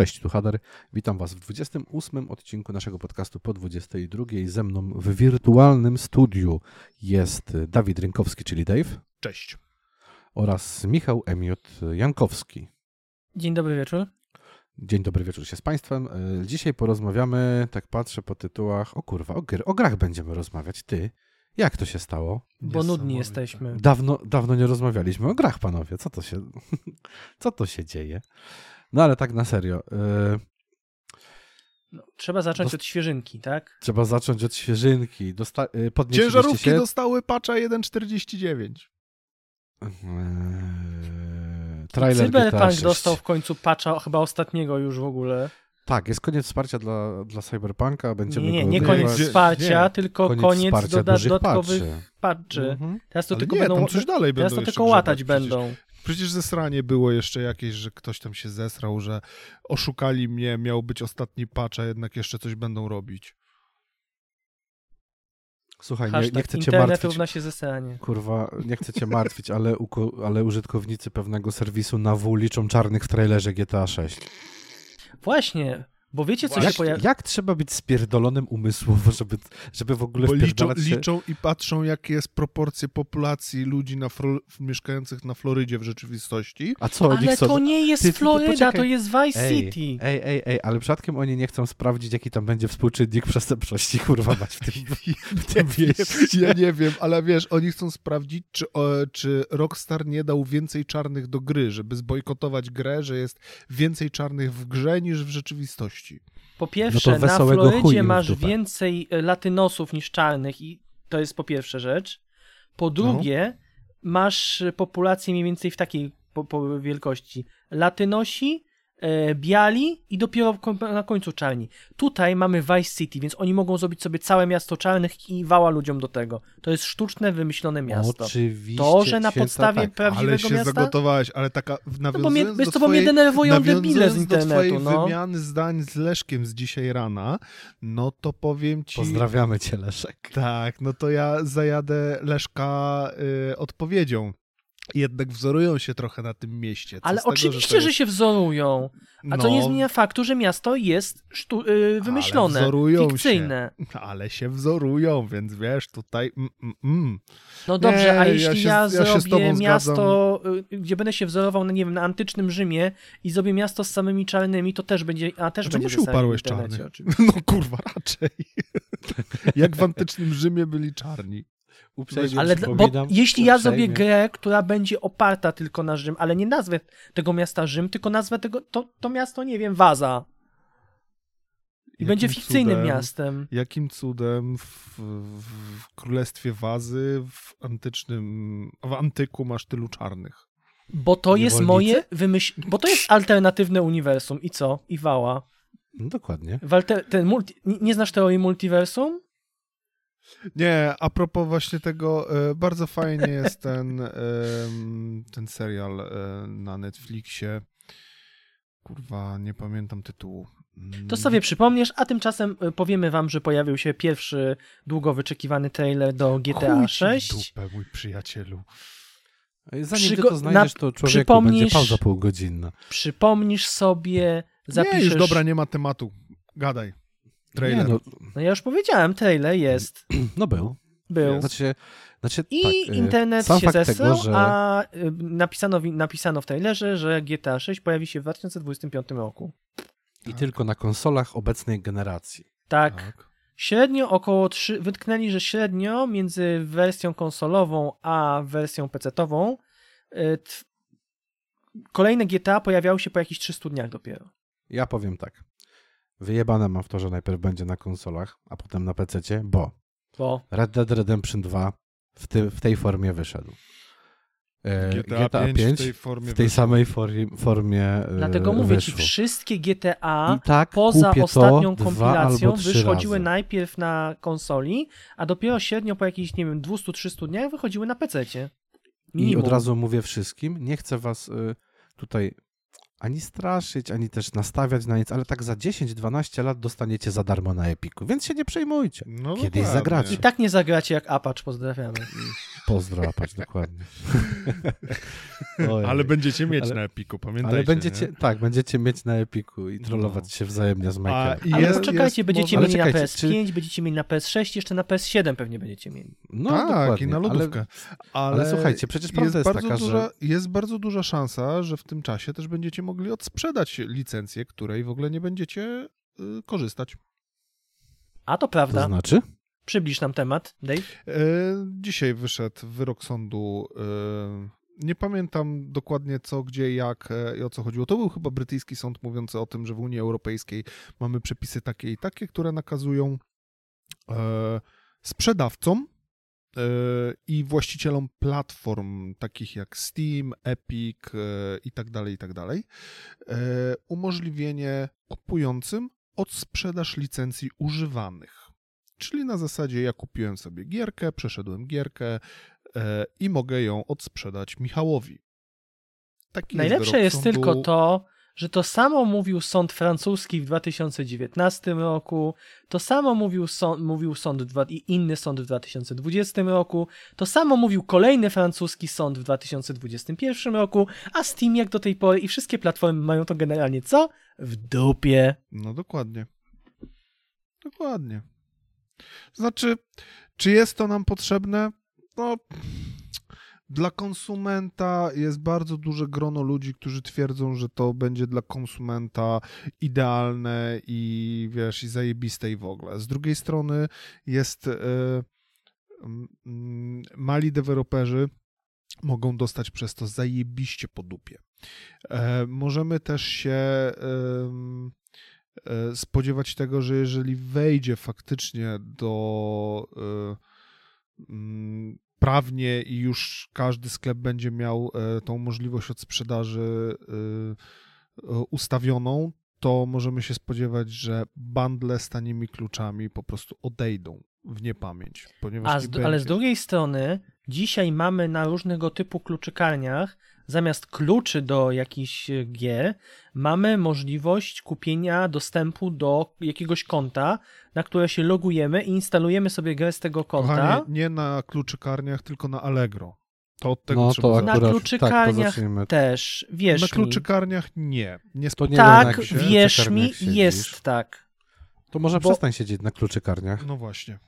Cześć, tu Hader. Witam Was w 28 odcinku naszego podcastu po 22. Ze mną w wirtualnym studiu jest Dawid Rynkowski, czyli Dave. Cześć. Oraz Michał Emiot Jankowski. Dzień dobry wieczór. Dzień dobry wieczór się z Państwem. E, dzisiaj porozmawiamy, tak patrzę po tytułach, o kurwa, o, gr, o grach będziemy rozmawiać. Ty, jak to się stało? Bo nudni jesteśmy. Dawno, dawno nie rozmawialiśmy o grach, panowie. Co to się, co to się dzieje? No ale tak na serio. Yy... No, trzeba zacząć Dost... od świeżynki, tak? Trzeba zacząć od świeżynki. Dosta... Yy, Ciężarówki się... dostały patcha 1.49. Yy... Trailer Cyberpunk dostał w końcu patcha, chyba ostatniego już w ogóle. Tak, jest koniec wsparcia dla, dla Cyberpunka. Będziemy nie, nie, nie koniec wsparcia, nie. tylko koniec, koniec dodatkowych patchy. Mhm. Teraz to Ale tylko nie, będą. coś dalej teraz to tylko łatać będą. Przecież zesranie było jeszcze jakieś, że ktoś tam się zesrał, że oszukali mnie, miał być ostatni patch, a jednak jeszcze coś będą robić. Słuchaj, nie, nie chcę cię martwić. równa się zesranie. Kurwa, nie chcę cię martwić, ale, ale użytkownicy pewnego serwisu na W liczą czarnych w trailerze GTA 6. Właśnie, bo wiecie, co jak, się pojawia... Jak trzeba być spierdolonym umysłowo, żeby, żeby w ogóle Bo liczą, się... liczą i patrzą, jakie jest proporcje populacji ludzi na mieszkających na Florydzie w rzeczywistości. A co oni Ale chcą? to nie jest ty, Floryda, to jest Vice ej, City. Ej, ej, ej, ale przypadkiem oni nie chcą sprawdzić, jaki tam będzie współczynnik przestępczości, kurwa, mać w tym, w tym Ja nie wiem, ale wiesz, oni chcą sprawdzić, czy, o, czy Rockstar nie dał więcej czarnych do gry, żeby zbojkotować grę, że jest więcej czarnych w grze niż w rzeczywistości. Po pierwsze, no na Florydzie masz więcej e, latynosów niż czarnych i to jest po pierwsze rzecz. Po no. drugie, no. masz populację mniej więcej w takiej po, po wielkości. Latynosi, biali i dopiero na końcu czarni. Tutaj mamy Vice City, więc oni mogą zrobić sobie całe miasto czarnych i wała ludziom do tego. To jest sztuczne, wymyślone miasto. Oczywiście. To, że na podstawie tak. prawdziwego ale się miasta... zagotowałeś, ale taka no bo mnie, do to, bo mnie denerwują debile z internetu. do twojej no. wymiany zdań z Leszkiem z dzisiaj rana, no to powiem ci... Pozdrawiamy cię, Leszek. Tak, no to ja zajadę Leszka y, odpowiedzią jednak wzorują się trochę na tym mieście. Ale oczywiście, tego, że, jest... że, się wzorują. A no, to nie zmienia faktu, że miasto jest sztu- yy, wymyślone, ale fikcyjne. Się, ale się wzorują, więc wiesz, tutaj... Mm, mm, mm. No dobrze, nie, a jeśli ja, się, ja zrobię miasto, y, gdzie będę się wzorował, na, nie wiem, na antycznym Rzymie i zrobię miasto z samymi czarnymi, to też będzie, a też będzie się uparłeś czarny? No kurwa, raczej. Jak w antycznym Rzymie byli czarni. Ale bo jeśli ja zrobię grę, która będzie oparta tylko na Rzym, ale nie nazwę tego miasta Rzym, tylko nazwę tego, to, to miasto, nie wiem, Waza. I jakim będzie fikcyjnym cudem, miastem. Jakim cudem w, w, królestwie Wazy, w antycznym, w antyku masz tylu czarnych? Bo to jest moje wymyśl... Bo to jest alternatywne uniwersum. I co? I wała. No dokładnie. Walter, ten multi... Nie znasz teorii multiversum? Nie, a propos właśnie tego, e, bardzo fajnie jest ten, ten serial e, na Netflixie. Kurwa, nie pamiętam tytułu. To sobie przypomniesz, a tymczasem e, powiemy wam, że pojawił się pierwszy długo wyczekiwany trailer do GTA Chuj 6. Dupę, mój przyjacielu. Zanim Przygo- to znajdziesz, to człowieku będzie pauza półgodzinna. Przypomnisz sobie, zapiszesz... Nie, już dobra, nie ma tematu. Gadaj. Trailer. Nie, no... no ja już powiedziałem, trailer jest. No był. Był. Znaczy, znaczy, I tak, y, internet się zesrał, że... a y, napisano, napisano w trailerze, że GTA 6 pojawi się w 2025 roku. I tak. tylko na konsolach obecnej generacji. Tak. tak. Średnio około 3, wytknęli, że średnio między wersją konsolową a wersją PC-ową y, kolejne GTA pojawiały się po jakichś 300 dniach dopiero. Ja powiem tak. Wyjebane mam w to, że najpierw będzie na konsolach, a potem na PC, bo, bo Red Dead Redemption 2 w, ty, w tej formie wyszedł. E, GTA, GTA 5, 5 w tej, formie w tej samej formie e, Dlatego mówię wyszło. ci, wszystkie GTA tak poza ostatnią kompilacją wychodziły razy. najpierw na konsoli, a dopiero średnio po jakichś, nie wiem, 200-300 dniach wychodziły na PC-cie. I od razu mówię wszystkim, nie chcę was y, tutaj ani straszyć, ani też nastawiać na nic, ale tak za 10-12 lat dostaniecie za darmo na Epiku, więc się nie przejmujcie. No Kiedyś zagracie. I tak nie zagracie jak Apache, pozdrawiamy. Pozdrapać, dokładnie. ale będziecie mieć ale, na Epiku, pamiętajcie. Ale będziecie, nie? tak, będziecie mieć na Epiku i trollować no. się wzajemnie z Mike'em. Ale jest, czekajcie, jest, będziecie mieli na PS5, czy... będziecie mieli na PS6, jeszcze na PS7 pewnie będziecie mieli. No tak, dokładnie. i na lodówkę. Ale, ale, słuchajcie, przecież prawda jest, jest bardzo taka, duża, że... Jest bardzo duża szansa, że w tym czasie też będziecie mogli odsprzedać licencję, której w ogóle nie będziecie y, korzystać. A to prawda. To znaczy? Przybliż nam temat, Dave. E, dzisiaj wyszedł wyrok sądu. E, nie pamiętam dokładnie co, gdzie, jak e, i o co chodziło. To był chyba brytyjski sąd mówiący o tym, że w Unii Europejskiej mamy przepisy takie i takie, które nakazują e, sprzedawcom i właścicielom platform takich jak Steam, Epic e, i tak dalej, i tak dalej, umożliwienie kupującym odsprzedaż licencji używanych. Czyli na zasadzie ja kupiłem sobie gierkę, przeszedłem gierkę e, i mogę ją odsprzedać Michałowi. Taki Najlepsze jest, jest tylko to, że to samo mówił sąd francuski w 2019 roku, to samo mówił sąd, mówił sąd i inny sąd w 2020 roku, to samo mówił kolejny francuski sąd w 2021 roku, a Steam jak do tej pory i wszystkie platformy mają to generalnie co? W dupie. No dokładnie. Dokładnie. Znaczy, czy jest to nam potrzebne? No, dla konsumenta jest bardzo duże grono ludzi, którzy twierdzą, że to będzie dla konsumenta idealne i wiesz, i zajebiste i w ogóle. Z drugiej strony jest y, y, mali deweloperzy mogą dostać przez to zajebiście po dupie. E, możemy też się E, spodziewać tego, że jeżeli wejdzie faktycznie do prawnie i już każdy sklep będzie miał e, tą możliwość odsprzedaży ustawioną, to możemy się spodziewać, że bundle z tanimi kluczami po prostu odejdą w niepamięć. Ponieważ z, ale z drugiej strony, dzisiaj mamy na różnego typu kluczykarniach zamiast kluczy do jakichś gier, mamy możliwość kupienia dostępu do jakiegoś konta, na które się logujemy i instalujemy sobie grę z tego konta. Kochanie, nie na kluczykarniach, tylko na Allegro. To od tego no, trzeba to akurat, Na kluczykarniach tak, też, wiesz Na kluczykarniach nie. nie to nie tak, wierz mi, jest tak. To może Bo... przestań siedzieć na kluczykarniach. No właśnie.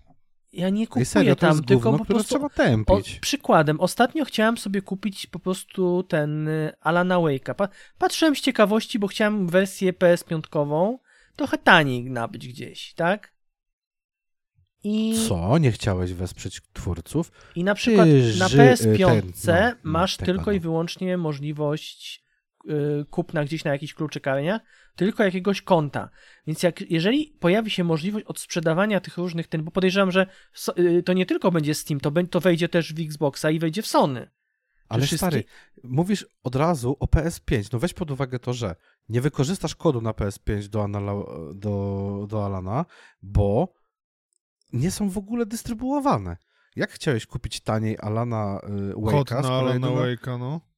Ja nie kupuję serio, tam, tylko po prostu trzeba tępić. O, przykładem, ostatnio chciałem sobie kupić po prostu ten y, Alana Wake'a. Pa, patrzyłem z ciekawości, bo chciałem wersję PS5 trochę taniej nabyć gdzieś, tak? I... Co? Nie chciałeś wesprzeć twórców? I na przykład Ty, na PS5 ten, no, masz no, tylko i wyłącznie możliwość y, kupna gdzieś na jakichś kluczykarniach, tylko jakiegoś konta. Więc jak, jeżeli pojawi się możliwość odsprzedawania tych różnych ten, bo podejrzewam, że y, to nie tylko będzie Steam, to, to wejdzie też w Xboxa i wejdzie w Sony. Ale wszystkie... stary, mówisz od razu o PS5. No weź pod uwagę to, że nie wykorzystasz kodu na PS5 do, Anala, do, do Alana, bo nie są w ogóle dystrybuowane. Jak chciałeś kupić taniej Alana y, Wake'a? Kod na Alana Wake'a, no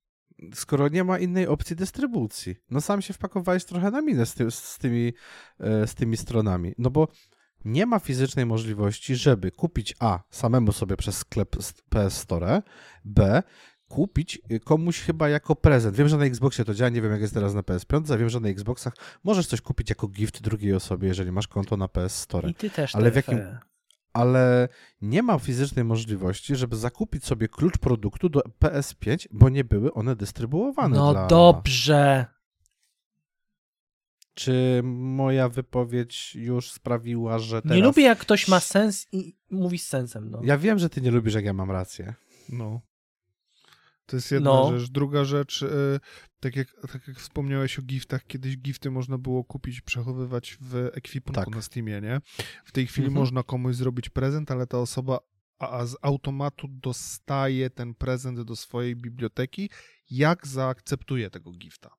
skoro nie ma innej opcji dystrybucji. No sam się wpakowałeś trochę na minę z, ty, z, tymi, e, z tymi stronami. No bo nie ma fizycznej możliwości, żeby kupić A samemu sobie przez sklep PS Store, B kupić komuś chyba jako prezent. Wiem, że na Xboxie to działa, nie wiem jak jest teraz na PS5, wiem, że na Xboxach możesz coś kupić jako gift drugiej osobie, jeżeli masz konto na PS Store. I ty też Ale w jakim, ale nie ma fizycznej możliwości, żeby zakupić sobie klucz produktu do PS5, bo nie były one dystrybuowane. No dla... dobrze. Czy moja wypowiedź już sprawiła, że teraz... Nie lubię, jak ktoś ma sens i mówi z sensem. No. Ja wiem, że ty nie lubisz, jak ja mam rację. No. To jest jedna no. rzecz. Druga rzecz, y, tak, jak, tak jak wspomniałeś o giftach, kiedyś gifty można było kupić, przechowywać w ekwipunku tak. na Steamie, nie? W tej chwili mhm. można komuś zrobić prezent, ale ta osoba a z automatu dostaje ten prezent do swojej biblioteki, jak zaakceptuje tego gifta.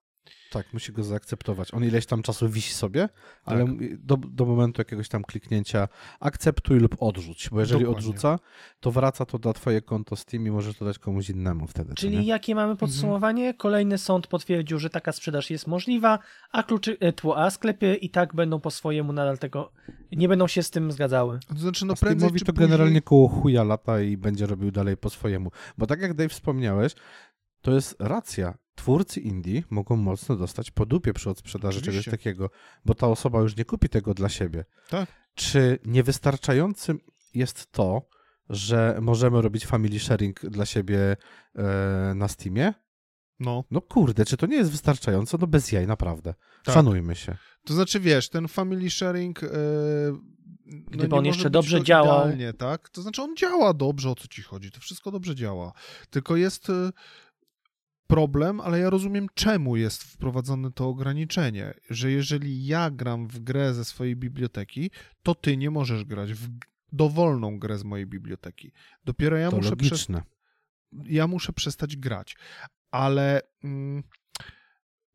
Tak, musi go zaakceptować. On ileś tam czasu wisi sobie, ale tak. do, do momentu jakiegoś tam kliknięcia akceptuj lub odrzuć, bo jeżeli Dokładnie. odrzuca, to wraca to na twoje konto Steam i możesz to dać komuś innemu wtedy. Czyli jakie mamy podsumowanie? Mhm. Kolejny sąd potwierdził, że taka sprzedaż jest możliwa, a kluczy, e, tło, a sklepy i tak będą po swojemu nadal tego, nie będą się z tym zgadzały. To znaczy, no prędzej mówi to później... generalnie koło chuja lata i będzie robił dalej po swojemu. Bo tak jak Dave wspomniałeś, to jest racja twórcy indie mogą mocno dostać po dupie przy odsprzedaży Oczywiście. czegoś takiego, bo ta osoba już nie kupi tego dla siebie. Tak. Czy niewystarczającym jest to, że możemy robić family sharing dla siebie e, na Steamie? No. No kurde, czy to nie jest wystarczająco? No bez jaj, naprawdę. Tak. Szanujmy się. To znaczy, wiesz, ten family sharing... E, no Gdyby on jeszcze dobrze działał. tak? To znaczy, on działa dobrze, o co ci chodzi. To wszystko dobrze działa. Tylko jest e, problem, ale ja rozumiem, czemu jest wprowadzone to ograniczenie, że jeżeli ja gram w grę ze swojej biblioteki, to ty nie możesz grać w dowolną grę z mojej biblioteki. Dopiero ja to muszę logiczne. ja muszę przestać grać. Ale mm,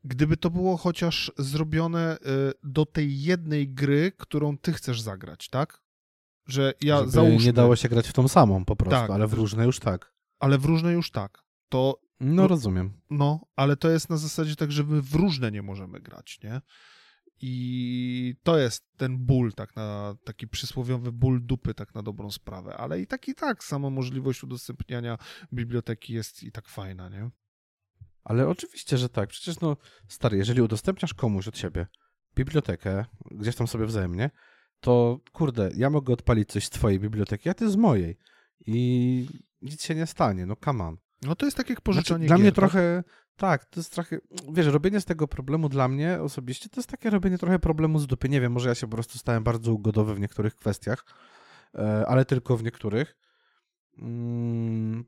gdyby to było chociaż zrobione y, do tej jednej gry, którą ty chcesz zagrać, tak? Że ja Żeby załóżmy, nie dało się grać w tą samą po prostu, tak, ale w różne już tak. Ale w różne już tak. To no, rozumiem. No, ale to jest na zasadzie tak, że my w różne nie możemy grać, nie? I to jest ten ból, tak na taki przysłowiowy ból dupy, tak na dobrą sprawę. Ale i tak i tak sama możliwość udostępniania biblioteki jest i tak fajna, nie? Ale oczywiście, że tak. Przecież no, stary, jeżeli udostępniasz komuś od siebie bibliotekę, gdzieś tam sobie wzajemnie, to kurde, ja mogę odpalić coś z twojej biblioteki, a ty z mojej. I nic się nie stanie, no come on. No to jest tak jak pożyczanie znaczy, Dla gier, mnie tak? trochę, tak, to jest trochę, wiesz, robienie z tego problemu dla mnie osobiście, to jest takie robienie trochę problemu z dupy. Nie wiem, może ja się po prostu stałem bardzo ugodowy w niektórych kwestiach, e, ale tylko w niektórych. Mm,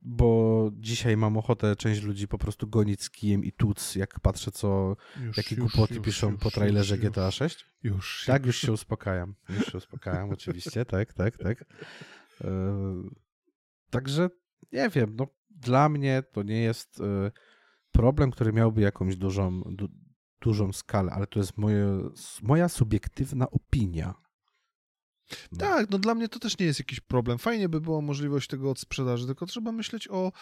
bo dzisiaj mam ochotę część ludzi po prostu gonić z kijem i tuc, jak patrzę, co, już, jakie już, głupoty już, piszą po trailerze GTA 6. Już. Tak, już się uspokajam. Już się uspokajam, oczywiście, tak, tak, tak. E, także nie wiem, no dla mnie to nie jest y, problem, który miałby jakąś dużą, du, dużą skalę, ale to jest moje, moja subiektywna opinia. No. Tak, no dla mnie to też nie jest jakiś problem. Fajnie by było możliwość tego odsprzedaży, tylko trzeba myśleć o,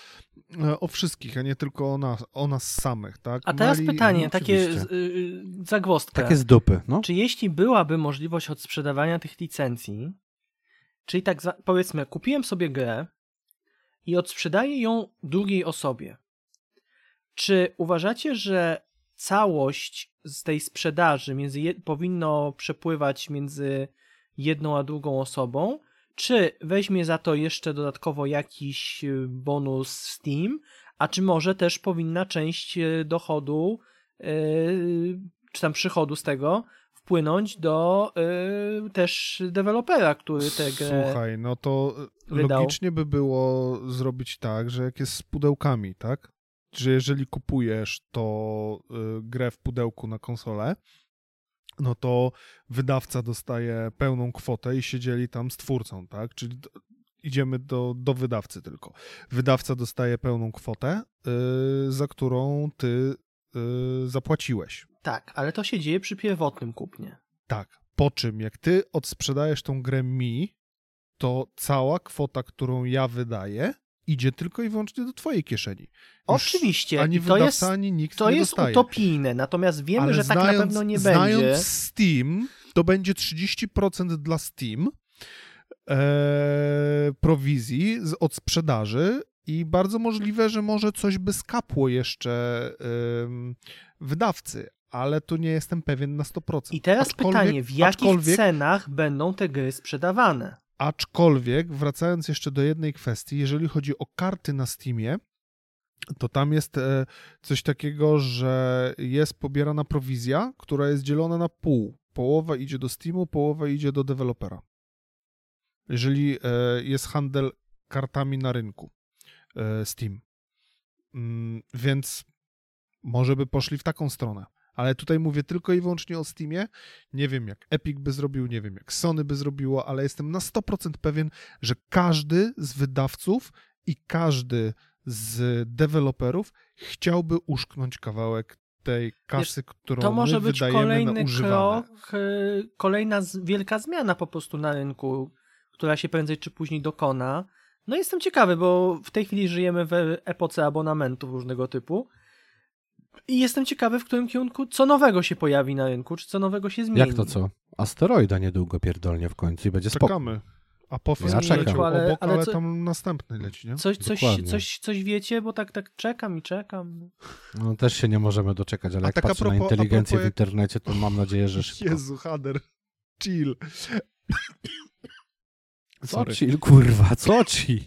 e, o wszystkich, a nie tylko o nas, o nas samych, tak? A teraz Mali, pytanie, no, takie yy, zagwozdka. Takie z dupy, no. Czy jeśli byłaby możliwość odsprzedawania tych licencji, czyli tak powiedzmy, kupiłem sobie grę, i odsprzedaje ją drugiej osobie. Czy uważacie, że całość z tej sprzedaży między powinno przepływać między jedną a drugą osobą, czy weźmie za to jeszcze dodatkowo jakiś y, bonus Steam, a czy może też powinna część y, dochodu, yy, czy tam przychodu z tego wpłynąć do y, też dewelopera, który tę grę Słuchaj, no to wydał. logicznie by było zrobić tak, że jak jest z pudełkami, tak? Że jeżeli kupujesz to y, grę w pudełku na konsolę, no to wydawca dostaje pełną kwotę i siedzieli tam z twórcą, tak? Czyli idziemy do, do wydawcy tylko. Wydawca dostaje pełną kwotę, y, za którą ty y, zapłaciłeś. Tak, ale to się dzieje przy pierwotnym kupnie. Tak. Po czym, jak ty odsprzedajesz tą grę mi, to cała kwota, którą ja wydaję, idzie tylko i wyłącznie do twojej kieszeni. Już Oczywiście. Ani wydawca, to jest, ani nikt To nie jest dostaje. utopijne, natomiast wiemy, Ale że znając, tak na pewno nie znając będzie. Znając Steam, to będzie 30% dla Steam e, prowizji z, od sprzedaży i bardzo możliwe, że może coś by skapło jeszcze wydawcy, ale tu nie jestem pewien na 100%. I teraz pytanie, w jakich cenach będą te gry sprzedawane? Aczkolwiek, wracając jeszcze do jednej kwestii, jeżeli chodzi o karty na Steamie, to tam jest e, coś takiego, że jest pobierana prowizja, która jest dzielona na pół. Połowa idzie do Steamu, połowa idzie do dewelopera. Jeżeli e, jest handel kartami na rynku. E, Steam. Mm, więc może by poszli w taką stronę. Ale tutaj mówię tylko i wyłącznie o Steamie. Nie wiem, jak Epic by zrobił, nie wiem, jak Sony by zrobiło, ale jestem na 100% pewien, że każdy z wydawców i każdy z deweloperów chciałby uszknąć kawałek tej kasy, którą To może być kolejny krok, y, kolejna wielka zmiana po prostu na rynku, która się prędzej czy później dokona. No jestem ciekawy, bo w tej chwili żyjemy w epoce abonamentów różnego typu. I jestem ciekawy, w którym kierunku co nowego się pojawi na rynku, czy co nowego się zmieni. Jak to co? Asteroida niedługo pierdolnie w końcu i będzie spoko. Czekamy. A po ja czekam. ale, obok, ale, ale co, tam następny leci, nie? Coś, coś, coś, coś wiecie, bo tak, tak czekam i czekam. No też się nie możemy doczekać, ale A jak tak patrzę propos, na inteligencję w internecie, to mam nadzieję, że szybko. Jezu, Hader, chill. Co chill, kurwa, co chill?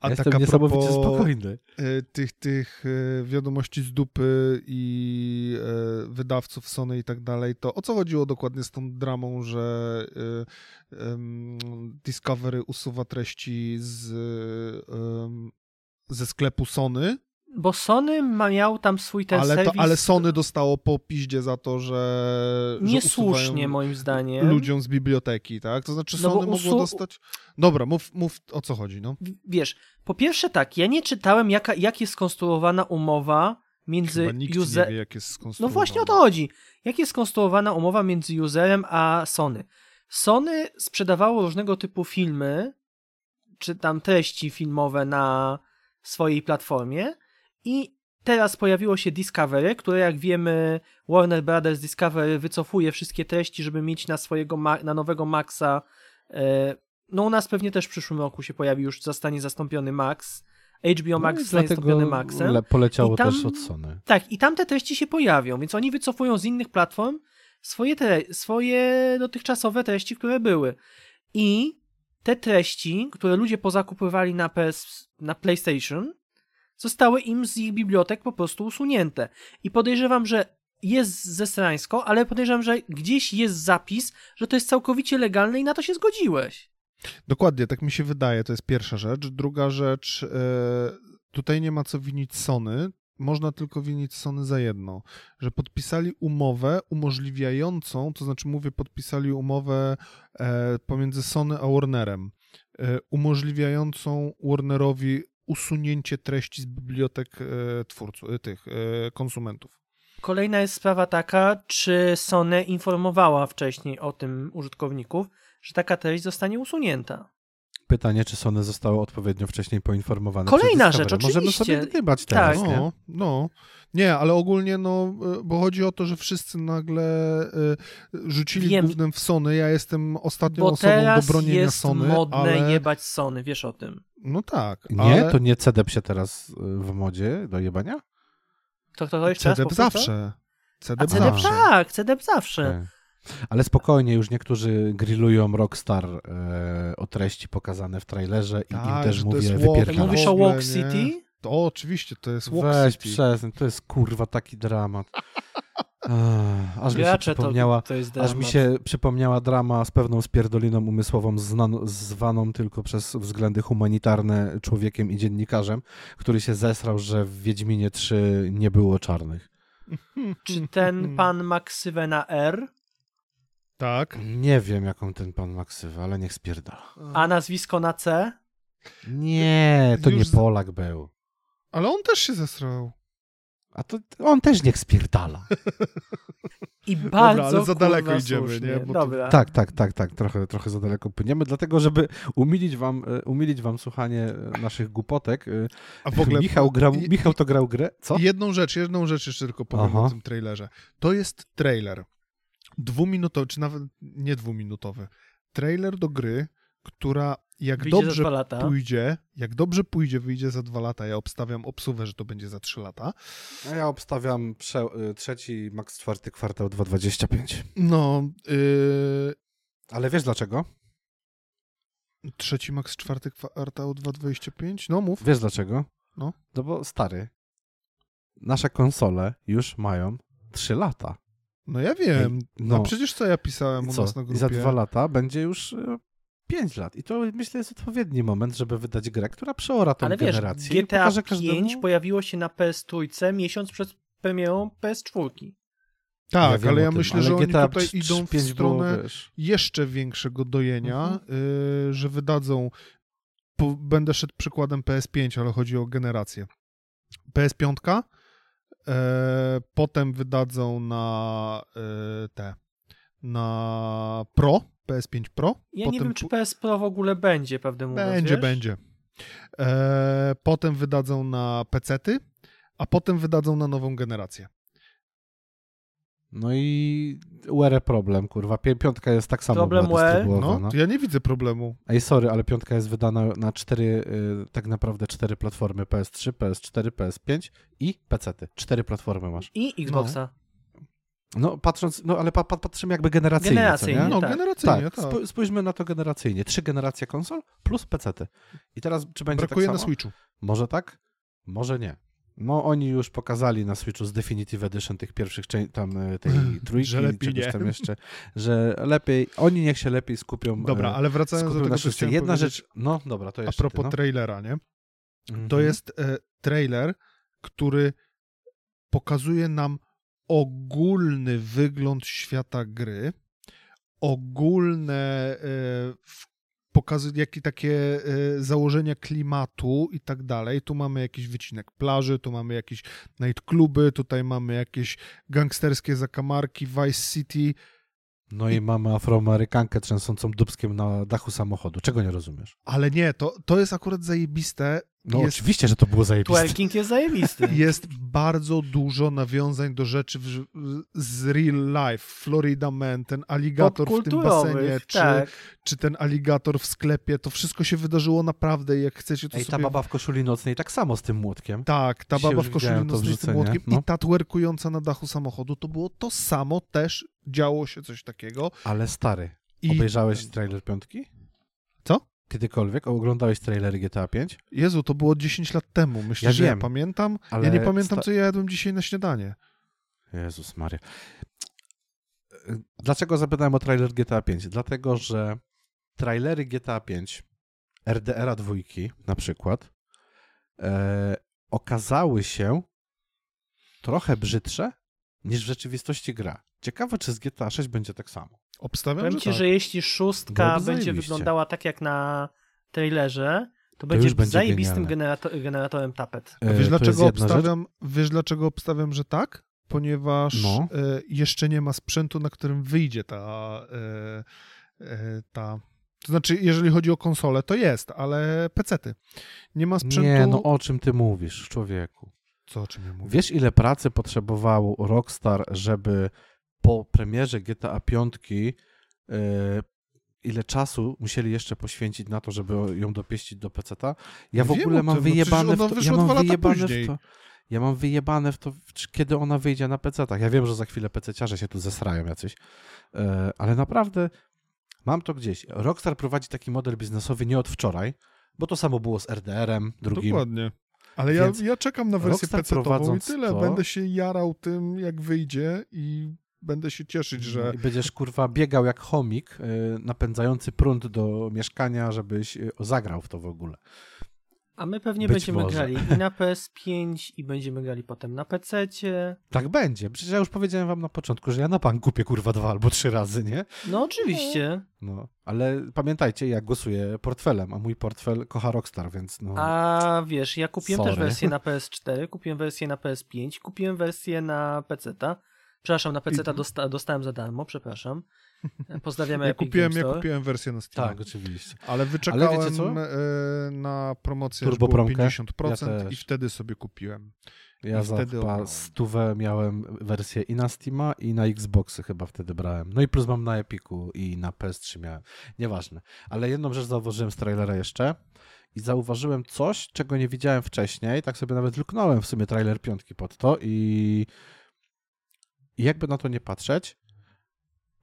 A ja jestem niesamowicie propos, spokojny. E, tych, tych e, wiadomości z dupy i e, wydawców Sony i tak dalej, to o co chodziło dokładnie z tą dramą, że Discovery usuwa treści z, ze sklepu Sony bo Sony miał tam swój ten ale serwis... To, ale Sony dostało po piździe za to, że... Niesłusznie moim zdaniem. Ludziom z biblioteki, tak? To znaczy Sony no mogło dostać... Dobra, mów, mów o co chodzi, no. Wiesz, po pierwsze tak, ja nie czytałem jaka, jak jest skonstruowana umowa między Chyba nikt user... nie wie, jak jest skonstruowana. No właśnie o to chodzi. Jak jest skonstruowana umowa między userem a Sony? Sony sprzedawało różnego typu filmy, czy tam treści filmowe na swojej platformie, i teraz pojawiło się Discovery, które jak wiemy Warner Brothers Discovery wycofuje wszystkie treści, żeby mieć na swojego, na nowego Maxa. E, no u nas pewnie też w przyszłym roku się pojawi, już zostanie zastąpiony Max. HBO no Max no zostanie zastąpiony Maxem. poleciało tam, też od Sony. Tak, i tam te treści się pojawią, więc oni wycofują z innych platform swoje, tre swoje dotychczasowe treści, które były. I te treści, które ludzie pozakupywali na, PS, na PlayStation, zostały im z ich bibliotek po prostu usunięte. I podejrzewam, że jest zesrańsko, ale podejrzewam, że gdzieś jest zapis, że to jest całkowicie legalne i na to się zgodziłeś. Dokładnie, tak mi się wydaje, to jest pierwsza rzecz. Druga rzecz, e, tutaj nie ma co winić Sony, można tylko winić Sony za jedno, że podpisali umowę umożliwiającą, to znaczy mówię, podpisali umowę e, pomiędzy Sony a Warnerem, e, umożliwiającą Warnerowi usunięcie treści z bibliotek e, twórców, e, tych e, konsumentów. Kolejna jest sprawa taka, czy Sony informowała wcześniej o tym użytkowników, że taka treść zostanie usunięta. Pytanie, czy Sony zostało odpowiednio wcześniej poinformowane. Kolejna rzecz, oczywiście. Możemy sobie dybać teraz, tak. nie? No, no. Nie, ale ogólnie, no, bo chodzi o to, że wszyscy nagle y, rzucili Wiem, głównym w Sony. Ja jestem ostatnią bo osobą do bronienia jest Sony. modne ale... jebać Sony, wiesz o tym. No tak. Nie? Ale... To nie CDEP się teraz w modzie do jebania? To kto to jeszcze CDEP zawsze. CDEP, CDEP zawsze. tak, CDEP zawsze. Okay. Ale spokojnie, już niektórzy grillują Rockstar e, o treści pokazane w trailerze i tak, im też mówię wypierdalać. Mówisz o Walk City? To oczywiście, to jest Walk Weź City. przestań, to jest kurwa taki dramat. aż mi się przypomniała, to, to aż mi się przypomniała drama z pewną spierdoliną umysłową znan, zwaną tylko przez względy humanitarne człowiekiem i dziennikarzem, który się zesrał, że w Wiedźminie 3 nie było czarnych. Czy ten pan ma ksywę na R? Tak. Nie wiem, jaką ten pan ma ksywę, ale niech spierdala. A nazwisko na C? Nie, to Już nie Polak był. Ale on też się zesrał. A to on też niech spierdala. I bardzo Dobra, ale za daleko idziemy, słusznie. nie? Bo Dobra. To... Tak, tak, tak, tak. Trochę, trochę za daleko płyniemy, dlatego, żeby umilić wam, e, umilić wam słuchanie e, naszych głupotek. E, A w ogóle Michał, grał, Michał to grał grę. Co? Jedną rzecz, jedną rzecz jeszcze tylko powiem Aha. o tym trailerze. To jest trailer. Dwuminutowy, czy nawet nie dwuminutowy. Trailer do gry, która jak wyjdzie dobrze pójdzie, jak dobrze pójdzie, wyjdzie za dwa lata. Ja obstawiam obsuwę, że to będzie za trzy lata. A ja obstawiam prze, y, trzeci, maks czwarty kwartał 2025. No, yy... ale wiesz dlaczego? Trzeci, maks czwarty kwartał 2025? No mów. Wiesz dlaczego? No. No bo stary, nasze konsole już mają trzy lata. No ja wiem. No, no przecież co ja pisałem u co? nas na grupie. I za dwa lata będzie już y, 5 lat. I to myślę jest odpowiedni moment, żeby wydać grę, która przeora tą Ale wiesz, generację. GTA 5 każdemu... pojawiło się na PS Trójce miesiąc przed premierą PS4. Tak, ja ale ja myślę, ale że GTA oni tutaj idą w stronę było, jeszcze większego dojenia, mhm. y, że wydadzą. Po, będę szedł przykładem PS5, ale chodzi o generację. PS5 y, E, potem wydadzą na e, te na Pro, PS5 Pro. Ja potem... nie wiem, czy PS Pro w ogóle będzie, prawdę mówiąc. Będzie, wiesz? będzie. E, potem wydadzą na PC-ty, a potem wydadzą na nową generację. No i UR problem, kurwa. Piątka jest tak samo problem No, ja nie widzę problemu. Ej, sorry, ale piątka jest wydana na cztery, y, tak naprawdę cztery platformy. PS3, PS4, PS5 i PC-ty. Cztery platformy masz. I Xboxa. No, no patrząc, no ale pa, pa, patrzymy jakby generacyjnie, generacyjnie No, tak. generacyjnie, tak. tak. Spójrzmy na to generacyjnie. Trzy generacje konsol plus PC-ty. I teraz, czy będzie Brakuje tak na samo? Switchu. Może tak? Może nie. No oni już pokazali na Switchu z Definitive Edition tych pierwszych tam e, tej trójki, że lepiej czegoś nie. tam jeszcze, że lepiej, oni niech się lepiej skupią. Dobra, e, ale wracając do tego, co Jedna rzecz, no dobra, to a jeszcze propos ty, no. trailera, nie? To Mhm. jest e, trailer, który pokazuje nam ogólny wygląd świata gry, ogólne e, pokazy, jakie takie e, założenia klimatu i tak dalej. Tu mamy jakiś wycinek plaży, tu mamy jakieś nightcluby, tutaj mamy jakieś gangsterskie zakamarki, Vice City. No i mamy afroamerykankę trzęsącą dubskiem na dachu samochodu. Czego nie rozumiesz? Ale nie, to, to jest akurat zajebiste. No jest, oczywiście, że to było zajebiste. Twerking jest zajebisty. jest bardzo dużo nawiązań do rzeczy w, z real life. Florida Man, ten aligator w tym basenie, czy, tak. czy ten aligator w sklepie, to wszystko się wydarzyło naprawdę i jak chcecie to Ej, ta sobie... baba w koszuli nocnej tak samo z tym młotkiem. Tak, ta baba w koszuli nocnej z tym młotkiem no. i ta twerkująca na dachu samochodu, to było to samo, też działo się coś takiego. Ale stary, I... obejrzałeś trailer piątki? Kiedykolwiek? Oglądałeś trailery GTA 5? Jezu, to było 10 lat temu. Myślę, Ja że ja wiem, pamiętam. ale Ja nie pamiętam, sta- co ja jadłem dzisiaj na śniadanie. Jezus Maria. Dlaczego zapytałem o trailer GTA 5? Dlatego, że trailery GTA 5, RDR-a dwójki na przykład, e, okazały się trochę brzydsze niż w rzeczywistości gra. Ciekawe, czy z GTA 6 będzie tak samo. Obstawiam, Powiem że ci, tak. że jeśli szóstka Byłoby będzie zajebiście. wyglądała tak jak na trailerze, to, To będzie będzie zajebistym genialne. generato- generatorem tapet. E, wiesz, dlaczego rzecz. obstawiam, wiesz, dlaczego obstawiam, że tak? Ponieważ No. e, jeszcze nie ma sprzętu, na którym wyjdzie ta, e, e, ta. To znaczy, jeżeli chodzi o konsolę, to jest, ale pecety. Nie ma sprzętu. Nie, no o czym ty mówisz, człowieku? Co o czym ja mówię? Wiesz, ile pracy potrzebował Rockstar, żeby po premierze GTA 5 e, ile czasu musieli jeszcze poświęcić na to, żeby ją dopieścić do PC-ta? Ja w Wiem ogóle mam tym, no wyjebane w to, ja mam wyjebane w to. Ja mam wyjebane w to, kiedy ona wyjdzie na PC-tach. Ja wiem, że za chwilę PC-ciarze się tu zesrają jacyś, e, ale naprawdę mam to gdzieś. Rockstar prowadzi taki model biznesowy nie od wczoraj, bo to samo było z RDR-em drugim. Dokładnie. Ale ja, ja czekam na wersję Rockstar PC-tową i tyle. to- Będę się jarał tym, jak wyjdzie i będę się cieszyć, że I będziesz kurwa biegał jak chomik, y, napędzający prąd do mieszkania, żebyś y, zagrał w to w ogóle. A my pewnie Być będziemy może. grali i na PS5, i będziemy grali potem na PC-cie. Tak będzie. Przecież ja już powiedziałem wam na początku, że ja na pan kupię kurwa dwa albo trzy razy, nie? No oczywiście. No, ale pamiętajcie, ja głosuję portfelem, a mój portfel kocha Rockstar, więc no. A wiesz, ja kupiłem też Sorry. wersję na PS4, kupiłem wersję na PS5, kupiłem wersję na PC-ta. Przepraszam, na PC-ta I- dosta dostałem za darmo, przepraszam. Pozdrawiamy ja Epic kupiłem, Game ja kupiłem wersję na Steam. Tak, oczywiście. Ale wyczekałem wiecie co? e, na promocję, Turbo było promkę? 50% Ja i wtedy sobie kupiłem. Ja I za wtedy chyba stówę miałem wersję i na Steama, i na Xboxy chyba wtedy brałem. No i plus mam na Epiku i na PS3 miałem. Nieważne. Ale jedną rzecz zauważyłem z trailera jeszcze i zauważyłem coś, czego nie widziałem wcześniej. Tak sobie nawet luknąłem w sumie trailer piątki pod to i, i jakby na to nie patrzeć,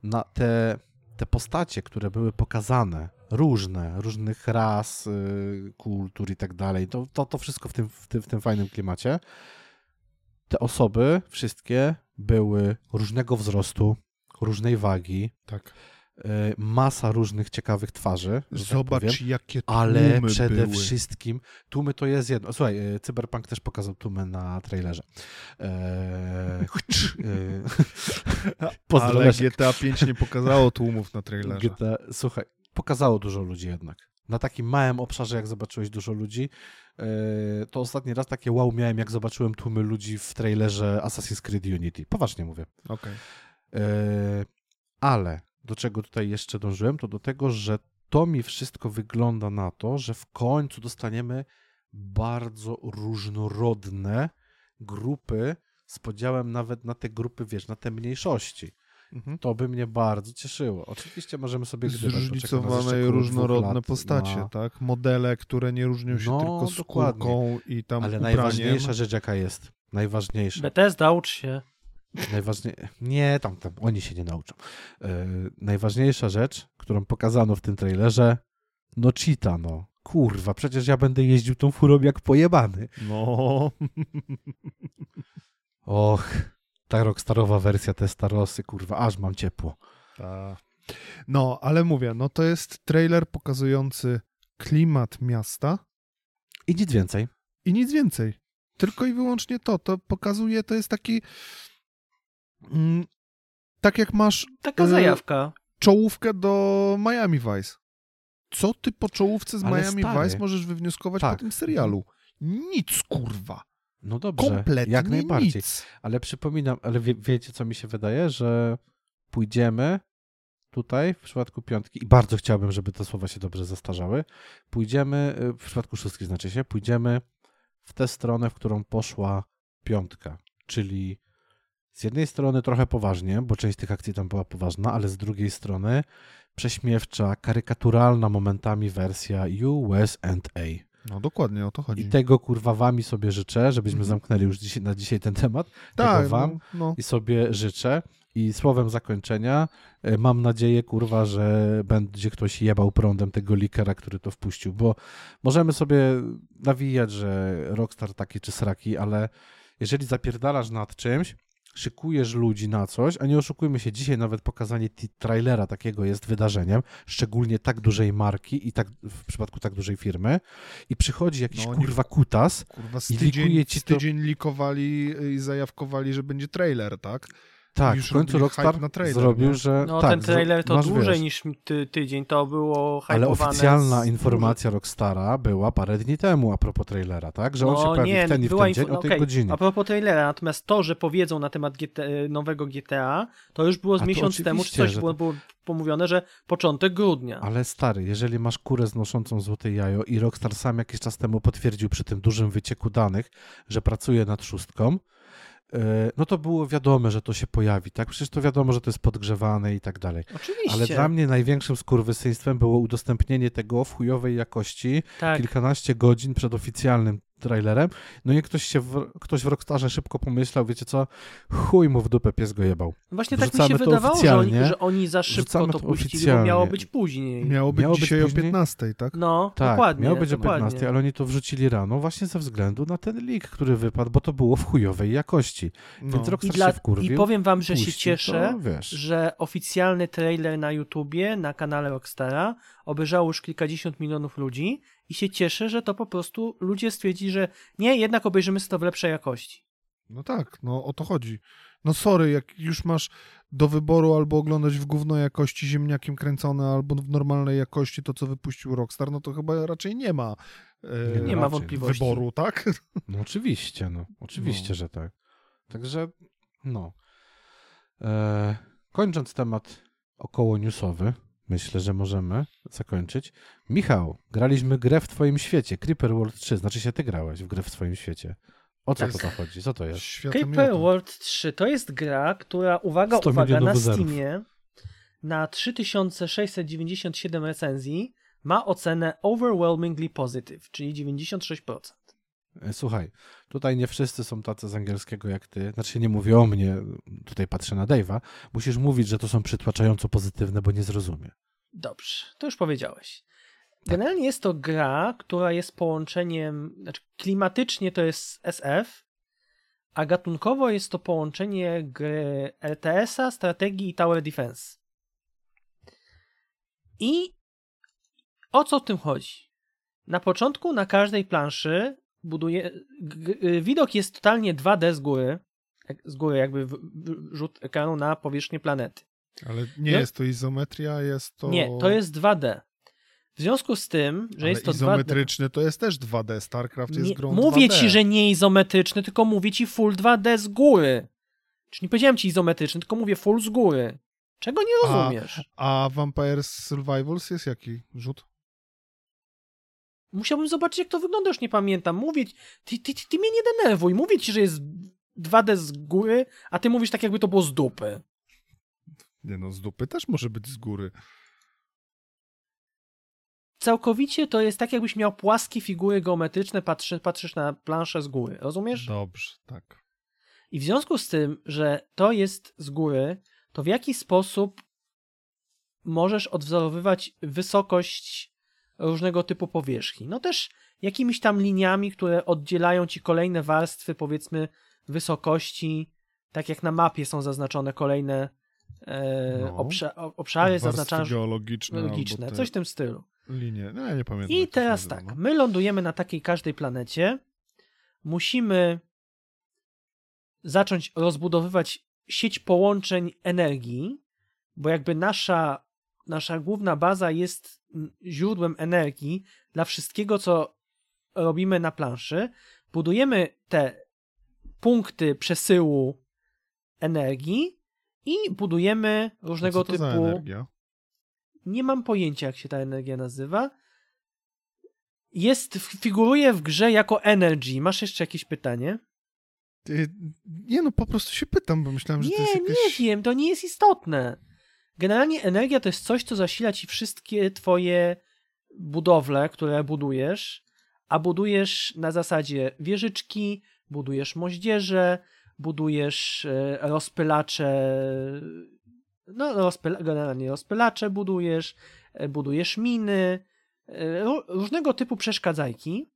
na te, te postacie, które były pokazane, różne, różnych ras, y, kultur i tak dalej, to, to, to wszystko w tym, w, tym, w tym fajnym klimacie. Te osoby, wszystkie, były różnego wzrostu, różnej wagi, Tak. Y, masa różnych ciekawych twarzy. tak Zobacz, powiem. jakie tłumy Ale przede były. wszystkim tłumy to jest jedno. Słuchaj, y, Cyberpunk też pokazał tłumy na trailerze. Eee, Ale. GTA 5 nie pokazało tłumów na trailerze. GTA, słuchaj, pokazało dużo ludzi jednak. Na takim małym obszarze, jak zobaczyłeś dużo ludzi, to ostatni raz takie wow miałem, jak zobaczyłem tłumy ludzi w trailerze Assassin's Creed Unity. Poważnie mówię. Okej. Okay. Ale do czego tutaj jeszcze dążyłem, to do tego, że to mi wszystko wygląda na to, że w końcu dostaniemy bardzo różnorodne grupy z podziałem nawet na te grupy, wiesz, na te mniejszości. Mhm. To by mnie bardzo cieszyło. Oczywiście możemy sobie gdywać. Zróżnicowane i różnorodne postacie, na... tak? Modele, które nie różnią się no, tylko skórką dokładnie. i tam Ale ubraniem. najważniejsza rzecz jaka jest? Najważniejsza. Bethesda, ucz się. Najważniejsze. Nie, tam, tam oni się nie nauczą. Yy, najważniejsza rzecz, którą pokazano w tym trailerze, no cheata, no. Kurwa, przecież ja będę jeździł tą furą jak pojebany. No. Och, ta rockstarowa wersja te starosy, kurwa, aż mam ciepło. Ta. No, ale mówię, no to jest trailer pokazujący klimat miasta. I nic więcej. I nic więcej. Tylko i wyłącznie to. To pokazuje, to jest taki tak jak masz. Taka y, zajawka. Czołówkę do Miami Vice. Co ty po czołówce z Ale Miami stary. Vice możesz wywnioskować tak. po tym serialu? Nic, kurwa. No dobrze, Kompletnie jak najbardziej. Nic. Ale przypominam, ale wie, wiecie, co mi się wydaje, że pójdziemy tutaj w przypadku piątki, i bardzo chciałbym, żeby te słowa się dobrze zastarzały, pójdziemy, y, w przypadku szóstki znaczy się, pójdziemy w tę stronę, w którą poszła piątka, czyli z jednej strony trochę poważnie, bo część tych akcji tam była poważna, ale z drugiej strony prześmiewcza, karykaturalna momentami wersja USA. No dokładnie, o to chodzi. I tego kurwa wami sobie życzę, żebyśmy mhm. zamknęli już dzisiaj, na dzisiaj ten temat. Tak, tego wam no, no. i sobie życzę. I słowem zakończenia e, mam nadzieję, kurwa, że będzie ktoś jebał prądem tego likera, który to wpuścił, bo możemy sobie nawijać, że Rockstar taki czy sraki, ale jeżeli zapierdalasz nad czymś, szykujesz ludzi na coś, a nie oszukujmy się, dzisiaj nawet pokazanie trailera takiego jest wydarzeniem, szczególnie tak dużej marki i tak w przypadku tak dużej firmy i przychodzi jakiś no, kurwa kutas kurwa, i likuje ci to... tydzień likowali i zajawkowali, że będzie trailer, tak? Tak, w końcu Rockstar trailer, zrobił, nie? że... No tak, ten trailer to dłużej wiesz, niż ty, tydzień, to było Ale oficjalna z... informacja Rockstara była parę dni temu a propos trailera, tak? Że no, on się pojawi nie, w ten i w ten dzień o tej okay. godzinie. A propos trailera, natomiast to, że powiedzą na temat GT, nowego GTA, to już było z a miesiąc temu, czy coś było, było pomówione, że początek grudnia. Ale stary, jeżeli masz kurę znoszącą złote jajo i Rockstar sam jakiś czas temu potwierdził przy tym dużym wycieku danych, że pracuje nad szóstką, no to było wiadome, że to się pojawi, tak? Przecież to wiadomo, że to jest podgrzewane i tak dalej. Oczywiście. Ale dla mnie największym skurwysyństwem było udostępnienie tego w chujowej jakości tak. kilkanaście godzin przed oficjalnym trailerem. No i ktoś się w, ktoś w Rockstarze szybko pomyślał, wiecie co, chuj mu w dupę pies go jebał. Właśnie tak mi się wydawało, że oni, że oni za szybko to, puścili, bo miało być później. Miało być miało dzisiaj być o 15, tak? No, tak, dokładnie. miało być dokładnie. o 15, ale oni to wrzucili rano właśnie ze względu na ten leak, który wypadł, bo to było w chujowej jakości. No. Więc Rockstar I, dla, się wkurwił, I powiem wam, że się cieszę, to, że oficjalny trailer na YouTubie, na kanale Rockstara obejrzało już kilkadziesiąt milionów ludzi i się cieszę, że to po prostu ludzie stwierdzili, że nie, jednak obejrzymy sobie to w lepszej jakości. No tak, no o to chodzi. No sorry, jak już masz do wyboru albo oglądać w głównej jakości ziemniakiem kręcone, albo w normalnej jakości to, co wypuścił Rockstar, no to chyba raczej nie ma e, nie ma wątpliwości. wyboru, tak? No oczywiście, no. Oczywiście, no. że tak. Także, no. E, kończąc temat około newsowy, Myślę, że możemy zakończyć. Michał, graliśmy grę w twoim świecie, Creeper World 3, znaczy się ty grałeś w grę w swoim świecie. O co tak. to chodzi? Co to jest? Creeper World 3 to jest gra, która, uwaga, uwaga, na Steamie na 3697 recenzji ma ocenę overwhelmingly positive, czyli 96%. E, słuchaj, tutaj nie wszyscy są tacy z angielskiego jak ty. Znaczy nie mówię o mnie, tutaj patrzę na Dave'a. Musisz mówić, że to są przytłaczająco pozytywne, bo nie zrozumie. Dobrze, to już powiedziałeś. Generalnie jest to gra, która jest połączeniem, znaczy klimatycznie to jest SF, a gatunkowo jest to połączenie gry RTS-a, strategii i Tower Defense. I o co w tym chodzi? Na początku na każdej planszy buduje. Y, widok jest totalnie 2D z góry. Z góry, jakby rzut ekranu na powierzchnię planety. Ale nie no, jest to izometria, jest to. Nie, to jest 2D. W związku z tym, że Ale jest to izometryczny 2D... to jest też 2D. StarCraft jest nie, grą Mówię 2D. ci, że nie izometryczny, tylko mówię ci full 2D z góry. Czyli nie powiedziałem ci izometryczny, tylko mówię full z góry. Czego nie rozumiesz? A, a Vampire Survivals jest jaki rzut? Musiałbym zobaczyć, jak to wygląda, już nie pamiętam. Mówię, ty, ty, ty, ty mnie nie denerwuj. Mówię ci, że jest 2D z góry, a ty mówisz tak, jakby to było z dupy. Nie no, z dupy też może być z góry. Całkowicie to jest tak, jakbyś miał płaskie figury geometryczne, patrzy, patrzysz na planszę z góry. Rozumiesz? Dobrze, tak. I w związku z tym, że to jest z góry, to w jaki sposób możesz odwzorowywać wysokość różnego typu powierzchni? No też jakimiś tam liniami, które oddzielają ci kolejne warstwy, powiedzmy, wysokości, tak jak na mapie są zaznaczone kolejne e, No. obsza obszary, zaznaczane geologiczne. logiczne, albo te coś w tym stylu. Linie. No, ja nie pamiętam. I teraz tak, no. my lądujemy na takiej każdej planecie. Musimy zacząć rozbudowywać sieć połączeń energii, bo jakby nasza, nasza główna baza jest mm, źródłem energii dla wszystkiego, co robimy na planszy. Budujemy te punkty przesyłu energii i budujemy różnego Co to za typu energia? nie mam pojęcia, jak się ta energia nazywa. Jest, figuruje w grze jako energy. Masz jeszcze jakieś pytanie? Nie no, po prostu się pytam, bo myślałem, że Nie, to jest jakaś... nie wiem, to nie jest istotne. Generalnie energia to jest coś, co zasila ci wszystkie twoje budowle, które budujesz, a budujesz na zasadzie wieżyczki, budujesz moździerze, budujesz e, rozpylacze, no rozpyla, generalnie rozpylacze budujesz, e, budujesz miny, e, ró- różnego typu przeszkadzajki,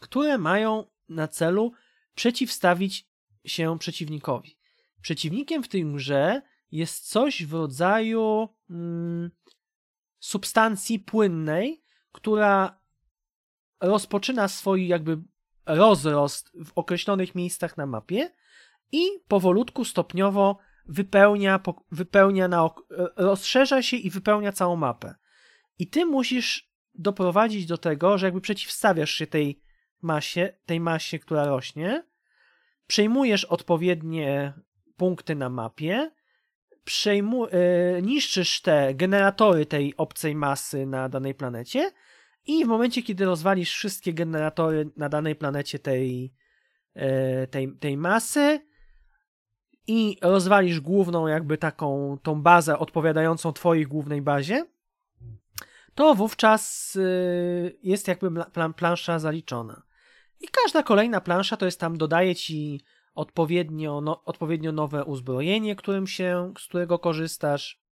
które mają na celu przeciwstawić się przeciwnikowi. Przeciwnikiem w tej grze jest coś w rodzaju mm, substancji płynnej, która rozpoczyna swój jakby rozrost w określonych miejscach na mapie i powolutku, stopniowo wypełnia, wypełnia na, ok- rozszerza się i wypełnia całą mapę. I ty musisz doprowadzić do tego, że jakby przeciwstawiasz się tej masie, tej masie, która rośnie, przejmujesz odpowiednie punkty na mapie, przejmu, e, niszczysz te generatory tej obcej masy na danej planecie i w momencie, kiedy rozwalisz wszystkie generatory na danej planecie tej, e, tej, tej masy i rozwalisz główną jakby taką tą bazę odpowiadającą twojej głównej bazie, to wówczas y, jest jakby plansza zaliczona. I każda kolejna plansza to jest tam, dodaje ci odpowiednio, no, odpowiednio nowe uzbrojenie, którym się, z którego korzystasz,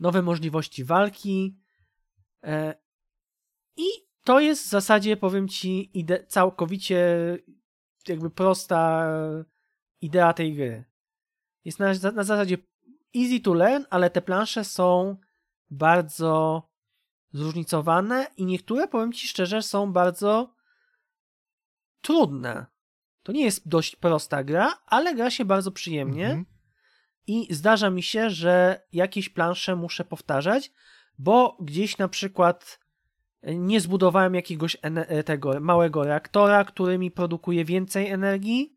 nowe możliwości walki. E, I to jest w zasadzie, powiem ci, ide- całkowicie jakby prosta idea tej gry. Jest na, na zasadzie easy to learn, ale te plansze są bardzo zróżnicowane i niektóre, powiem ci szczerze, są bardzo trudne. To nie jest dość prosta gra, ale gra się bardzo przyjemnie Mhm. i zdarza mi się, że jakieś plansze muszę powtarzać, bo gdzieś na przykład nie zbudowałem jakiegoś ene- tego małego reaktora, który mi produkuje więcej energii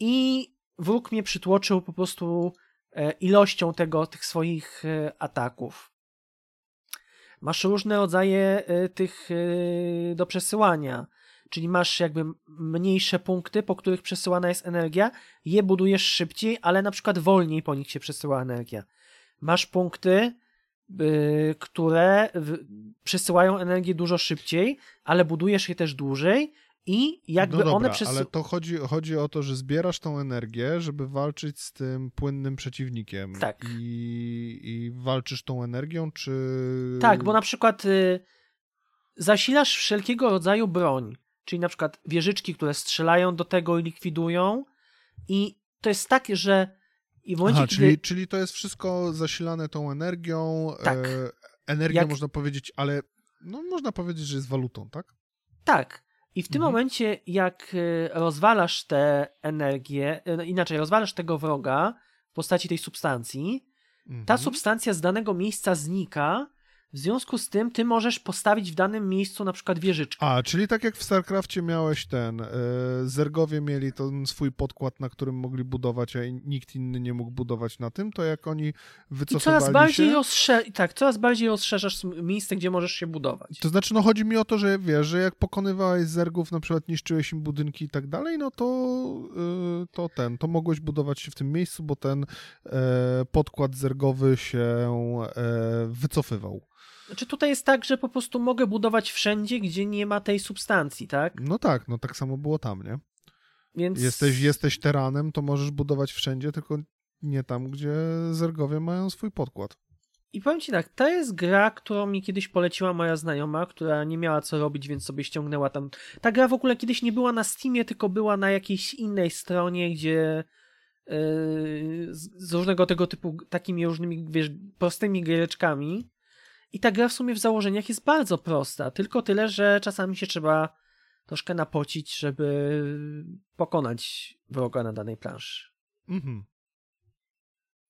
i wróg mnie przytłoczył po prostu e, ilością tego, tych swoich e, ataków. Masz różne rodzaje e, tych e, do przesyłania. Czyli masz jakby mniejsze punkty, po których przesyłana jest energia, je budujesz szybciej, ale na przykład wolniej po nich się przesyła energia. Masz punkty, y, które w- przesyłają energię dużo szybciej, ale budujesz je też dłużej i jakby no dobra, one przesyłają. ale to chodzi, chodzi o to, że zbierasz tą energię, żeby walczyć z tym płynnym przeciwnikiem. Tak. I, i walczysz tą energią, czy... Tak, bo na przykład y, zasilasz wszelkiego rodzaju broń, czyli na przykład wieżyczki, które strzelają do tego i likwidują i to jest tak, że i w momencie, Aha, kiedy... czyli, czyli to jest wszystko zasilane tą energią. Tak. E, energia Jak- można powiedzieć, ale no, można powiedzieć, że jest walutą, tak? Tak. I w tym Mhm. momencie, jak y, rozwalasz tę energię, y, inaczej, rozwalasz tego wroga w postaci tej substancji, ta Mhm. substancja z danego miejsca znika W związku z tym ty możesz postawić w danym miejscu na przykład wieżyczkę. A, czyli tak jak w StarCraftie miałeś ten, yy, Zergowie mieli ten swój podkład, na którym mogli budować, a nikt inny nie mógł budować na tym, to jak oni wycofywali I coraz bardziej się... Tak, coraz bardziej rozszerzasz miejsce, gdzie możesz się budować. To znaczy, no chodzi mi o to, że wiesz, że jak pokonywałeś Zergów, na przykład niszczyłeś im budynki i tak dalej, no to, yy, to ten, to mogłeś budować się w tym miejscu, bo ten yy, podkład Zergowy się wycofywał. Znaczy tutaj jest tak, że po prostu mogę budować wszędzie, gdzie nie ma tej substancji, tak? No tak, no tak samo było tam, nie? Więc... Jesteś, jesteś teranem, to możesz budować wszędzie, tylko nie tam, gdzie zergowie mają swój podkład. I powiem ci tak, to jest gra, którą mi kiedyś poleciła moja znajoma, która nie miała co robić, więc sobie ściągnęła tam. Ta gra w ogóle kiedyś nie była na Steamie, tylko była na jakiejś innej stronie, gdzie yy, z różnego tego typu takimi różnymi, wiesz, prostymi giereczkami. I ta gra w sumie w założeniach jest bardzo prosta, tylko tyle, że czasami się trzeba troszkę napocić, żeby pokonać wroga na danej planszy. Mhm.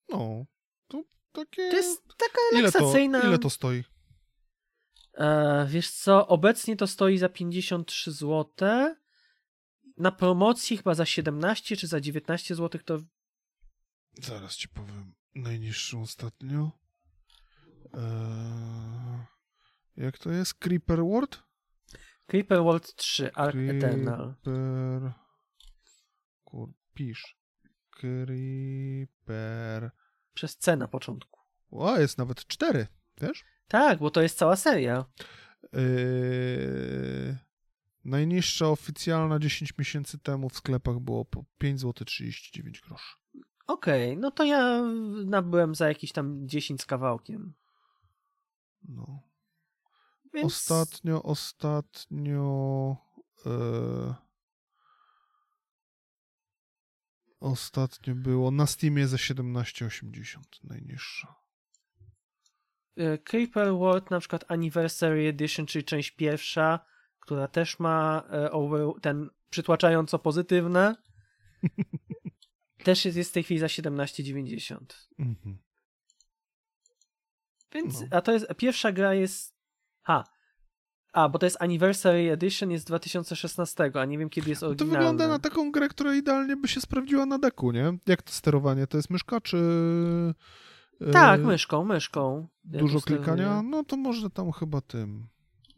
No, to takie... To jest taka relaksacyjna... Ile to, ile to stoi? E, wiesz co, obecnie to stoi za 53 zł. Na promocji chyba za 17 czy za 19 zł to... Zaraz ci powiem. Najniższą ostatnio. Eee, jak to jest? Creeper World? Creeper World 3, Ark Creeper... Eternal. Kur... Pisz. Creeper... Przez C na początku. O, jest nawet 4, wiesz? Tak, bo to jest cała seria. Yy... Najniższa oficjalna 10 miesięcy temu w sklepach było po 5 zł 39 groszy. Okej, okay, no to ja nabyłem za jakiś tam 10 z kawałkiem. No. Więc... Ostatnio, ostatnio. E... Ostatnio było na Steamie za 17,80 najniższa. E, Creeper World na przykład Anniversary Edition, czyli część pierwsza, która też ma e, ten przytłaczająco pozytywne. też jest, jest w tej chwili za 17,90. Mhm. Więc, no. a to jest, pierwsza gra jest, ha, a, bo to jest Anniversary Edition, jest 2016, a nie wiem kiedy jest oryginalna. To wygląda na taką grę, która idealnie by się sprawdziła na deku, nie? Jak to sterowanie? To jest myszka, czy... E, tak, myszką, myszką. Dużo klikania? No to może tam chyba tym...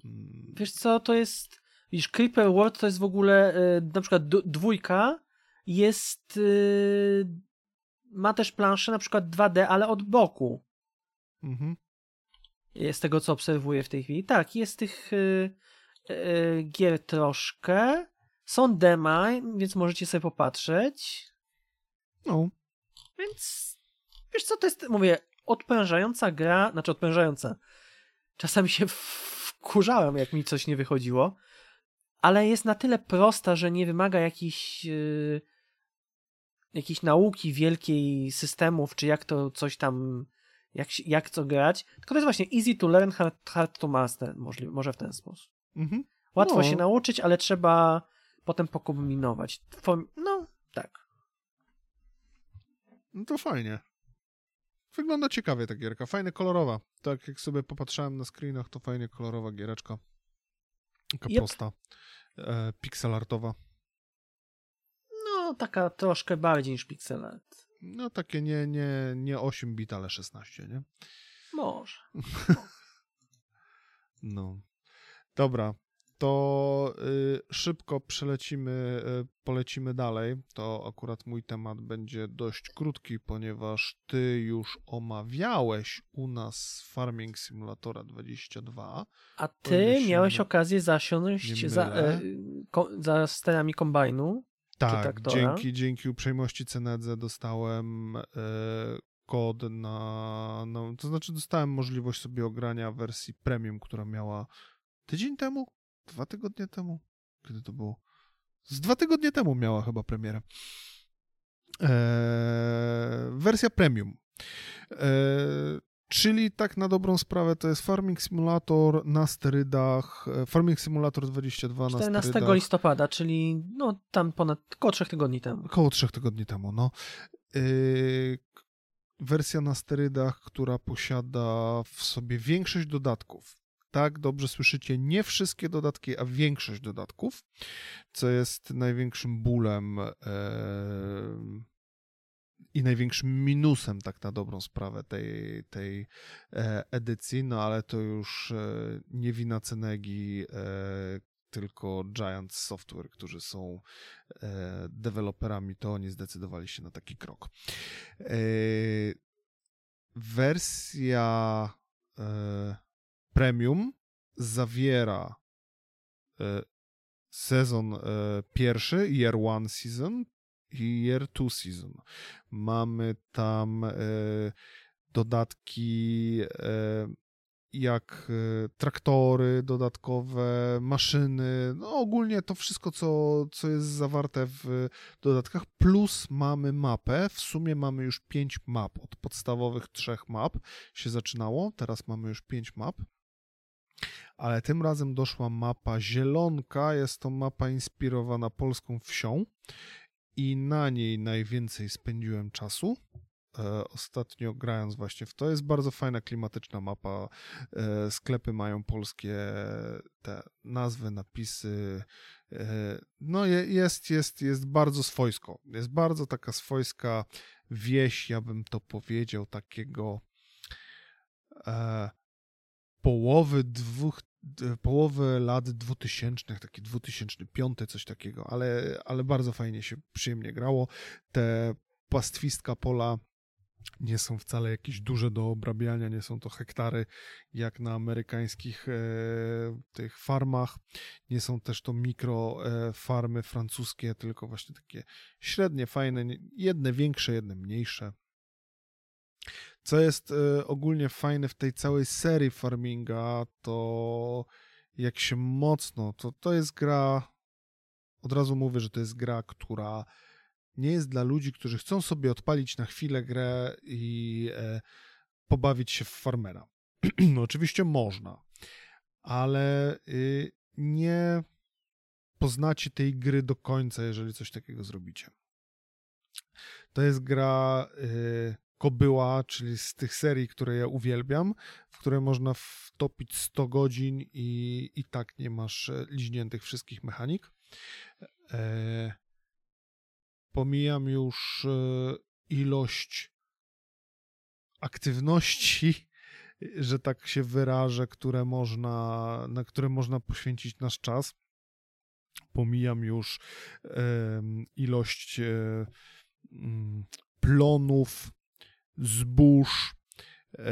Mm. Wiesz co, to jest... Widzisz, Creeper World to jest w ogóle e, na przykład dwójka jest... E, ma też planszę na przykład 2D, ale od boku. Mhm. Z tego, co obserwuję w tej chwili. Tak, jest tych y, y, gier troszkę. Są dema, więc możecie sobie popatrzeć. No. Więc wiesz co, to jest, mówię, odprężająca gra, znaczy odprężająca. Czasami się wkurzałem, jak mi coś nie wychodziło, ale jest na tyle prosta, że nie wymaga jakiejś yy, jakiejś nauki wielkiej systemów, czy jak to coś tam jak, jak co grać. Tylko to jest właśnie easy to learn, hard, hard to master, możliwe, może w ten sposób. Mhm. Łatwo no. się nauczyć, ale trzeba potem pokombinować. No, tak. No to fajnie. Wygląda ciekawie ta gierka, fajnie kolorowa. Tak jak sobie popatrzałem na screenach, to fajnie kolorowa giereczka. Taka yep. prosta, e, pixelartowa. No, taka troszkę bardziej niż pixel art. No takie nie, nie, nie 8 bit, ale 16, nie? Może. no. Dobra, to y, szybko przelecimy, y, polecimy dalej. To akurat mój temat będzie dość krótki, ponieważ ty już omawiałeś u nas Farming Simulatora 22. A ty miałeś okazję zasiąść za, y, ko, za sterami kombajnu. Tak, dzięki, dzięki uprzejmości Cenedze dostałem e, kod na, no, to znaczy dostałem możliwość sobie ogrania wersji premium, która miała tydzień temu, dwa tygodnie temu, kiedy to było? Z dwa tygodnie temu miała chyba premierę. E, wersja premium. E, Czyli tak na dobrą sprawę to jest Farming Simulator na sterydach, e, Farming Simulator 22 na 14 sterydach. listopada, czyli no tam ponad, około trzech tygodni temu. Około trzech tygodni temu, no. Yy, wersja na sterydach, która posiada w sobie większość dodatków. Tak, dobrze słyszycie, nie wszystkie dodatki, a większość dodatków, co jest największym bólem e, i największym minusem, tak na dobrą sprawę, tej, tej e, edycji, no ale to już e, nie wina Cenegi, e, tylko Giant Software, którzy są deweloperami, to oni zdecydowali się na taki krok. Wersja premium zawiera sezon pierwszy, year one season season. Mamy tam e, dodatki jak e, traktory dodatkowe, maszyny, no ogólnie to wszystko, co, co jest zawarte w dodatkach, plus mamy mapę. W sumie mamy już pięć map. Od podstawowych trzech map się zaczynało, teraz mamy już pięć map. Ale tym razem doszła mapa zielonka. Jest to mapa inspirowana polską wsią i na niej najwięcej spędziłem czasu. E, ostatnio grając właśnie w to. Jest bardzo fajna, klimatyczna mapa. E, sklepy mają polskie te nazwy, napisy. E, no jest, jest, jest bardzo swojsko. Jest bardzo taka swojska wieś, ja bym to powiedział, takiego połowy dwóch połowy lat dwutysięcznych, taki 2005, coś takiego, ale, ale bardzo fajnie się przyjemnie grało. Te pastwistka pola nie są wcale jakieś duże do obrabiania, nie są to hektary jak na amerykańskich e, tych farmach, nie są też to mikro e, farmy francuskie, tylko właśnie takie średnie, fajne, jedne większe, jedne mniejsze. Co jest e, ogólnie fajne w tej całej serii farminga, to jak się mocno, to to jest gra, od razu mówię, że to jest gra, która nie jest dla ludzi, którzy chcą sobie odpalić na chwilę grę i e, pobawić się w farmera. no, oczywiście można, ale y, nie poznacie tej gry do końca, jeżeli coś takiego zrobicie. To jest gra y, Kobyła, czyli z tych serii, które ja uwielbiam, w które można wtopić 100 godzin i, i tak nie masz e, liźniętych wszystkich mechanik. E, pomijam już e, ilość aktywności, że tak się wyrażę, które można, na które można poświęcić nasz czas. Pomijam już ilość e, mm, plonów, zbóż, e,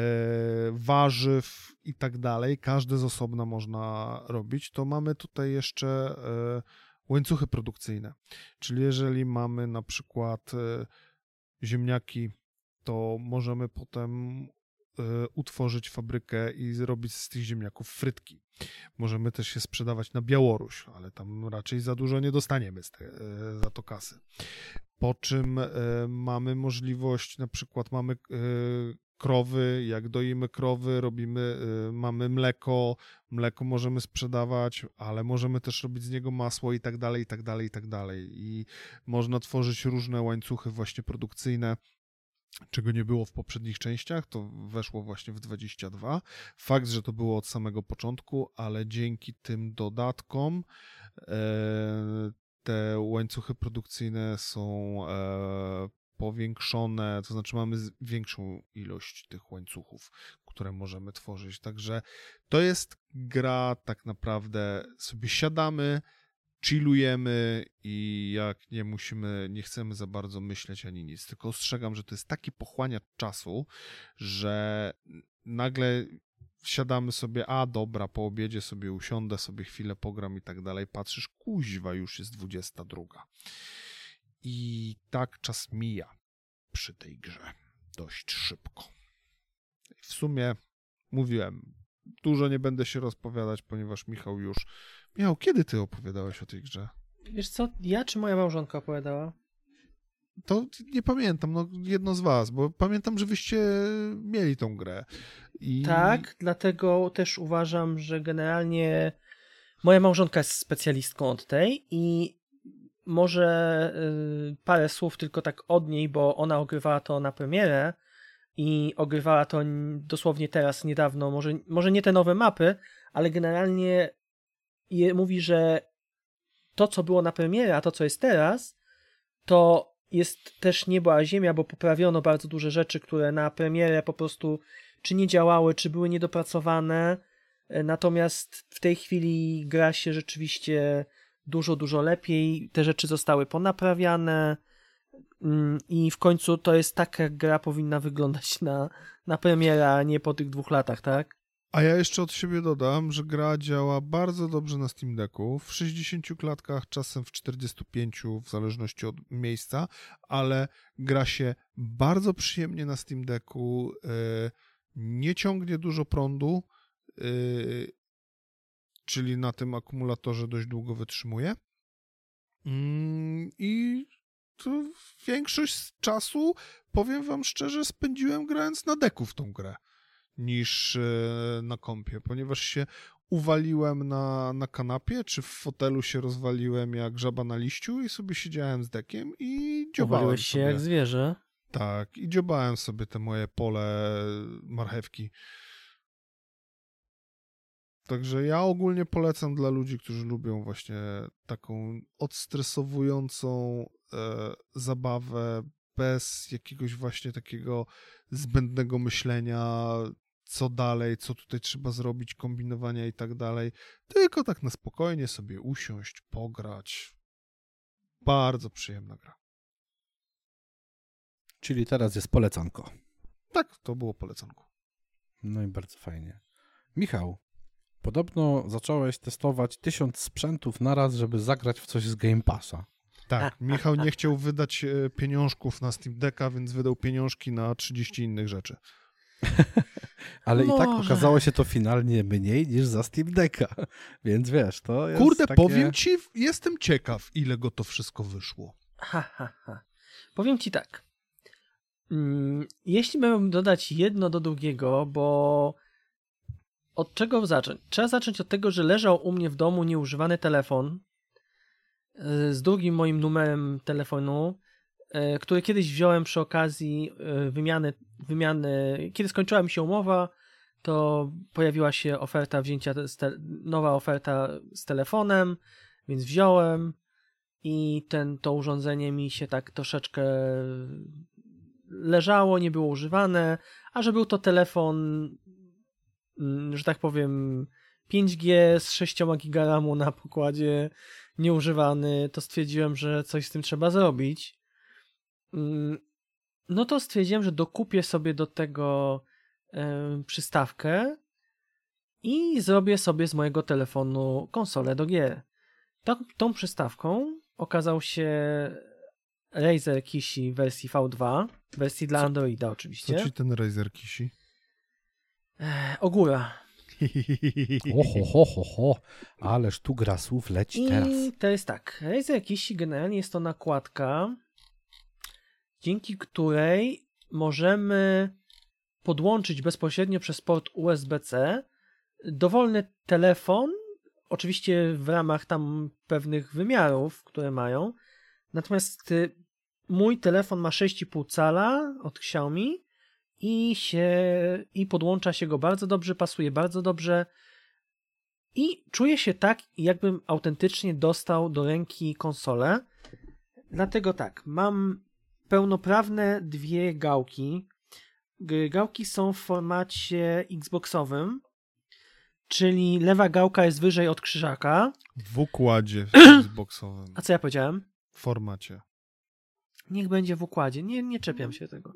warzyw i tak dalej. Każde z osobna można robić. To mamy tutaj jeszcze łańcuchy produkcyjne. Czyli jeżeli mamy na przykład e, ziemniaki, to możemy potem e, utworzyć fabrykę i zrobić z tych ziemniaków frytki. Możemy też je sprzedawać na Białoruś, ale tam raczej za dużo nie dostaniemy te, e, za to kasy. Po czym mamy możliwość, na przykład mamy krowy, jak doimy krowy, robimy, y, mamy mleko, mleko możemy sprzedawać, ale możemy też robić z niego masło i tak dalej, i tak dalej, i tak dalej. I można tworzyć różne łańcuchy właśnie produkcyjne, czego nie było w poprzednich częściach, to weszło właśnie w 22. Fakt, że to było od samego początku, ale dzięki tym dodatkom e, te łańcuchy produkcyjne są e, powiększone, to znaczy mamy większą ilość tych łańcuchów, które możemy tworzyć. Także to jest gra, tak naprawdę sobie siadamy, chillujemy i jak nie musimy, nie chcemy za bardzo myśleć ani nic, tylko ostrzegam, że to jest taki pochłaniacz czasu, że nagle siadamy sobie, a dobra, po obiedzie sobie usiądę, sobie chwilę pogram i tak dalej, patrzysz, kuźwa, już jest 22. I tak czas mija przy tej grze dość szybko. W sumie mówiłem, dużo nie będę się rozpowiadać, ponieważ Michał już. Michał, kiedy ty opowiadałeś o tej grze? Wiesz co, ja czy moja małżonka opowiadała? To nie pamiętam, no jedno z was, bo pamiętam, że wyście mieli tą grę. I... Tak, dlatego też uważam, że generalnie moja małżonka jest specjalistką od tej i może y, parę słów tylko tak od niej, bo ona ogrywała to na premierę, i ogrywała to dosłownie teraz, niedawno, może, może nie te nowe mapy, ale generalnie je, mówi, że to, co było na premierę, a to, co jest teraz, to jest też niebo a ziemia, bo poprawiono bardzo duże rzeczy, które na premierę po prostu czy nie działały, czy były niedopracowane. E, natomiast w tej chwili gra się rzeczywiście dużo, dużo lepiej. Te rzeczy zostały ponaprawiane mm, i w końcu to jest tak, jak gra powinna wyglądać na, na premiera, a nie po tych dwóch latach, tak? A ja jeszcze od siebie dodam, że gra działa bardzo dobrze na Steam Decku, w 60 klatkach, czasem w 45, w zależności od miejsca, ale gra się bardzo przyjemnie na Steam Decku, yy, nie ciągnie dużo prądu, yy, czyli na tym akumulatorze dość długo wytrzymuje. Yy, I większość czasu, powiem wam szczerze, spędziłem grając na deku w tą grę niż e, na kompie, ponieważ się uwaliłem na, na kanapie, czy w fotelu się rozwaliłem jak żaba na liściu i sobie siedziałem z dekiem i dziobałem Uwaliłeś się sobie. jak zwierzę. Tak, i dziobałem sobie te moje pole marchewki. Także ja ogólnie polecam dla ludzi, którzy lubią właśnie taką odstresowującą e, zabawę bez jakiegoś właśnie takiego zbędnego myślenia, co dalej, co tutaj trzeba zrobić, kombinowania i tak dalej. Tylko tak na spokojnie sobie usiąść, pograć. Bardzo przyjemna gra. Czyli teraz jest polecanko. Tak, to było polecanko. No i bardzo fajnie. Michał, podobno zacząłeś testować tysiąc sprzętów naraz, żeby zagrać w coś z Game Passa. Tak, Michał nie chciał wydać e, pieniążków na Steam Decka, więc wydał pieniążki na 30 innych rzeczy. Ale Może. i tak okazało się to finalnie mniej niż za Steam Decka. Więc wiesz, to jest Kurde, takie... powiem ci, jestem ciekaw, ile go to wszystko wyszło. Ha, ha, ha. Powiem ci tak. Mm, jeśli miałbym dodać jedno do drugiego, bo od czego zacząć? Trzeba zacząć od tego, że leżał u mnie w domu nieużywany telefon e, z drugim moim numerem telefonu, który kiedyś wziąłem przy okazji e, wymiany wymiany, kiedy skończyła mi się umowa, to pojawiła się oferta wzięcia, nowa oferta z telefonem, więc wziąłem i ten, to urządzenie mi się tak troszeczkę leżało, nie było używane, a że był to telefon, mm, że tak powiem, 5G z 6 GB na pokładzie, nieużywany, to stwierdziłem, że coś z tym trzeba zrobić. Mm, no to stwierdziłem, że dokupię sobie do tego e, przystawkę i zrobię sobie z mojego telefonu konsolę do gier. Tą, tą przystawką okazał się Razer Kishi wersji V2, wersji dla co, Androida oczywiście. Co ci ten Razer Kishi? E, Ogóra. Oho, ho, ho, ho. Ależ tu gra słów leci I teraz. to jest tak. Razer Kishi generalnie jest to nakładka dzięki której możemy podłączyć bezpośrednio przez port USB-C dowolny telefon, oczywiście w ramach tam pewnych wymiarów, które mają. Natomiast y, mój telefon ma 6,5 cala od Xiaomi i się i podłącza się go bardzo dobrze, pasuje bardzo dobrze. I czuję się tak, jakbym autentycznie dostał do ręki konsolę. Dlatego tak, mam pełnoprawne dwie gałki. Gałki są w formacie Xboxowym, czyli lewa gałka jest wyżej od krzyżaka. W układzie Xboxowym. A co ja powiedziałem? W formacie. Niech będzie w układzie. Nie, nie czepiam się tego.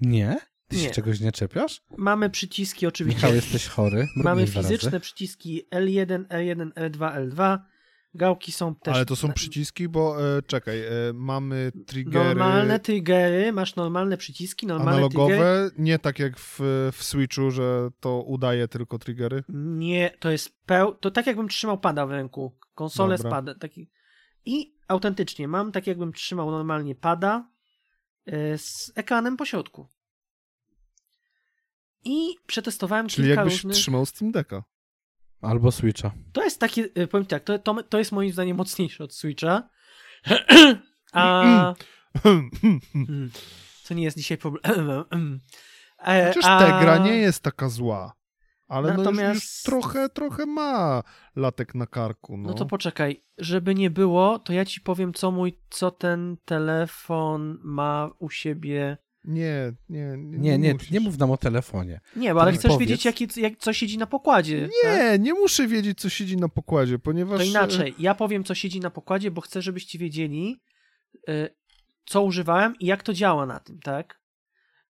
Nie? Ty nie. się czegoś nie czepiasz? Mamy przyciski oczywiście. Michał, jesteś chory. Mamy fizyczne przyciski L1, L1, L2, L2. Gałki są też... Ale to są przyciski, bo e, czekaj, e, mamy triggery... Normalne triggery, masz normalne przyciski, normalne Analogowe, triggery. nie tak jak w, w Switchu, że to udaje tylko triggery? Nie, to jest peł... To tak jakbym trzymał pada w ręku. Konsolę z pada. Taki... I autentycznie mam tak jakbym trzymał normalnie pada e, z ekranem po środku. I przetestowałem Czyli kilka jakbyś różnych... trzymał Steam Decka. Albo Switcha. To jest takie, y, powiem tak, to, to, to jest moim zdaniem mocniejsze od Switcha. A... Co nie jest dzisiaj problem. E, Chociaż a... ta gra nie jest taka zła. Ale Natomiast... no już, już, trochę, trochę ma latek na karku. No. no to poczekaj, żeby nie było, to ja ci powiem, co mój, co ten telefon ma u siebie. Nie, nie, nie. Nie, nie, nie mów nam o telefonie. Nie, bo ale chcesz powiedz. wiedzieć, jaki, jak, co siedzi na pokładzie. Nie, tak? nie muszę wiedzieć, co siedzi na pokładzie, ponieważ. To inaczej, ja powiem, co siedzi na pokładzie, bo chcę, żebyście wiedzieli, y, co używałem i jak to działa na tym, tak?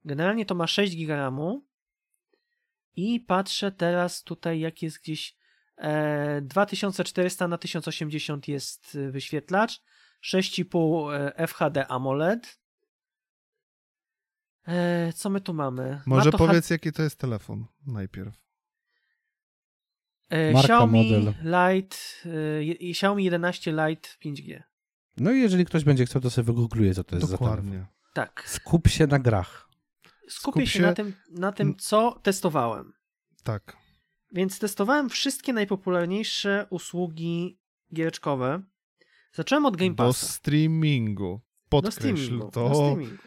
Generalnie to ma 6 GB i patrzę teraz tutaj, jak jest gdzieś e, 2400 na 1080 jest e, wyświetlacz, 6,5 e, FHD AMOLED. E, co my tu mamy? Może powiedz, jaki to jest telefon najpierw. E, Xiaomi model. Lite, e, Xiaomi 11 Lite 5G. No i jeżeli ktoś będzie chciał, to sobie wygoogluje, co to jest Dokładnie. za telefon. Tak. Skup się na grach skupię Skup się, na tym, na tym, co testowałem. Tak. Więc testowałem wszystkie najpopularniejsze usługi giereczkowe. Zacząłem od Game Passa. Do streamingu. Podkreśl do streamingu, to. Do streamingu.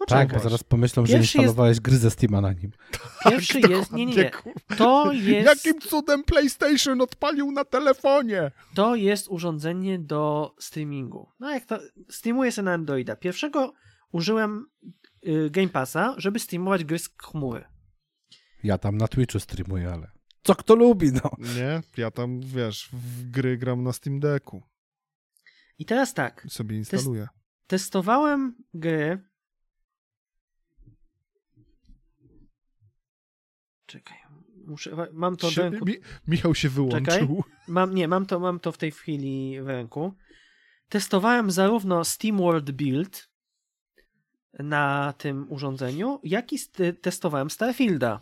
Poczekaj. Tak, bo zaraz pomyślą, że Pierwszy instalowałeś jest... gry ze Steama na nim. Pierwszy tak, jest... Nie, nie, nie. To jest... Jakim cudem PlayStation odpalił na telefonie? To jest urządzenie do streamingu. No jak to... Streamuję sobie na Androida. Pierwszego użyłem Y, Game Passa, żeby streamować gry z chmury. Ja tam na Twitchu streamuję, ale co kto lubi, no. Nie, ja tam, wiesz, w gry gram na Steam Decku. I teraz tak. Sobie instaluję. testowałem gry. Czekaj, muszę, mam to w ręku. Mi, Michał się wyłączył. Czekaj. Mam, nie, mam to, mam to w tej chwili w ręku. Testowałem zarówno Steam World Build, na tym urządzeniu, jak i testowałem Starfielda.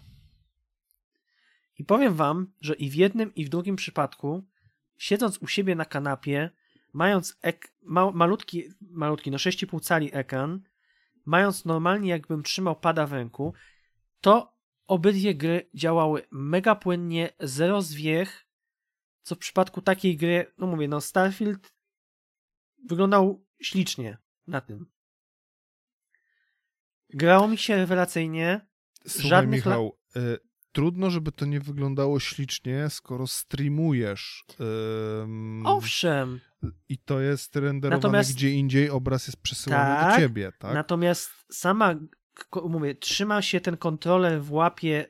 I powiem wam, że i w jednym, i w drugim przypadku, siedząc u siebie na kanapie, mając ek- ma- malutki, malutki, no 6,5 cali ekran, mając normalnie jakbym trzymał pada w ręku, to obydwie gry działały mega płynnie, zero zwiech, co w przypadku takiej gry, no mówię, no Starfield wyglądał ślicznie na tym. Grało mi się rewelacyjnie. Słuchaj, Żadnych Michał, y, trudno, żeby to nie wyglądało ślicznie, skoro streamujesz. Owszem. I to jest renderowane natomiast, gdzie indziej, obraz jest przesyłany tak, do ciebie, tak? Natomiast sama, mówię, trzyma się ten kontroler w łapie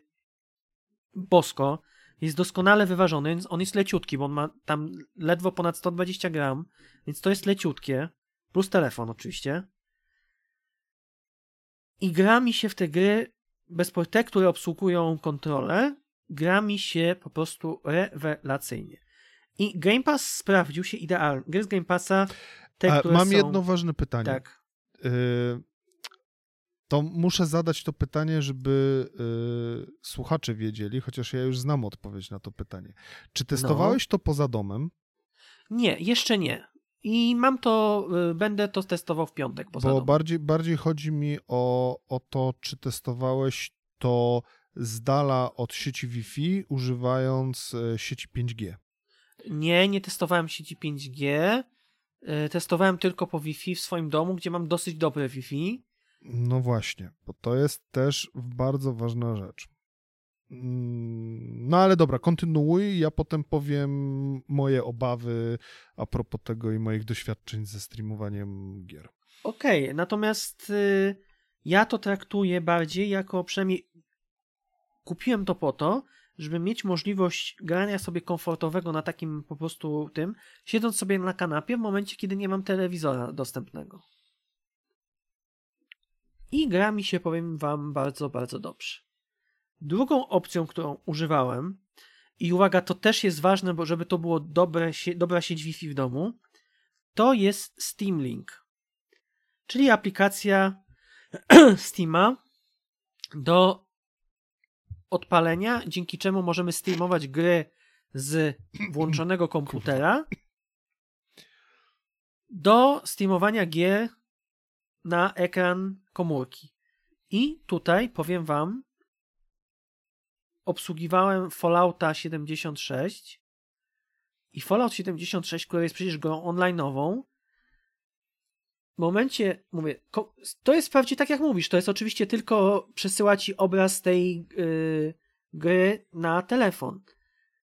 bosko, jest doskonale wyważony, więc on jest leciutki, bo on ma tam ledwo ponad 120 gram, więc to jest leciutkie, plus telefon oczywiście. I gra mi się w te gry, bez te, które obsługują kontrolę, gra mi się po prostu rewelacyjnie. I Game Pass sprawdził się idealnie. Gry z Game Passa, te, A, które Mam są... jedno ważne pytanie. Tak. Y to muszę zadać to pytanie, żeby y, słuchacze wiedzieli, chociaż ja już znam odpowiedź na to pytanie. Czy testowałeś no. to poza domem? Nie, jeszcze nie. I mam to, y, będę to testował w piątek. Poza Bo bardziej, bardziej chodzi mi o, o to, czy testowałeś to z dala od sieci Wi-Fi, używając e, sieci 5G. Nie, nie testowałem sieci 5G. E, testowałem tylko po Wi-Fi w swoim domu, gdzie mam dosyć dobre Wi-Fi. No właśnie, bo to jest też bardzo ważna rzecz. Mm, no ale dobra, kontynuuj, ja potem powiem moje obawy a propos tego i moich doświadczeń ze streamowaniem gier. Okej, okay, natomiast y, ja to traktuję bardziej jako przynajmniej kupiłem to po to, żeby mieć możliwość grania sobie komfortowego na takim po prostu tym, siedząc sobie na kanapie w momencie, kiedy nie mam telewizora dostępnego. I gra mi się, powiem wam, bardzo, bardzo dobrze. Drugą opcją, którą używałem, i uwaga, to też jest ważne, bo żeby to było dobre, dobra sieć Wi-Fi w domu, to jest Steam Link, czyli aplikacja Steama do odpalenia, dzięki czemu możemy streamować gry z włączonego komputera do streamowania gier na ekran komórki. I tutaj powiem Wam, obsługiwałem Fallouta 76 i Fallout 76, który jest przecież grą online'ową, momencie, mówię, to jest wprawdzie tak jak mówisz, to jest oczywiście tylko przesyła ci obraz tej yy, gry na telefon,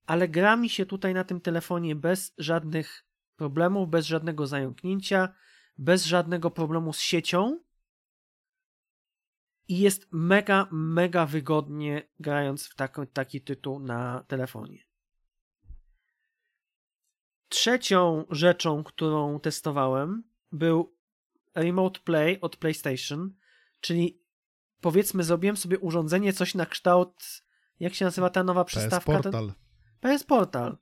ale gra mi się tutaj na tym telefonie bez żadnych problemów, bez żadnego zająknięcia, bez żadnego problemu z siecią i jest mega, mega wygodnie grając w taki, taki tytuł na telefonie. Trzecią rzeczą, którą testowałem, był Remote Play od PlayStation, czyli powiedzmy, zrobiłem sobie urządzenie, coś na kształt. Jak się nazywa ta nowa przystawka? PS Portal. PS Portal.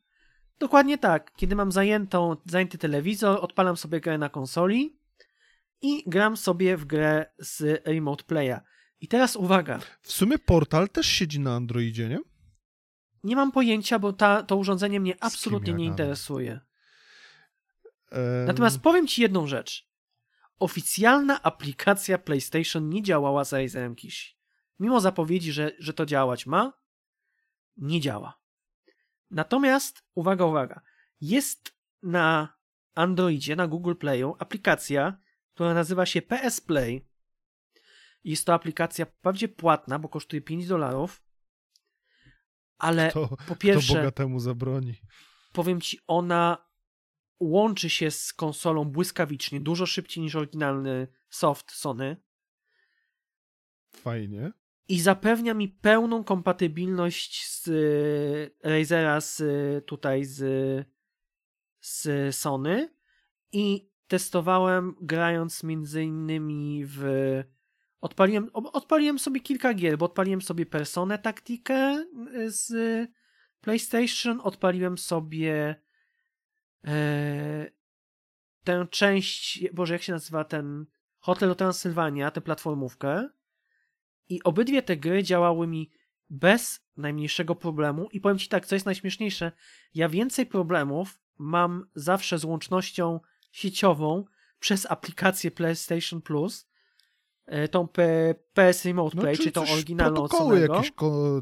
Dokładnie tak. Kiedy mam zajętą, zajęty telewizor, odpalam sobie grę na konsoli i gram sobie w grę z Remote Playa. I teraz uwaga. W sumie Portal też siedzi na Androidzie, nie? Nie mam pojęcia, bo ta, to urządzenie mnie absolutnie nie interesuje. Um... Natomiast powiem ci jedną rzecz. Oficjalna aplikacja PlayStation nie działała z Razerem Kishi. Mimo zapowiedzi, że, że to działać ma, nie działa. Natomiast, uwaga, uwaga, jest na Androidzie, na Google Playu aplikacja, która nazywa się PS Play. Jest to aplikacja wprawdzie płatna, bo kosztuje 5 dolarów, ale to, po pierwsze... To bogatemu zabroni. Powiem ci, ona łączy się z konsolą błyskawicznie, dużo szybciej niż oryginalny soft Sony. Fajnie. I zapewnia mi pełną kompatybilność z e, Razera z tutaj z, z Sony i testowałem grając między innymi w odpaliłem, odpaliłem sobie kilka gier, bo odpaliłem sobie Personę Taktikę z PlayStation, odpaliłem sobie e, tę część, boże jak się nazywa ten Hotel Transylwania, tę platformówkę. I obydwie te gry działały mi bez najmniejszego problemu. I powiem ci tak, co jest najśmieszniejsze, ja więcej problemów mam zawsze z łącznością sieciową przez aplikację PlayStation Plus, e, tą P PS Remote no, Play, czy, czy tą oryginalną protokoły jakieś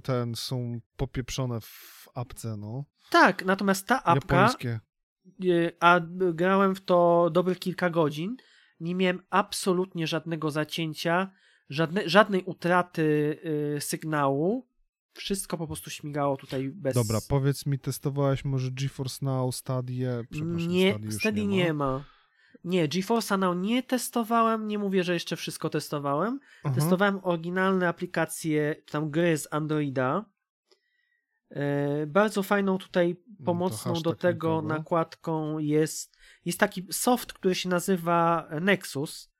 ten są popieprzone w apce, no. Tak, natomiast ta apka, Japońskie. E, a grałem w to dobrych kilka godzin, nie miałem absolutnie żadnego zacięcia, żadne, żadnej utraty y, sygnału, wszystko po prostu śmigało tutaj bez... Dobra, powiedz mi, testowałeś może GeForce Now, Stadia? Nie, Stadia nie, nie ma. Nie, GeForce Now nie testowałem, nie mówię, że jeszcze wszystko testowałem. Aha. Testowałem oryginalne aplikacje, tam gry z Androida. E, bardzo fajną tutaj no pomocną do tego nakładką jest, jest taki soft, który się nazywa Nexus.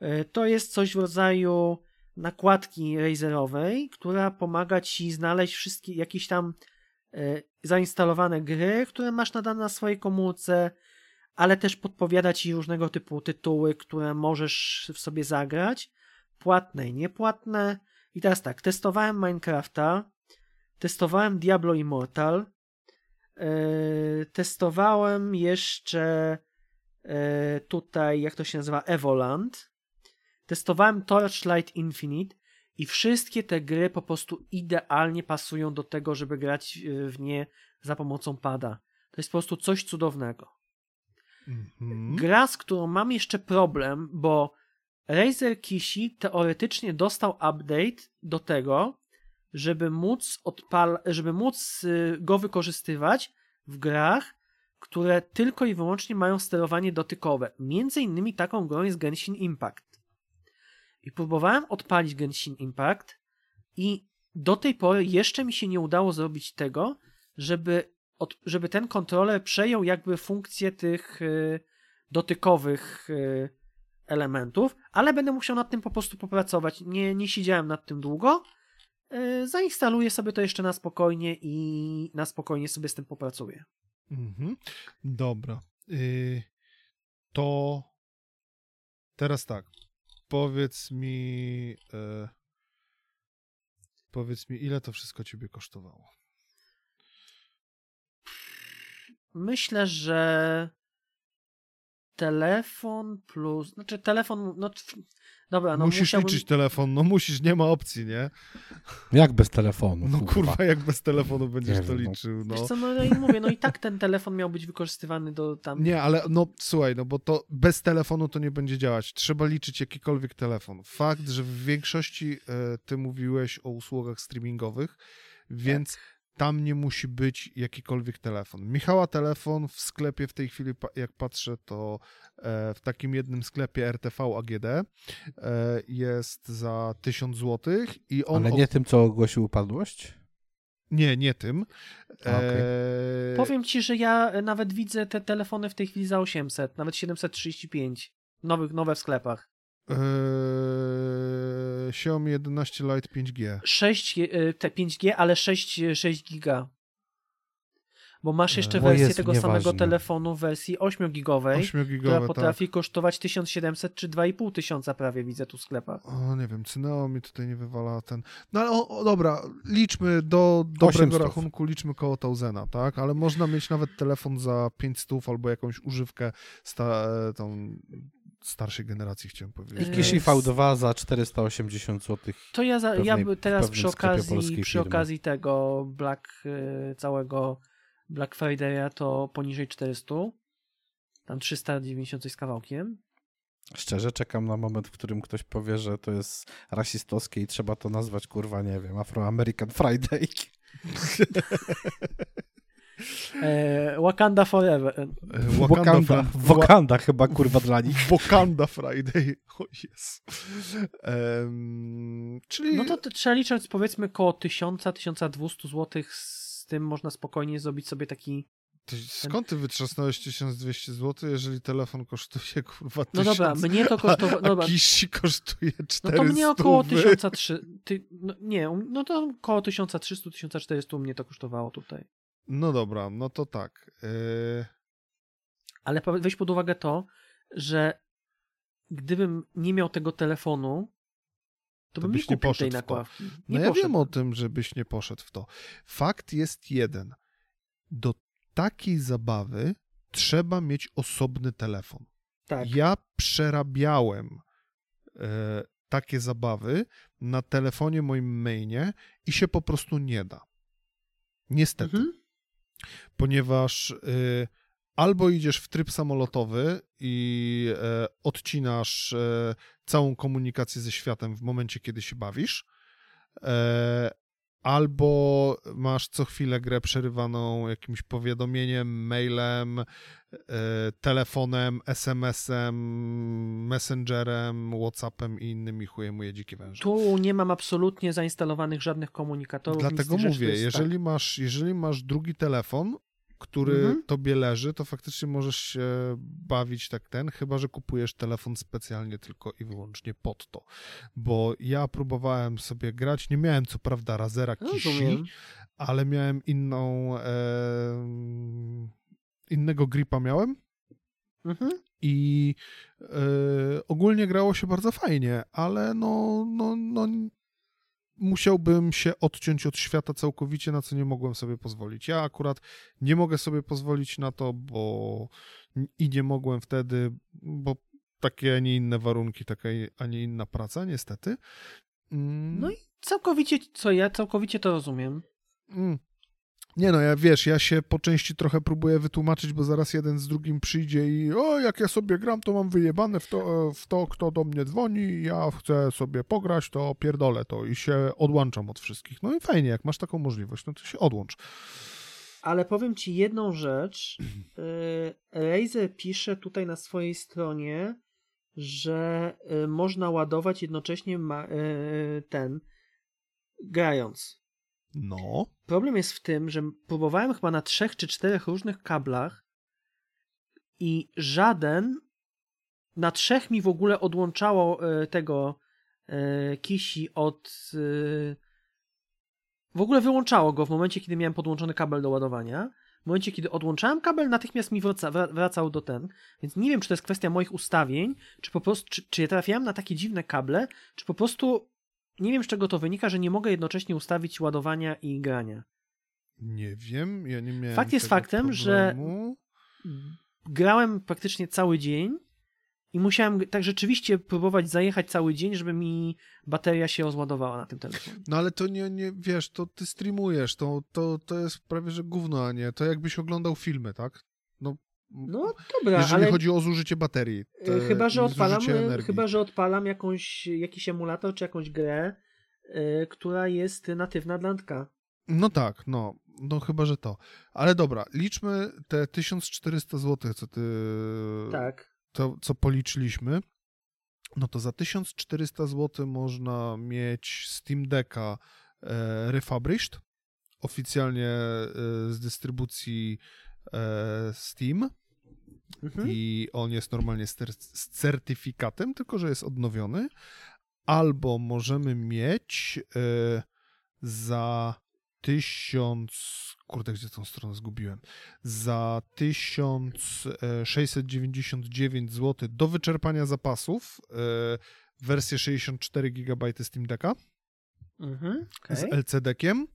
E, to jest coś w rodzaju nakładki razerowej, która pomaga ci znaleźć wszystkie jakieś tam e, zainstalowane gry, które masz nadane na swojej komórce, ale też podpowiada ci różnego typu tytuły, które możesz w sobie zagrać, płatne i niepłatne. I teraz tak, testowałem Minecrafta, testowałem Diablo Immortal, yy, testowałem jeszcze yy, tutaj, jak to się nazywa, Evoland, testowałem Torchlight Infinite i wszystkie te gry po prostu idealnie pasują do tego, żeby grać w nie za pomocą pada. To jest po prostu coś cudownego. Mhm. Gra, z którą mam jeszcze problem, bo Razer Kishi teoretycznie dostał update do tego, żeby móc, odpal żeby móc y, go wykorzystywać w grach, które tylko i wyłącznie mają sterowanie dotykowe. Między innymi taką grą jest Genshin Impact. I próbowałem odpalić Genshin Impact i do tej pory jeszcze mi się nie udało zrobić tego, żeby od, żeby ten kontroler przejął jakby funkcję tych y, dotykowych y, elementów, ale będę musiał nad tym po prostu popracować. Nie, nie siedziałem nad tym długo. Y, zainstaluję sobie to jeszcze na spokojnie i na spokojnie sobie z tym popracuję. Mhm. Dobra. Y, to teraz tak. Powiedz mi. Y, powiedz mi, ile to wszystko ciebie kosztowało? Myślę, że telefon plus, znaczy telefon, no dobra, no Musisz musiałbym... liczyć telefon, no musisz, nie ma opcji, nie? Jak bez telefonu? No kurwa, kurwa jak bez telefonu będziesz to liczył, no. Wiesz co, no i mówię, no i tak ten telefon miał być wykorzystywany do tam... Nie, ale no słuchaj, no bo to bez telefonu to nie będzie działać. Trzeba liczyć jakikolwiek telefon. Fakt, że w większości e, ty mówiłeś o usługach streamingowych, więc tak tam nie musi być jakikolwiek telefon. Michała telefon w sklepie w tej chwili, jak patrzę, to e, w takim jednym sklepie RTV AGD e, jest za 1000 zł i on... Ale nie tym, co ogłosił upadłość? Nie, nie tym. Okay. E... Powiem ci, że ja nawet widzę te telefony w tej chwili za 800, nawet 735. Nowych, nowe w sklepach. Eee, Xiaomi 11 Lite 5G. 6, e, te 5G, ale 6, 6 giga. Bo masz jeszcze wersję tego nieważne. samego telefonu w wersji 8-gigowej, 8 która tak. potrafi tak. kosztować 1700 czy 2500 prawie widzę tu w sklepach. O, nie wiem, Cyneo mi tutaj nie wywala ten... No ale o, o, dobra, liczmy do dobrego rachunku, liczmy koło Tausena, tak? Ale można mieć nawet telefon za 500 albo jakąś używkę sta, e, tą starszej generacji chciałem powiedzieć. I Kishi V2 za 480 zł. To ja, za, pewnej, ja teraz przy okazji, przy okazji tego Black y, całego Black Friday'a to poniżej 400. Tam 390 z kawałkiem. Szczerze czekam na moment, w którym ktoś powie, że to jest rasistowskie i trzeba to nazwać, kurwa, nie wiem, Afro-American Friday. E, Wakanda Forever. E, Wakanda, Wakanda, Wakanda chyba kurwa dla nich. Wakanda Friday. O jest. Um, czyli... No to, to, trzeba liczyć powiedzmy koło 1000-1200 zł. Z tym można spokojnie zrobić sobie taki ty, skąd ty wytrzasnąłeś 1200 zł, jeżeli telefon kosztuje kurwa 1000, No dobra, mnie to kosztowało... A, a kiści kosztuje 400. No to mnie około 1300... Ty, no, nie, no to około 1300-1400 mnie to kosztowało tutaj. No dobra, no to tak. Yy... Ale weź pod uwagę to, że gdybym nie miał tego telefonu, to, to bym byś nie, poszedł tej nakładki. No ja wiem o tym, żebyś nie poszedł w to. Fakt jest jeden. Do takiej zabawy trzeba mieć osobny telefon. Tak. Ja przerabiałem e, takie zabawy na telefonie moim mainie i się po prostu nie da. Niestety. Mhm ponieważ y, albo idziesz w tryb samolotowy i e, odcinasz e, całą komunikację ze światem w momencie, kiedy się bawisz, e, albo masz co chwilę grę przerywaną jakimś powiadomieniem, mailem, telefonem, SMS-em, Messengerem, Whatsappem i innymi chujemuje dzikie węże. Tu nie mam absolutnie zainstalowanych żadnych komunikatorów. Dlatego mówię, jeżeli, tak. masz, jeżeli masz drugi telefon, który mhm. tobie leży, to faktycznie możesz się bawić tak ten, chyba że kupujesz telefon specjalnie tylko i wyłącznie pod to. Bo ja próbowałem sobie grać, nie miałem co prawda Razera Kishi, ale miałem inną e, innego gripa miałem. Mhm. I e, ogólnie grało się bardzo fajnie, ale no, no, no musiałbym się odciąć od świata całkowicie, na co nie mogłem sobie pozwolić. Ja akurat nie mogę sobie pozwolić na to, bo i nie mogłem wtedy, bo takie, a nie inne warunki, taka, a nie inna praca, niestety. Mm. No i całkowicie, co ja całkowicie to rozumiem. Mm. Nie no, ja wiesz, ja się po części trochę próbuję wytłumaczyć, bo zaraz jeden z drugim przyjdzie i o, jak ja sobie gram, to mam wyjebane w to, w to kto do mnie dzwoni, ja chcę sobie pograć, to pierdolę to i się odłączam od wszystkich. No i fajnie, jak masz taką możliwość, no to się odłącz. Ale powiem ci jedną rzecz. Y, Razer pisze tutaj na swojej stronie, że y, można ładować jednocześnie ten grając. No. Problem jest w tym, że próbowałem chyba na trzech czy czterech różnych kablach i żaden na trzech mi w ogóle odłączało e, tego e, kisi od e, w ogóle wyłączało go w momencie, kiedy miałem podłączony kabel do ładowania. W momencie, kiedy odłączałem kabel, natychmiast mi wraca, wracał do ten. Więc nie wiem, czy to jest kwestia moich ustawień, czy po prostu, czy, czy ja trafiałem na takie dziwne kable, czy po prostu nie wiem z czego to wynika, że nie mogę jednocześnie ustawić ładowania i grania. Nie wiem, ja nie miałem. Fakt jest faktem, problemu. że grałem praktycznie cały dzień i musiałem tak rzeczywiście próbować zajechać cały dzień, żeby mi bateria się rozładowała na tym telefonie. No ale to nie, nie wiesz, to ty streamujesz, to, to, to jest prawie że gówno, a nie. To jakbyś oglądał filmy, tak? No, dobra, jeżeli ale... chodzi o zużycie baterii. Te, chyba, że odpalam, chyba, że odpalam jakąś, jakiś emulator czy jakąś grę, yy, która jest natywna dla Antka. No tak, no, no chyba, że to. Ale dobra, liczmy te 1400 zł, co ty. Tak. To, co policzyliśmy. No to za 1400 zł można mieć Steam Decka e, refurbished, oficjalnie e, z dystrybucji Steam. Mhm. I on jest normalnie z, z certyfikatem, tylko że jest odnowiony. Albo możemy mieć e, za tysiąc, kurde, gdzie tą stronę zgubiłem, za 1699 zł do wyczerpania zapasów e, wersję 64 GB Steam Decka mhm, okay. z LCD-kiem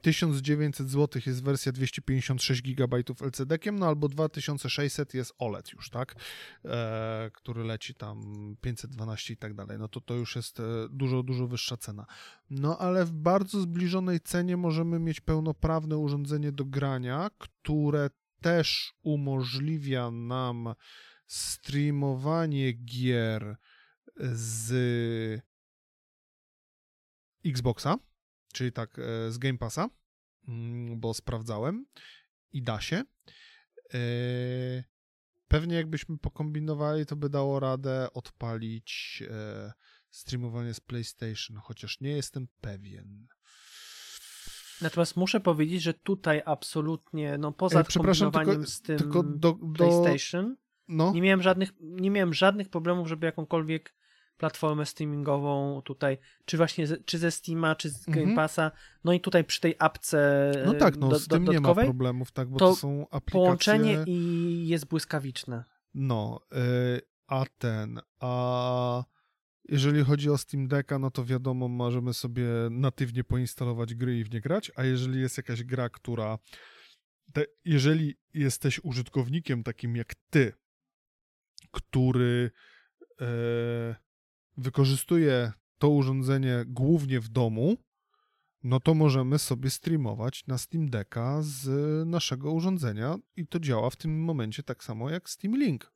1900 e, zł jest wersja 256 GB LCD-kiem, no albo 2600 jest OLED już, tak? E, który leci tam 512 i tak dalej. No to to już jest e, dużo, dużo wyższa cena. No ale w bardzo zbliżonej cenie możemy mieć pełnoprawne urządzenie do grania, które też umożliwia nam streamowanie gier z Xboxa czyli tak e, z Game Passa, mm, bo sprawdzałem i da się. E, pewnie jakbyśmy pokombinowali, to by dało radę odpalić e, streamowanie z PlayStation, chociaż nie jestem pewien. Natomiast muszę powiedzieć, że tutaj absolutnie, no poza kombinowaniem tylko, z tym tylko do, do, PlayStation, no. nie, miałem żadnych, nie miałem żadnych problemów, żeby jakąkolwiek platformę streamingową tutaj, czy właśnie z, czy ze Steama, czy z Game mhm. Passa, no i tutaj przy tej apce No tak, no do, z tym nie ma problemów, tak, bo to, to są aplikacje... połączenie i jest błyskawiczne. No, yy, a ten, a jeżeli chodzi o Steam Decka, no to wiadomo, możemy sobie natywnie poinstalować gry i w nie grać, a jeżeli jest jakaś gra, która te, jeżeli jesteś użytkownikiem takim jak ty, który e, wykorzystuje to urządzenie głównie w domu, no to możemy sobie streamować na Steam Decka z naszego urządzenia i to działa w tym momencie tak samo jak Steam Link.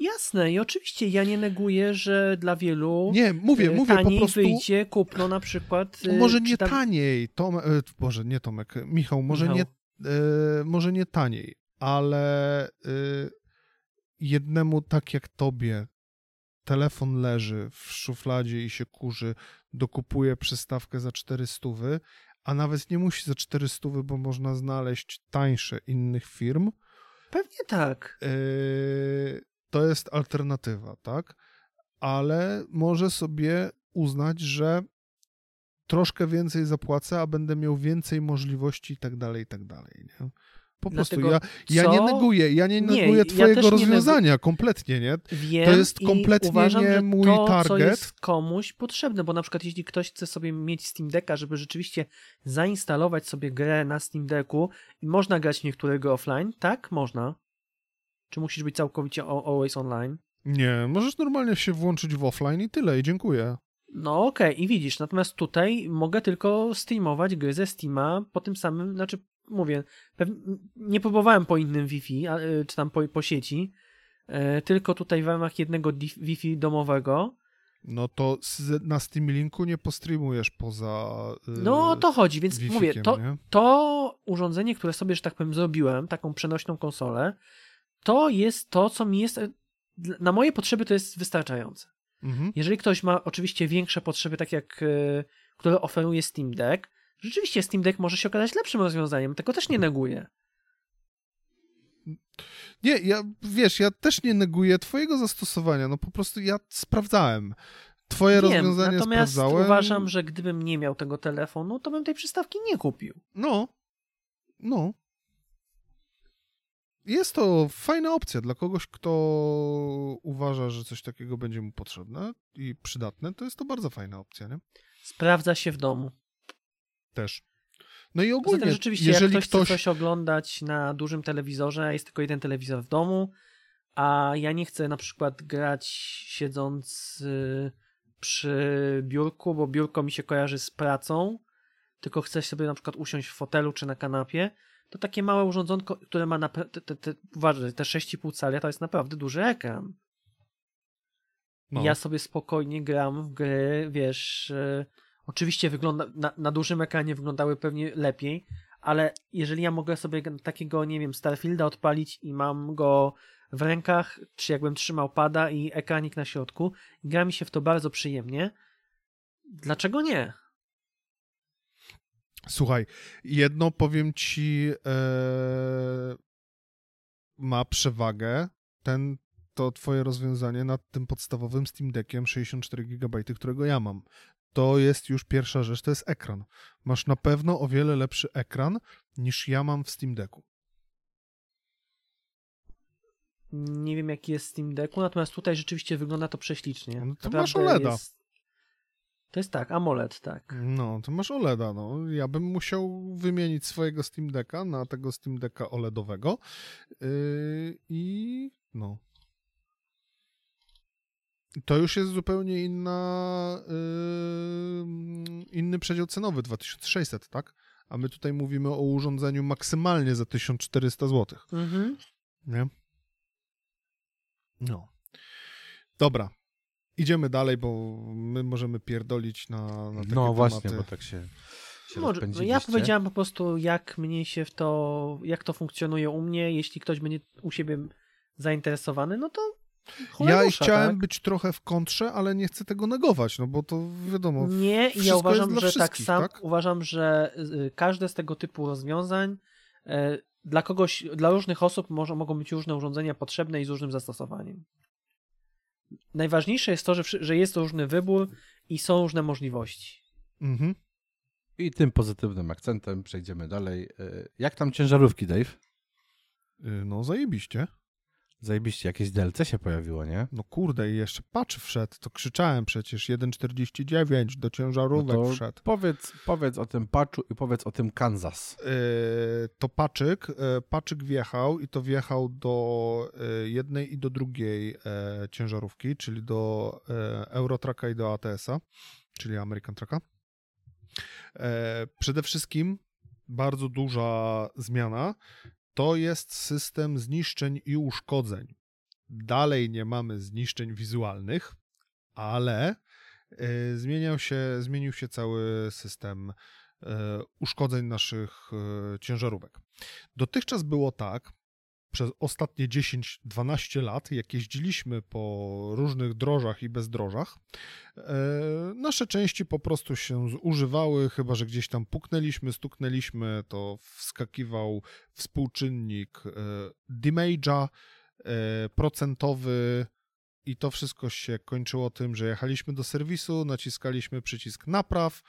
Jasne i oczywiście ja nie neguję, że dla wielu nie, mówię, mówię taniej po prostu... wyjdzie kupno na przykład... Może nie tam... taniej, Tom... E, Boże, nie Tomek, Michał, może, Michał. Nie, e, może nie taniej, ale e, jednemu tak jak tobie, telefon leży w szufladzie i się kurzy, dokupuje przystawkę za 400, a nawet nie musi za 400, bo można znaleźć tańsze innych firm. Pewnie tak. Yy, to jest alternatywa, tak? Ale może sobie uznać, że troszkę więcej zapłacę, a będę miał więcej możliwości i tak dalej, i tak dalej. Nie? Po prostu ja, ja nie neguję, ja nie neguję nie, twojego ja rozwiązania, kompletnie, nie? Wiem to jest kompletnie uważam, nie mój to, target. Co jest komuś potrzebne, bo na przykład jeśli ktoś chce sobie mieć Steam Decka, żeby rzeczywiście zainstalować sobie grę na Steam Decku i można grać niektóre gry offline, tak? Można. Czy musisz być całkowicie always online? Nie, możesz normalnie się włączyć w offline i tyle, i dziękuję. No okej, okay. i widzisz, natomiast tutaj mogę tylko streamować gry ze Steama po tym samym, znaczy mówię, nie próbowałem po innym Wi-Fi, y, czy tam po, po sieci, e, tylko tutaj w ramach jednego Wi-Fi domowego. No to na Steam Linku nie postreamujesz poza. Yy, no o to chodzi, więc mówię, to, to urządzenie, które sobie, że tak powiem, zrobiłem, taką przenośną konsolę, to jest to, co mi jest. E, na moje potrzeby to jest wystarczające. Mhm. Jeżeli ktoś ma oczywiście większe potrzeby, tak jak które oferuje Steam Deck, Rzeczywiście Steam Deck może się okazać lepszym rozwiązaniem, tego też nie neguję. Nie, ja wiesz, ja też nie neguję twojego zastosowania, no po prostu ja sprawdzałem. Twoje Wiem, rozwiązanie natomiast sprawdzałem. uważam, że gdybym nie miał tego telefonu, to bym tej przystawki nie kupił. No, no. Jest to fajna opcja dla kogoś, kto uważa, że coś takiego będzie mu potrzebne i przydatne, to jest to bardzo fajna opcja, nie? Sprawdza się w domu też. No i ogólnie, Zatem rzeczywiście, jeżeli jak ktoś, ktoś chce coś oglądać na dużym telewizorze, jest tylko jeden telewizor w domu, a ja nie chcę na przykład grać siedząc y, przy biurku, bo biurko mi się kojarzy z pracą, tylko chcę sobie na przykład usiąść w fotelu czy na kanapie, to takie małe urządzonko, które ma na te, te, te, uważaj, te 6,5 cali, to jest naprawdę duży ekran. No. Ja sobie spokojnie gram w gry, wiesz, yy, oczywiście wygląda, na, na dużym ekranie wyglądały pewnie lepiej, ale jeżeli ja mogę sobie takiego, nie wiem, Starfielda odpalić i mam go w rękach, czy jakbym trzymał pada i ekranik na środku, gra mi się w to bardzo przyjemnie, dlaczego nie? Słuchaj, jedno powiem ci, e, ma przewagę ten, to twoje rozwiązanie nad tym podstawowym Steam Deckiem 64 GB, którego ja mam. To jest już pierwsza rzecz, to jest ekran. Masz na pewno o wiele lepszy ekran niż ja mam w Steam Decku. Nie wiem, jaki jest Steam Decku, natomiast tutaj rzeczywiście wygląda to prześlicznie. No to masz OLEDa. Jest... To jest tak, AMOLED, tak. No, to masz OLEDa, no. Ja bym musiał wymienić swojego Steam Decka na tego Steam Decka OLEDowego yy, i no. To już jest zupełnie inna, yy, inny przedział cenowy, 2600, tak? A my tutaj mówimy o urządzeniu maksymalnie za 1400 zł. Mhm. Nie? No. Dobra, idziemy dalej, bo my możemy pierdolić na, na takie No właśnie, tematy. bo tak się, się Może, Ja powiedziałem po prostu, jak mnie się w to, jak to funkcjonuje u mnie. Jeśli ktoś będzie u siebie zainteresowany, no to ja chciałem tak? być trochę w kontrze, ale nie chcę tego negować, no bo to wiadomo. Nie, ja uważam, że tak sam tak? uważam, że y, każde z tego typu rozwiązań y, dla kogoś, dla różnych osób może, mogą być różne urządzenia potrzebne i z różnym zastosowaniem najważniejsze jest to, że, że jest różny wybór i są różne możliwości. Mhm. I tym pozytywnym akcentem przejdziemy dalej. E, jak tam ciężarówki, Dave? Y, no, zajebiście. Zajebiście, jakieś DLC się pojawiło, nie? No kurde, i jeszcze patch wszedł, to krzyczałem przecież, 1.49 do ciężarówek no wszedł. Powiedz, powiedz o tym patchu i powiedz o tym Kansas. Yy, to paczyk, yy, paczyk wjechał i to wjechał do yy, jednej i do drugiej ciężarówki, czyli do Eurotraka i do ATS-a, czyli American Trucka. Przede wszystkim bardzo duża zmiana, to jest system zniszczeń i uszkodzeń. Dalej nie mamy zniszczeń wizualnych, ale y, zmieniał się, zmienił się cały system y, uszkodzeń naszych y, ciężarówek. Dotychczas było tak, przez ostatnie 10-12 lat, jak jeździliśmy po różnych drożach i bezdrożach, e, nasze części po prostu się zużywały, chyba że gdzieś tam puknęliśmy, stuknęliśmy, to wskakiwał współczynnik e, damage'a e, procentowy i to wszystko się kończyło tym, że jechaliśmy do serwisu, naciskaliśmy przycisk napraw,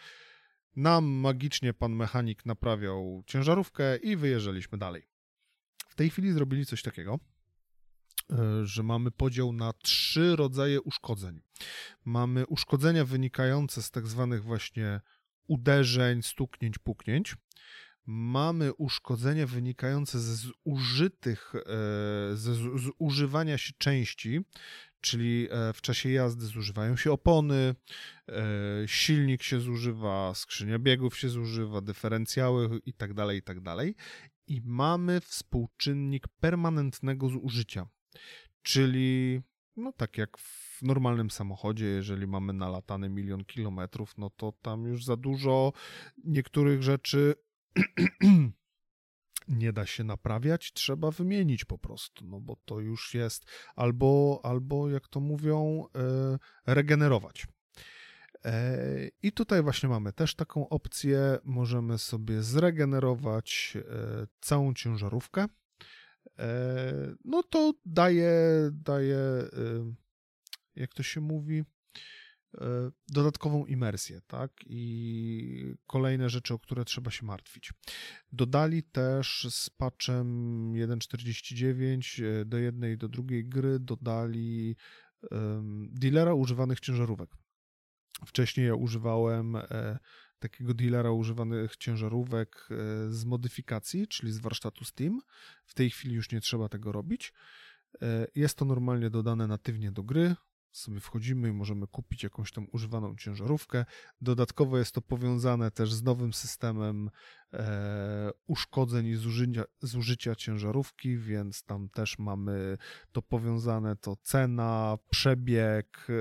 nam magicznie pan mechanik naprawiał ciężarówkę i wyjeżdżaliśmy dalej. W tej chwili zrobili coś takiego, e, że mamy podział na trzy rodzaje uszkodzeń. Mamy uszkodzenia wynikające z tak zwanych właśnie uderzeń, stuknięć, puknięć. Mamy uszkodzenia wynikające ze zużytych, e, ze zużywania się części, czyli e, w czasie jazdy zużywają się opony, silnik się zużywa, skrzynia biegów się zużywa, dyferencjały itd., tak itd. I mamy współczynnik permanentnego zużycia. Czyli, no tak jak w normalnym samochodzie, jeżeli mamy nalatany milion kilometrów, no to tam już za dużo niektórych rzeczy nie da się naprawiać, trzeba wymienić po prostu, no bo to już jest albo, albo jak to mówią, e, regenerować. E, I tutaj właśnie mamy też taką opcję. Możemy sobie zregenerować e, całą ciężarówkę. E, no to daje, daje jak to się mówi, dodatkową imersję, tak? I kolejne rzeczy, o które trzeba się martwić. Dodali też z patchem 1.49 do jednej i do drugiej gry dodali dealera używanych ciężarówek. Wcześniej ja używałem e, takiego dealera używanych ciężarówek z modyfikacji, czyli z warsztatu Steam. W tej chwili już nie trzeba tego robić. Jest to normalnie dodane natywnie do gry sobie wchodzimy i możemy kupić jakąś tam używaną ciężarówkę. Dodatkowo jest to powiązane też z nowym systemem e, uszkodzeń i zużycia, zużycia ciężarówki, więc tam też mamy to powiązane, to cena, przebieg e,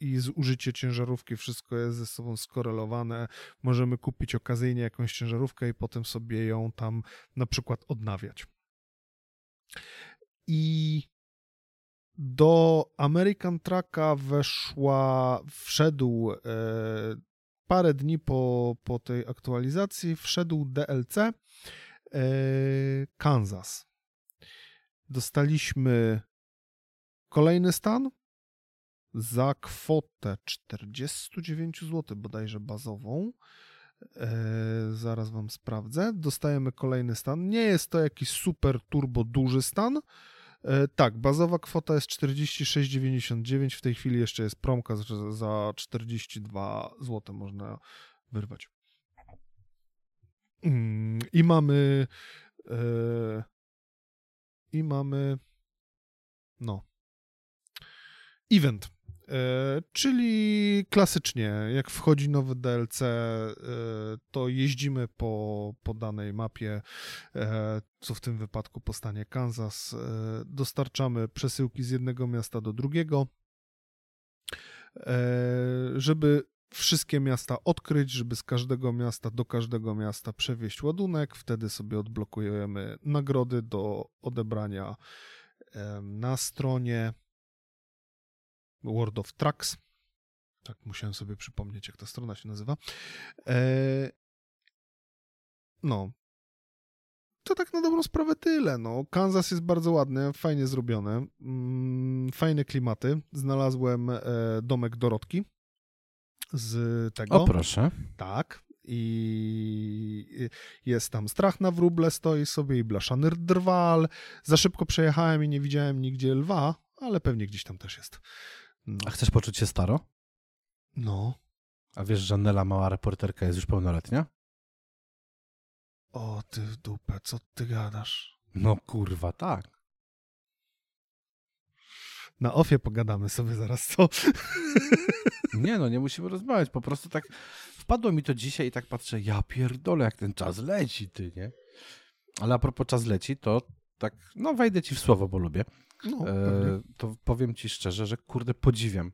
i zużycie ciężarówki, wszystko jest ze sobą skorelowane. Możemy kupić okazyjnie jakąś ciężarówkę i potem sobie ją tam na przykład odnawiać. I do American Trucka weszła, wszedł e, parę dni po, po tej aktualizacji, wszedł DLC e, Kansas. Dostaliśmy kolejny stan za kwotę 49 zł bodajże bazową. E, zaraz wam sprawdzę. Dostajemy kolejny stan. Nie jest to jakiś super turbo duży stan, tak, bazowa kwota jest 46,99. W tej chwili jeszcze jest promka za 42 zł można wyrwać. Mm, I mamy. E, I mamy. No. Event. E, czyli klasycznie, jak wchodzi nowy DLC, e, to jeździmy po, po danej mapie, e, co w tym wypadku po stanie Kansas. Dostarczamy przesyłki z jednego miasta do drugiego, żeby wszystkie miasta odkryć, żeby z każdego miasta do każdego miasta przewieźć ładunek. Wtedy sobie odblokujemy nagrody do odebrania na stronie World of Trucks. Tak, musiałem sobie przypomnieć, jak ta strona się nazywa. E... No. To tak na dobrą sprawę tyle. No. Kansas jest bardzo ładny, fajnie zrobione. Mm, fajne klimaty. Znalazłem e, domek Dorotki z tego. O proszę. Tak. I jest tam strach na wróble, stoi sobie i blaszany drwal. Za szybko przejechałem i nie widziałem nigdzie lwa, ale pewnie gdzieś tam też jest. No. A chcesz poczuć się staro? No. A wiesz, że Nela, mała reporterka, jest już pełnoletnia? O, ty w dupę, co ty gadasz? No kurwa, tak. Na ofie pogadamy sobie zaraz, co? Nie no, nie musimy rozmawiać, po prostu tak wpadło mi to dzisiaj i tak patrzę, ja pierdolę, jak ten czas leci, ty, nie? Ale a propos czas leci, to tak, no wejdę ci w słowo, bo lubię. No, e, to powiem ci szczerze, że kurde podziwiam.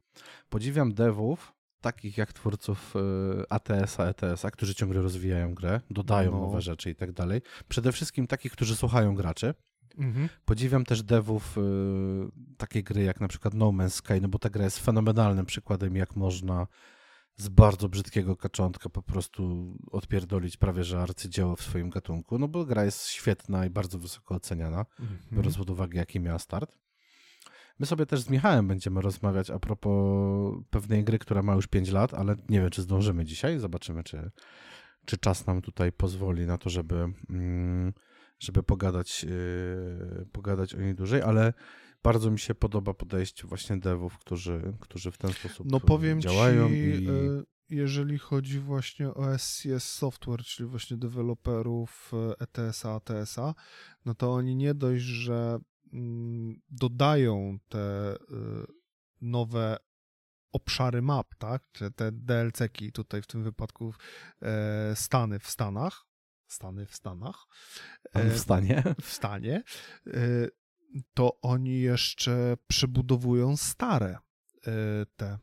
Podziwiam devów, takich jak twórców e, ATS-a, ETS-a, którzy ciągle rozwijają grę, dodają no. nowe rzeczy i tak dalej. Przede wszystkim takich, którzy słuchają graczy. Mhm. Podziwiam też devów y, takiej gry jak na przykład No Man's Sky, no bo ta gra jest fenomenalnym przykładem, jak można z bardzo brzydkiego kaczątka po prostu odpierdolić prawie że arcydzieło w swoim gatunku, no bo gra jest świetna i bardzo wysoko oceniana, mm -hmm. biorąc pod uwagę jaki miała start. My sobie też z Michałem będziemy rozmawiać a propos pewnej gry, która ma już 5 lat, ale nie wiem, czy zdążymy dzisiaj. Zobaczymy, czy, czy czas nam tutaj pozwoli na to, żeby, mm, żeby pogadać, yy, pogadać o niej dłużej, ale bardzo mi się podoba podejście właśnie devów, którzy, którzy w ten sposób no, powiem działają. Ci, i... E, jeżeli chodzi właśnie o SCS Software, czyli właśnie deweloperów ETS-a, ATS-a, no to oni nie dość, że mm, dodają te e, nowe obszary map, tak? Te, te DLC-ki tutaj w tym wypadku e, Stany w Stanach. Stany w Stanach. w stanie. W stanie to oni jeszcze przebudowują stare e, te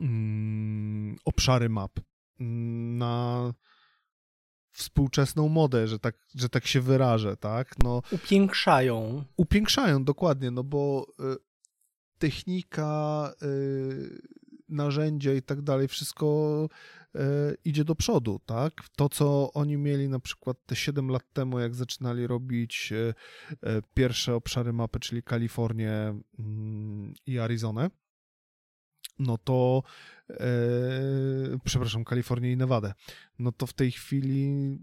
mm, obszary map mm, na współczesną modę, że tak, że tak się wyrażę, tak? No, upiększają. Upiększają, dokładnie, no bo y, technika, y, narzędzia i tak dalej, wszystko E, idzie do przodu, tak? To, co oni mieli na przykład te 7 lat temu, jak zaczynali robić e, e, pierwsze obszary mapy, czyli Kalifornię mm, i Arizonę, no to e, przepraszam, Kalifornię i Nevadę, no to w tej chwili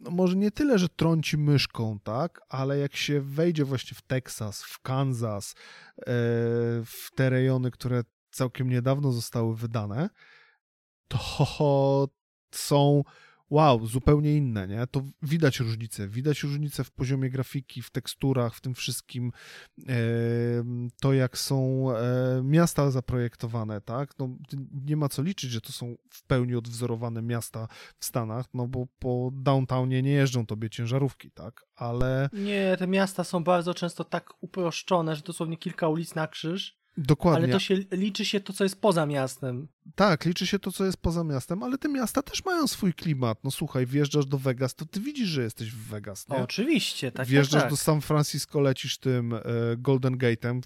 no może nie tyle, że trąci myszką, tak, ale jak się wejdzie właśnie w Teksas, w Kansas, w te rejony, które całkiem niedawno zostały wydane, to są wow, zupełnie inne, nie? To widać różnicę, widać różnicę w poziomie grafiki, w teksturach, w tym wszystkim, to jak są e, miasta zaprojektowane, tak? No, nie ma co liczyć, że to są w pełni odwzorowane miasta w Stanach, no bo po downtownie nie jeżdżą tobie ciężarówki, tak? Ale... Nie, te miasta są bardzo często tak uproszczone, że dosłownie kilka ulic na krzyż Dokładnie. Ale to się liczy się to, co jest poza miastem. Tak, liczy się to, co jest poza miastem, ale te miasta też mają swój klimat. No słuchaj, wjeżdżasz do Vegas, to ty widzisz, że jesteś w Vegas, nie? Oczywiście, tak, tak Wjeżdżasz tak, do San Francisco, lecisz tym e, Golden Gate'em,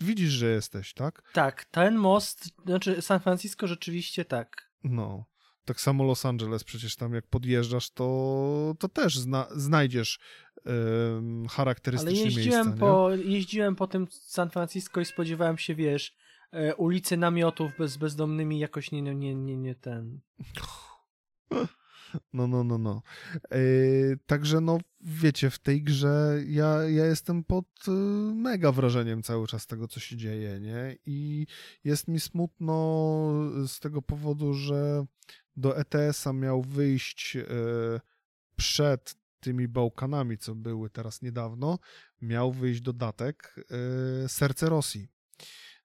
widzisz, że jesteś, tak? Tak, ten most, znaczy San Francisco rzeczywiście tak. No. Tak samo Los Angeles, przecież tam jak podjeżdżasz, to, to też zna, znajdziesz charakterystyczne Ale jeździłem miejsca, po, jeździłem po tym San Francisco i spodziewałem się, wiesz, e, ulicy namiotów bez, bezdomnymi jakoś nie, nie, nie, nie ten... No, no, no, no. Yy, także no, wiecie, w tej grze ja, ja jestem pod y, mega wrażeniem cały czas tego, co się dzieje, nie? I jest mi smutno z tego powodu, że do ETS-a miał wyjść y, przed tymi Bałkanami, co były teraz niedawno, miał wyjść dodatek y, Serce Rosji.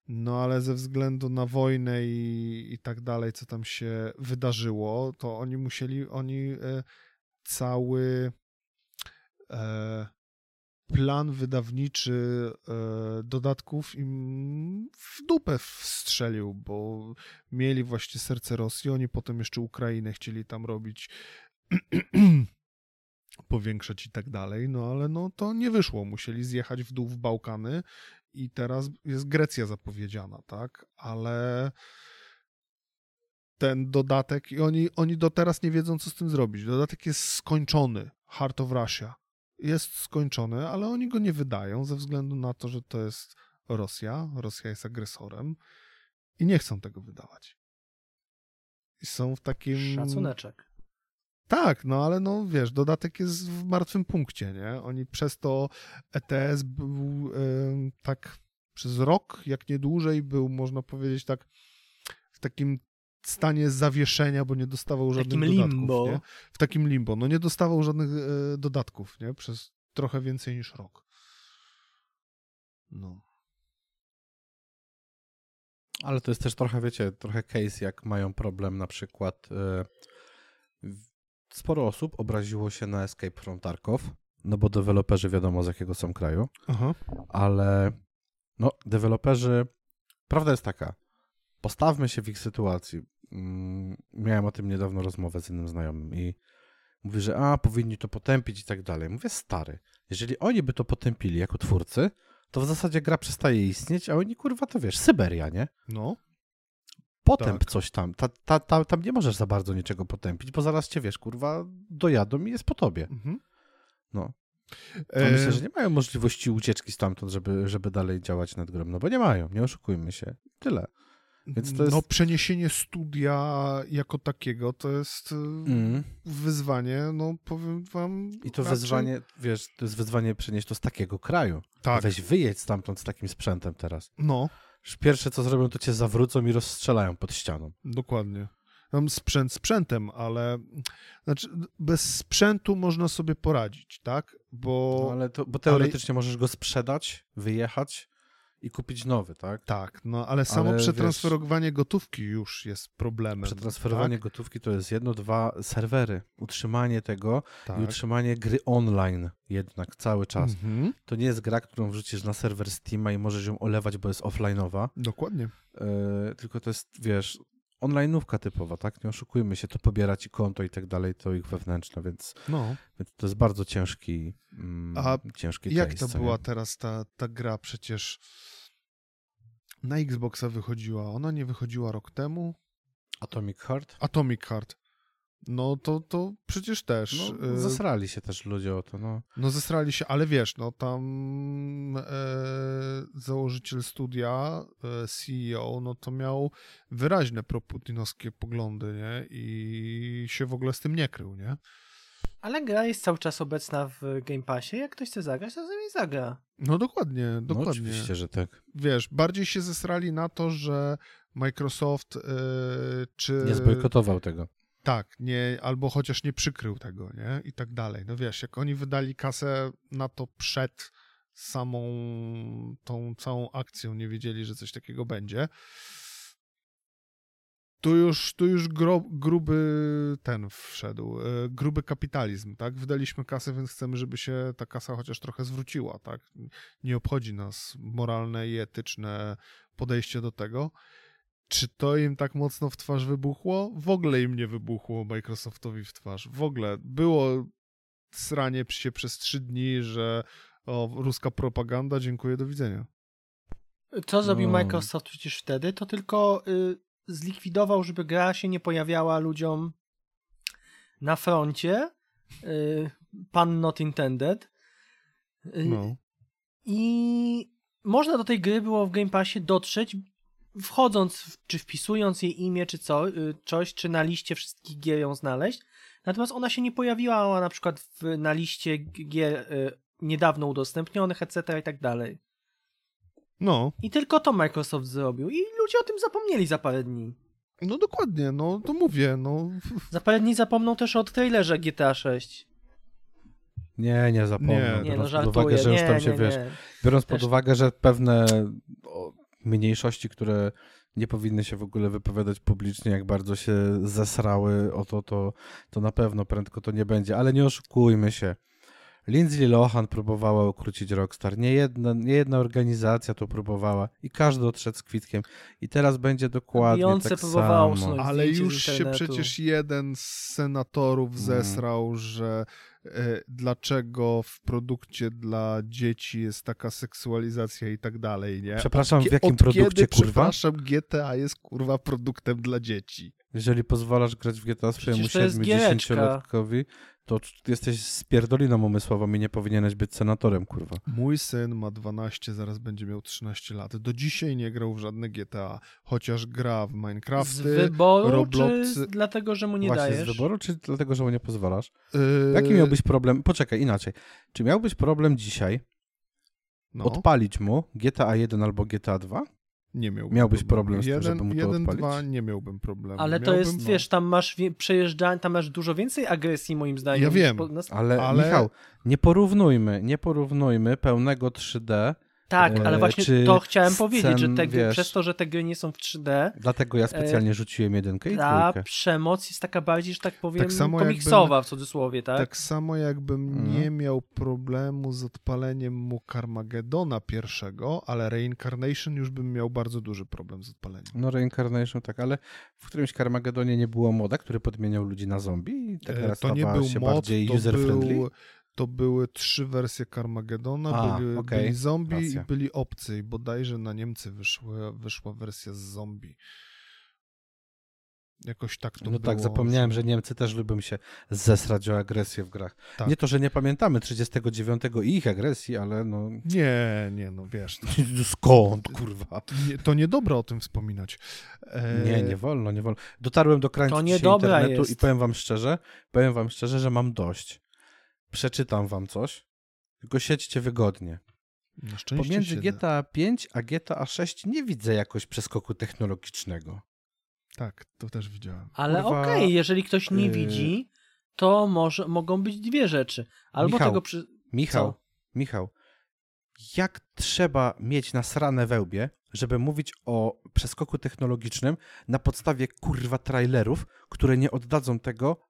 No ale ze względu na wojnę i, i tak dalej, co tam się wydarzyło, to oni musieli, oni e, cały e, plan wydawniczy e, dodatków im w dupę wstrzelił, bo mieli właśnie serce Rosji, oni potem jeszcze Ukrainę chcieli tam robić powiększać i tak dalej, no ale no to nie wyszło, musieli zjechać w dół w Bałkany i teraz jest Grecja zapowiedziana, tak, ale ten dodatek i oni, oni do teraz nie wiedzą, co z tym zrobić. Dodatek jest skończony, Heart of Russia. Jest skończony, ale oni go nie wydają ze względu na to, że to jest Rosja, Rosja jest agresorem i nie chcą tego wydawać. I są w takim... Szacuneczek. Tak, no ale no wiesz, dodatek jest w martwym punkcie, nie? Oni przez to ETS był y, tak przez rok, jak nie dłużej, był, można powiedzieć, tak w takim stanie zawieszenia, bo nie dostawał żadnych takim dodatków. Limbo. Nie? W takim limbo. No nie dostawał żadnych y, dodatków, nie? Przez trochę więcej niż rok. No. Ale to jest też trochę, wiecie, trochę case, jak mają problem na przykład y, sporo osób obraziło się na Escape from Tarkov, no bo deweloperzy wiadomo z jakiego są kraju, Aha. ale no deweloperzy, prawda jest taka, postawmy się w ich sytuacji. Mm, miałem o tym niedawno rozmowę z innym znajomym i mówi, że a, powinni to potępić i tak dalej. Mówię, stary, jeżeli oni by to potępili jako twórcy, to w zasadzie gra przestaje istnieć, a oni kurwa to wiesz, Syberia, nie? No. Potęp tak. coś tam. Ta, ta, ta, tam nie możesz za bardzo niczego potępić, bo zaraz cię, wiesz, kurwa, dojadą i jest po tobie. Mhm. No. E... Myślę, że nie mają możliwości ucieczki stamtąd, żeby, żeby dalej działać nad grą, no bo nie mają, nie oszukujmy się. Tyle. Więc to jest... No, przeniesienie studia jako takiego to jest mm. wyzwanie, no powiem wam. I to raczej... wyzwanie, wiesz, to jest wyzwanie przenieść to z takiego kraju. Tak. Weź wyjedź stamtąd z takim sprzętem teraz. No pierwsze co zrobią, to cię zawrócą i rozstrzelają pod ścianą. Dokładnie. Mam sprzęt sprzętem, ale znaczy bez sprzętu można sobie poradzić, tak? Bo, no ale to, bo teoretycznie ale... możesz go sprzedać, wyjechać i kupić nowy, tak? Tak, no ale samo ale przetransferowanie wiesz, gotówki już jest problemem. Przetransferowanie tak? gotówki to jest jedno, dwa serwery, utrzymanie tego tak. i utrzymanie gry online jednak cały czas. Mhm. To nie jest gra, którą wrzucisz na serwer Steama i możesz ją olewać, bo jest offline'owa. Dokładnie. Yy, tylko to jest, wiesz, online'ówka typowa, tak? Nie oszukujmy się, to pobierać i konto i tak dalej, to ich wewnętrzne, więc, no. więc to jest bardzo ciężki mm, A ciężki jak case, to była teraz ta, ta gra przecież na Xboxa wychodziła? Ona nie wychodziła rok temu? Atomic Heart? Atomic Heart. No to, to przecież też. No, y, zesrali się też ludzie o to, no. No zesrali się, ale wiesz, no tam e, założyciel studia, e, CEO, no to miał wyraźne proputinowskie poglądy, nie? I się w ogóle z tym nie krył, nie? Ale gra jest cały czas obecna w Game Passie. Jak ktoś chce zagrać, to nimi zagra. No dokładnie, dokładnie. No oczywiście, że tak. Wiesz, bardziej się zesrali na to, że Microsoft, czy... Nie zbojkotował tego. Tak, nie, albo chociaż nie przykrył tego, nie? I tak dalej. No wiesz, jak oni wydali kasę na to przed samą tą całą akcją, nie wiedzieli, że coś takiego będzie, tu już, tu już gro, gruby ten wszedł, e, gruby kapitalizm, tak? Wydaliśmy kasę, więc chcemy, żeby się ta kasa chociaż trochę zwróciła, tak? Nie obchodzi nas moralne i etyczne podejście do tego. Czy to im tak mocno w twarz wybuchło? W ogóle im nie wybuchło Microsoftowi w twarz. W ogóle było sranie się przez trzy dni, że o, ruska propaganda, dziękuję, do widzenia. Co zrobił no. Microsoft przecież wtedy? To tylko y, zlikwidował, żeby gra się nie pojawiała ludziom na froncie. Y, pan not intended. Y, no. I można do tej gry było w Game Passie dotrzeć wchodząc, czy wpisując jej imię, czy co, y, coś, czy na liście wszystkich gier ją znaleźć. Natomiast ona się nie pojawiła na przykład w, na liście gier niedawno udostępnionych, etc. i tak dalej. No. I tylko to Microsoft zrobił. I ludzie o tym zapomnieli za parę dni. No dokładnie, no to mówię, no. Za parę dni zapomną też o trailerze GTA 6. Nie, nie zapomną. Nie, nie no żartuję. Pod uwagę, że już tam się, nie, wiesz, biorąc też... pod uwagę, że pewne mniejszości, które nie powinny się w ogóle wypowiadać publicznie, jak bardzo się zesrały o to, to, to na pewno prędko to nie będzie. Ale nie oszukujmy się. Lindsay Lohan próbowała ukrócić Rockstar. Nie jedna, nie jedna organizacja to próbowała i każdy odszedł z kwitkiem. I teraz będzie dokładnie Beyonce tak samo. Ale już się przecież jeden z senatorów mm. zesrał, że E, dlaczego w produkcie dla dzieci jest taka seksualizacja i tak dalej, nie? Przepraszam, w jakim produkcie, kiedy, kurwa? Przepraszam, GTA jest, kurwa, produktem dla dzieci. Jeżeli pozwalasz grać w GTA swojemu 7-10-latkowi, to jesteś spierdoliną umysłową i nie powinieneś być senatorem, kurwa. Mój syn ma 12, zaraz będzie miał 13 lat. Do dzisiaj nie grał w żadne GTA, chociaż gra w Minecrafty, z wyboru, Robloxy. Czy dlatego, że mu nie Właśnie dajesz? z wyboru, czy dlatego, że mu nie pozwalasz? Yy... Jaki miałbyś problem? Poczekaj, inaczej. Czy miałbyś problem dzisiaj no. odpalić mu GTA 1 albo GTA 2? Nie miałbym Miałbyś problem z tym, żeby mu to jeden, odpalić? dwa nie miałbym problemu. Ale miałbym, to jest, no. wiesz, tam masz przejeżdżanie, tam masz dużo więcej agresji moim zdaniem. Ja wiem, ale, ale Michał, nie porównujmy, nie porównujmy pełnego 3D tak, ale właśnie to chciałem powiedzieć, że te gry, przez to, że te gry nie są w 3D. Dlatego ja specjalnie e, rzuciłem jedynkę i Ta dwójkę. przemoc jest taka bardziej, że tak powiem, tak samo komiksowa jakbym, w cudzysłowie, tak? Tak samo jakbym mm. nie miał problemu z odpaleniem mu Carmagedona pierwszego, ale Reincarnation już bym miał bardzo duży problem z odpaleniem. No Reincarnation tak, ale w którymś Carmagedonie nie było moda, który podmieniał ludzi na zombie i tak teraz to nie był się mod, bardziej user-friendly? To były trzy wersje Carmagedona, A, byli, okay. byli zombie Racja. i byli obcy i bodajże na Niemcy wyszły, wyszła wersja z zombie. Jakoś tak to No było, tak, zapomniałem, że... Niemcy też lubią się zesrać o agresję w grach. Tak. Nie to, że nie pamiętamy 39 i ich agresji, ale no... Nie, nie, no wiesz. No. Skąd, kurwa? Nie, to niedobra o tym wspominać. E... Nie, nie wolno, nie wolno. Dotarłem do krańca internetu jest. i powiem wam szczerze, powiem wam szczerze, że mam dość przeczytam wam coś, tylko siedźcie wygodnie. Pomiędzy siedzę. GTA 5 a GTA 6 nie widzę jakoś przeskoku technologicznego. Tak, to też widziałem. Ale okej, okay, jeżeli ktoś nie yy... widzi, to może, mogą być dwie rzeczy. Albo Michał, tego przy... Michał, Co? Michał, jak trzeba mieć nasrane wełbie, żeby mówić o przeskoku technologicznym na podstawie kurwa trailerów, które nie oddadzą tego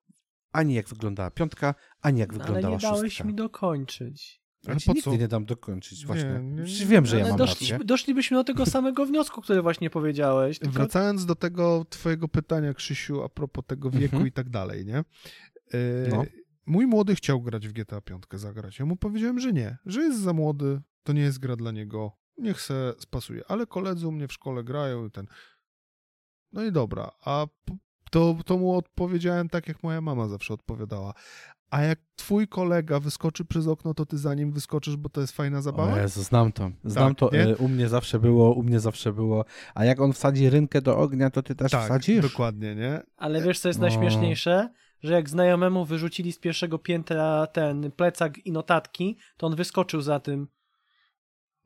ani jak wyglądała piątka, ani jak no, wyglądała ale nie dałeś szóstka. mi dokończyć. Ale po co? nie dam dokończyć, właśnie. Nie, nie, Wiem, że ja mam doszli, rację. Doszlibyśmy do tego samego wniosku, który właśnie powiedziałeś. Tylko... Wracając do tego twojego pytania, Krzysiu, a propos tego wieku mhm. i tak dalej, nie? Yy, no. Mój młody chciał grać w GTA 5 zagrać. Ja mu powiedziałem, że nie, że jest za młody, to nie jest gra dla niego, niech se spasuje. Ale koledzy u mnie w szkole grają i ten... No i dobra, a to, to mu odpowiedziałem tak, jak moja mama zawsze odpowiadała. A jak twój kolega wyskoczy przez okno, to ty za nim wyskoczysz, bo to jest fajna zabawa? O Jezu, znam to. Znam tak, to. Nie? E, u mnie zawsze było, u mnie zawsze było. A jak on wsadzi rynkę do ognia, to ty też tak, wsadzisz? dokładnie, nie? Ale wiesz, co jest no. najśmieszniejsze? Że jak znajomemu wyrzucili z pierwszego piętra ten plecak i notatki, to on wyskoczył za tym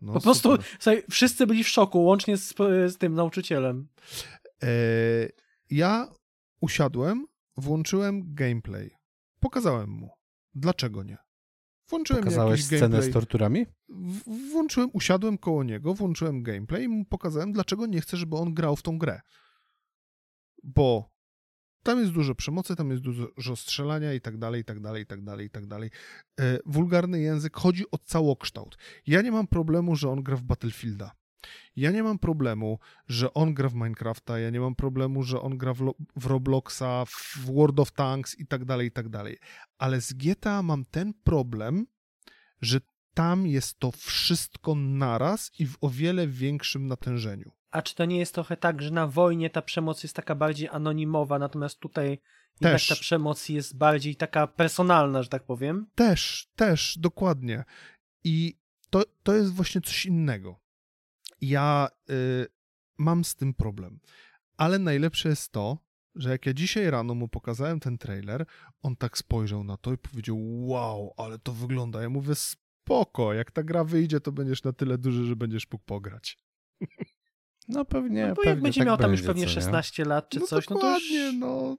No, po prostu słuchaj, wszyscy byli w szoku, łącznie z, z tym nauczycielem. E, ja usiadłem, włączyłem gameplay. Pokazałem mu. Dlaczego nie? Włączyłem Pokazałeś scenę gameplay. z torturami? W, włączyłem, usiadłem koło niego, włączyłem gameplay i mu pokazałem, dlaczego nie chcę, żeby on grał w tą grę. Bo tam jest dużo przemocy, tam jest dużo strzelania i tak dalej, i tak dalej, i tak dalej, i tak dalej. E, wulgarny język chodzi o całokształt. Ja nie mam problemu, że on gra w Battlefielda. Ja nie mam problemu, że on gra w Minecrafta, ja nie mam problemu, że on gra w, w Robloxa, w World of Tanks i tak dalej, i tak dalej. Ale z GTA mam ten problem, że tam jest to wszystko naraz i w o wiele większym natężeniu. A czy to nie jest trochę tak, że na wojnie ta przemoc jest taka bardziej anonimowa, natomiast tutaj też ta przemoc jest bardziej taka personalna, że tak powiem? Też, też, dokładnie. I to, to jest właśnie coś innego. Ja y, mam z tym problem. Ale najlepsze jest to, że jak ja dzisiaj rano mu pokazałem ten trailer, on tak spojrzał na to i powiedział: Wow, ale to wygląda. Ja mówię: Spoko, jak ta gra wyjdzie, to będziesz na tyle duży, że będziesz mógł pograć. No pewnie. No bo pewnie jak będzie tak miał tam już pewnie 16 lat czy no coś, no to już... no.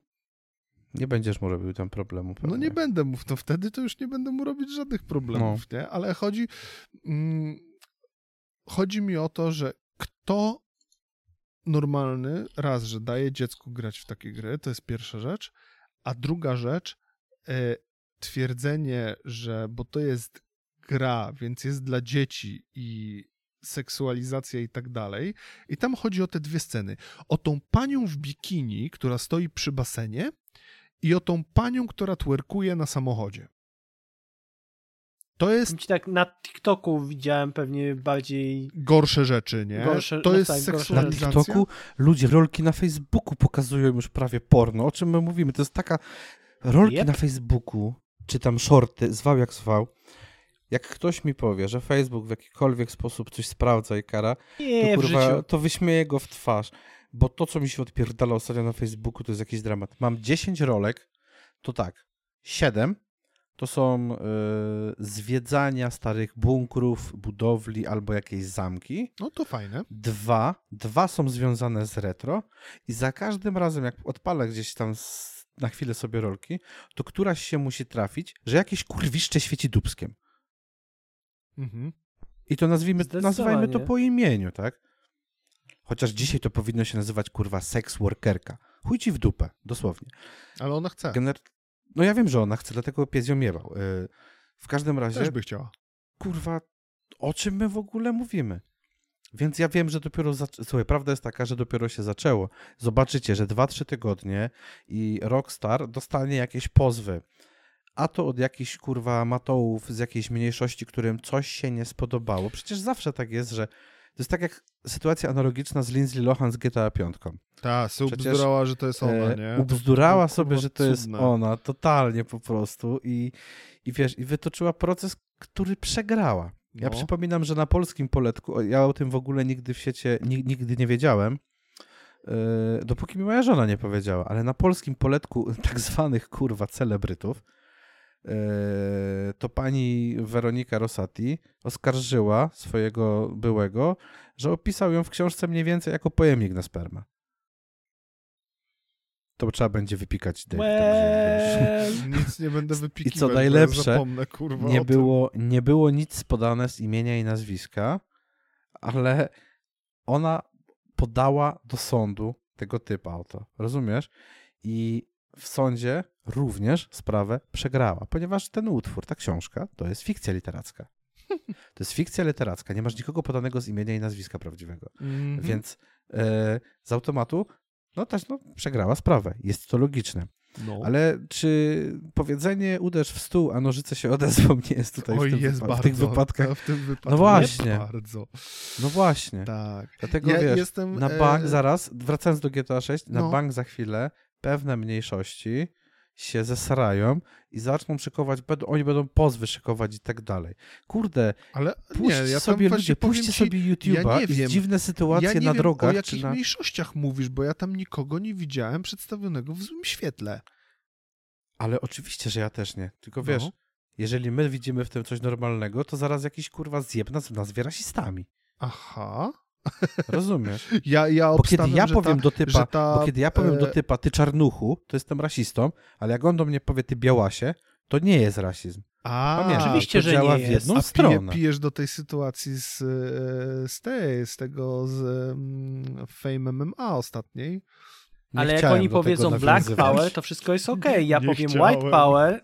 Nie będziesz mu robił tam problemu. Pewnie. No nie będę mu, to wtedy to już nie będę mu robić żadnych problemów, no. nie? Ale chodzi, mm, chodzi mi o to, że kto normalny, raz, że daje dziecku grać w takie gry, to jest pierwsza rzecz, a druga rzecz, e, twierdzenie, że bo to jest gra, więc jest dla dzieci i seksualizacja i tak dalej. I tam chodzi o te dwie sceny. O tą panią w bikini, która stoi przy basenie i o tą panią, która twerkuje na samochodzie. To jest. Tak na TikToku widziałem pewnie bardziej. Gorsze rzeczy, nie? Gorsze, to no jest tak, seksualizacja. Na TikToku ludzie rolki na Facebooku pokazują już prawie porno. O czym my mówimy? To jest taka. Rolki yep. na Facebooku, czy tam shorty, zwał jak zwał jak ktoś mi powie, że Facebook w jakikolwiek sposób coś sprawdza i kara, nie, to kurwa, to wyśmieję go w twarz. Bo to, co mi się odpierdala ostatnio na Facebooku, to jest jakiś dramat. Mam 10 rolek, to tak, 7 to są y, zwiedzania starych bunkrów, budowli albo jakieś zamki. No to fajne. Dwa, dwa są związane z retro i za każdym razem, jak odpalę gdzieś tam na chwilę sobie rolki, to któraś się musi trafić, że jakieś kurwiszcze świeci dubskiem. Mhm. I to nazwijmy, nazywajmy to po imieniu, tak? Chociaż dzisiaj to powinno się nazywać kurwa sex workerka. Chuj ci w dupę, dosłownie. Ale ona chce. Gener... No ja wiem, że ona chce, dlatego pies ją miewał. Y, w każdym razie... Też by chciała. Kurwa, o czym my w ogóle mówimy? Więc ja wiem, że dopiero. Słuchaj, prawda jest taka, że dopiero się zaczęło. Zobaczycie, że 2-3 tygodnie i Rockstar dostanie jakieś pozwy a to od jakichś kurwa matołów z jakiejś mniejszości, którym coś się nie spodobało. Przecież zawsze tak jest, że to jest tak jak sytuacja analogiczna z Lindsay Lohan z GTA 5. Tak, ubzdurała, że to jest ona, e, nie? Ubzdurała to, sobie, że to cudne. jest ona, totalnie po prostu i, i wiesz, i wytoczyła proces, który przegrała. Ja no. przypominam, że na polskim poletku, ja o tym w ogóle nigdy w sieci, nigdy nie wiedziałem, e, dopóki mi moja żona nie powiedziała, ale na polskim poletku tak zwanych kurwa celebrytów, to pani Weronika Rosati oskarżyła swojego byłego, że opisał ją w książce mniej więcej jako pojemnik na spermę. To trzeba będzie wypikać. Dave, well, Nic nie będę wypikiwać. I co najlepsze, zapomnę, kurwa, nie, było, nie było nic podane z imienia i nazwiska, ale ona podała do sądu tego typa oto. Rozumiesz? I w sądzie również sprawę przegrała, ponieważ ten utwór, ta książka, to jest fikcja literacka. To jest fikcja literacka, nie masz nikogo podanego z imienia i nazwiska prawdziwego. Mm -hmm. Więc e, z automatu, no też no, przegrała sprawę. Jest to logiczne. No. Ale czy powiedzenie uderz w stół, a nożyce się odezwą nie jest tutaj Oj, w, tym jest bardzo, w tych wypadkach? W tym wypadku no właśnie. Bardzo. No właśnie. Tak. Dlatego ja wiesz, jestem, na bank e... zaraz, wracając do GTA 6, no. na bank za chwilę pewne mniejszości się zesrają i zaczną szykować, będą, oni będą pozwy szykować i tak dalej. Kurde, ale nie, ja sobie ludzie, puśćcie sobie YouTube'a ja i dziwne sytuacje ja na wiem, drogach. o jakich na... mniejszościach mówisz, bo ja tam nikogo nie widziałem przedstawionego w złym świetle. Ale oczywiście, że ja też nie. Tylko wiesz, no. jeżeli my widzimy w tym coś normalnego, to zaraz jakiś kurwa zjeb nas nazwie rasistami. Aha. Rozumiesz? Ja, ja bo kiedy ja powiem ta, do typa, ta, bo kiedy ja powiem e... do typa, ty czarnuchu, to jestem rasistą, ale jak on do mnie powie, ty białasie, to nie jest rasizm. A, Pamiętam, oczywiście, że działa nie w jedną A stronę. pije, pijesz do tej sytuacji z, e, z tej, z tego, z um, Fame MMA ostatniej. Nie ale jak oni powiedzą Black Power, to wszystko jest okej. Okay. Ja nie powiem chciałem. White Power.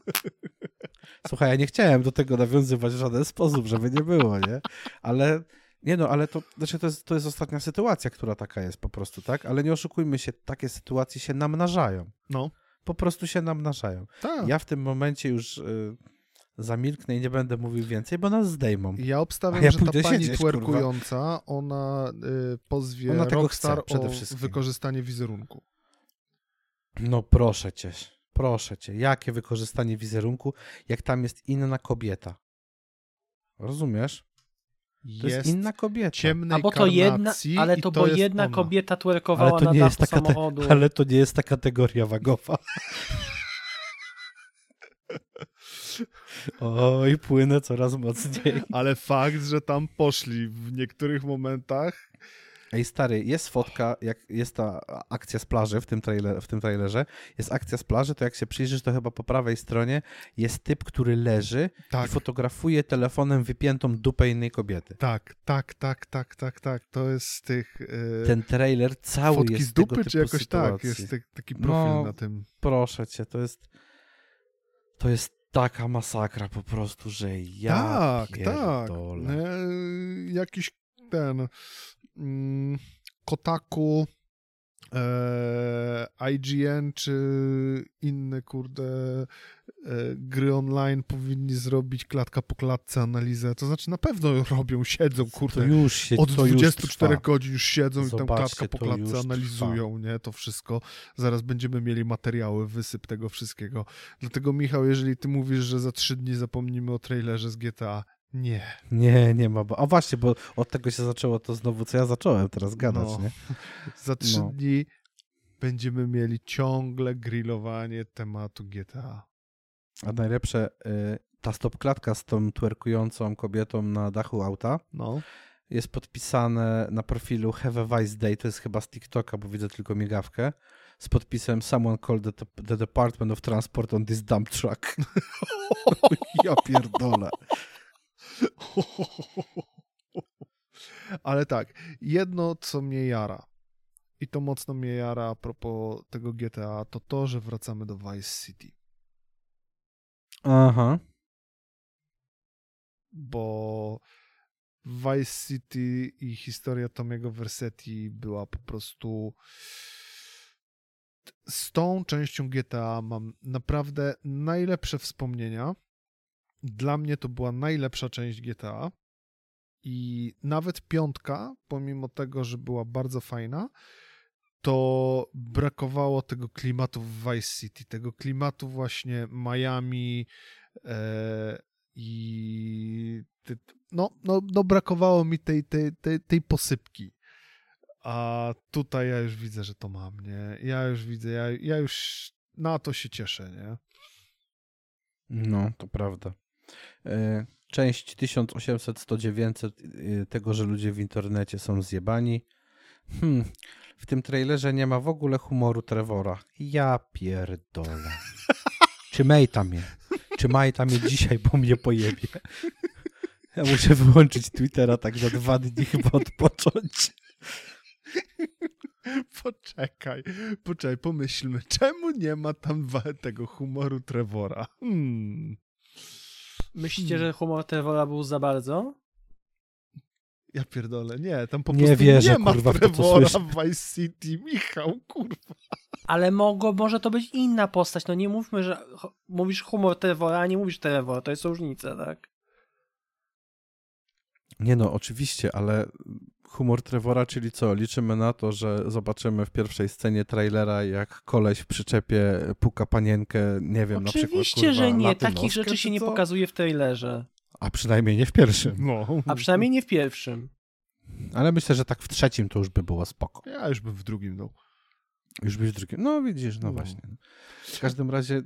Słuchaj, ja nie chciałem do tego nawiązywać w żaden sposób, żeby nie było, nie? Ale nie no, ale to, znaczy to, jest, to jest ostatnia sytuacja, która taka jest po prostu, tak? Ale nie oszukujmy się, takie sytuacje się namnażają. No. Po prostu się namnażają. Tak. Ja w tym momencie już y, zamilknę i nie będę mówił więcej, bo nas zdejmą. Ja obstawiam, ja że ta pani siedzieć, twerkująca, kurwa. ona y, pozwie ona Rockstar o wykorzystanie wizerunku. No proszę cię, proszę cię. Jakie wykorzystanie wizerunku, jak tam jest inna kobieta? Rozumiesz? To jest, jest inna kobieta. Ciemnej A bo to jedna, ale to, to bo jedna ona. kobieta twerkowała na taka samochodu. Te, ale to nie jest ta kategoria wagowa. Oj, płynę coraz mocniej. Ale fakt, że tam poszli w niektórych momentach Ej, stary, jest fotka, jak jest ta akcja z plaży w tym, trailer, w tym trailerze. Jest akcja z plaży, to jak się przyjrzysz, to chyba po prawej stronie jest typ, który leży tak. i fotografuje telefonem wypiętą dupę innej kobiety. Tak, tak, tak, tak, tak, tak. To jest z tych. Yy... Ten trailer cały Fotki jest z dupy, czy jakoś sytuacji. tak? Jest taki profil no, na tym. Proszę cię, to jest. To jest taka masakra po prostu, że ja. Tak, pierdolę. tak. E, jakiś ten Kotaku, e, IGN czy inne, kurde, e, gry online powinni zrobić klatka po klatce analizę. To znaczy na pewno robią, siedzą, kurde. To już się, od to 24 już godzin już siedzą Zobaczcie, i tam klatka po klatce analizują, trwa. nie? To wszystko. Zaraz będziemy mieli materiały, wysyp tego wszystkiego. Dlatego Michał, jeżeli ty mówisz, że za trzy dni zapomnimy o trailerze z GTA, nie. Nie, nie ma. Bo... A właśnie, bo od tego się zaczęło to znowu, co ja zacząłem teraz gadać, no. nie? Za trzy no. dni będziemy mieli ciągle grillowanie tematu GTA. A najlepsze, y, ta stopklatka z tą twerkującą kobietą na dachu auta no. jest podpisane na profilu Have a Vice Day, to jest chyba z TikToka, bo widzę tylko migawkę, z podpisem Someone called the, the Department of Transport on this dump truck. ja pierdolę. Ale tak, jedno co mnie jara i to mocno mnie jara a propos tego GTA, to to, że wracamy do Vice City. Aha. Bo Vice City i historia Tomiego Versetti była po prostu z tą częścią GTA mam naprawdę najlepsze wspomnienia dla mnie to była najlepsza część GTA. I nawet piątka, pomimo tego, że była bardzo fajna, to brakowało tego klimatu w Vice City, tego klimatu właśnie Miami e, i no, no, no brakowało mi tej, tej, tej, tej posypki. A tutaj ja już widzę, że to mam, nie? Ja już widzę, ja, ja już na to się cieszę, nie? No, to prawda. E, część 1800, 100, 900 tego, że ludzie w internecie są zjebani. Hmm, w tym trailerze nie ma w ogóle humoru Trevora. Ja pierdolę. Czy Majta mnie? Czy Majta mnie dzisiaj po mnie pojebie? Ja muszę wyłączyć Twittera tak za dwa dni chyba odpocząć. Poczekaj, poczekaj, pomyślmy, czemu nie ma tam tego humoru Trevora? Hmm. Myślicie, że humor Trevora był za bardzo? Ja pierdolę, nie, tam po nie prostu wierzę, nie ma kurwa, Trevora w Vice City, Michał, kurwa. Ale mogło, może to być inna postać, no nie mówmy, że mówisz humor Trevora, a nie mówisz Trevor, to jest różnica, tak? Nie no, oczywiście, ale humor Trevora, czyli co? Liczymy na to, że zobaczymy w pierwszej scenie trailera, jak koleś w przyczepie puka panienkę, nie wiem, Oczywiście, na przykład. Oczywiście, że nie. Takich rzeczy się nie pokazuje w trailerze. A przynajmniej nie w pierwszym. No. A przynajmniej nie w pierwszym. Ale myślę, że tak w trzecim to już by było spoko. Ja już bym w drugim, no. Już byś w drugim. No widzisz, no, no. właśnie. W każdym razie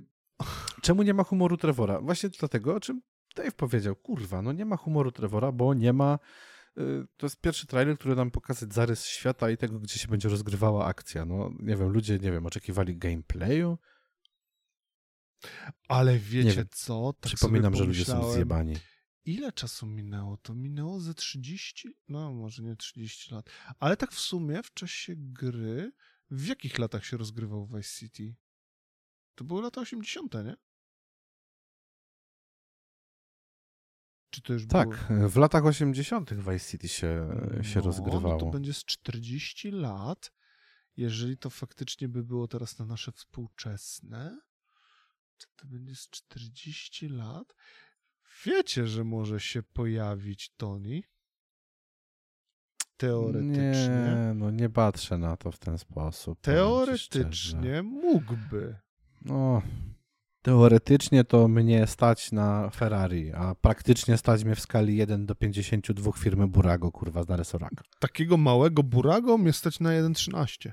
Czemu nie ma humoru Trevora? Właśnie dlatego, o czym Dave powiedział. Kurwa, no nie ma humoru Trevora, bo nie ma... Y, to jest pierwszy trailer, który nam pokazać zarys świata i tego, gdzie się będzie rozgrywała akcja. No, nie wiem, ludzie, nie wiem, oczekiwali gameplayu, ale wiecie co? Tak Przypominam, że ludzie są zjebani. Ile czasu minęło? To minęło ze 30, no może nie 30 lat, ale tak w sumie w czasie gry, w jakich latach się rozgrywał Vice City? To były lata 80., nie? Czy to już tak, było... w latach 80. Vice City się, się no, rozgrywało. No to będzie z 40 lat, jeżeli to faktycznie by było teraz na nasze współczesne. Czy to będzie z 40 lat? Wiecie, że może się pojawić Tony? Teoretycznie. Nie, no nie patrzę na to w ten sposób. Teoretycznie mógłby. No, teoretycznie to mnie stać na Ferrari, a praktycznie stać mnie w skali 1 do 52 firmy Burago, kurwa, na resoraka. Takiego małego Burago mnie stać na 1,13.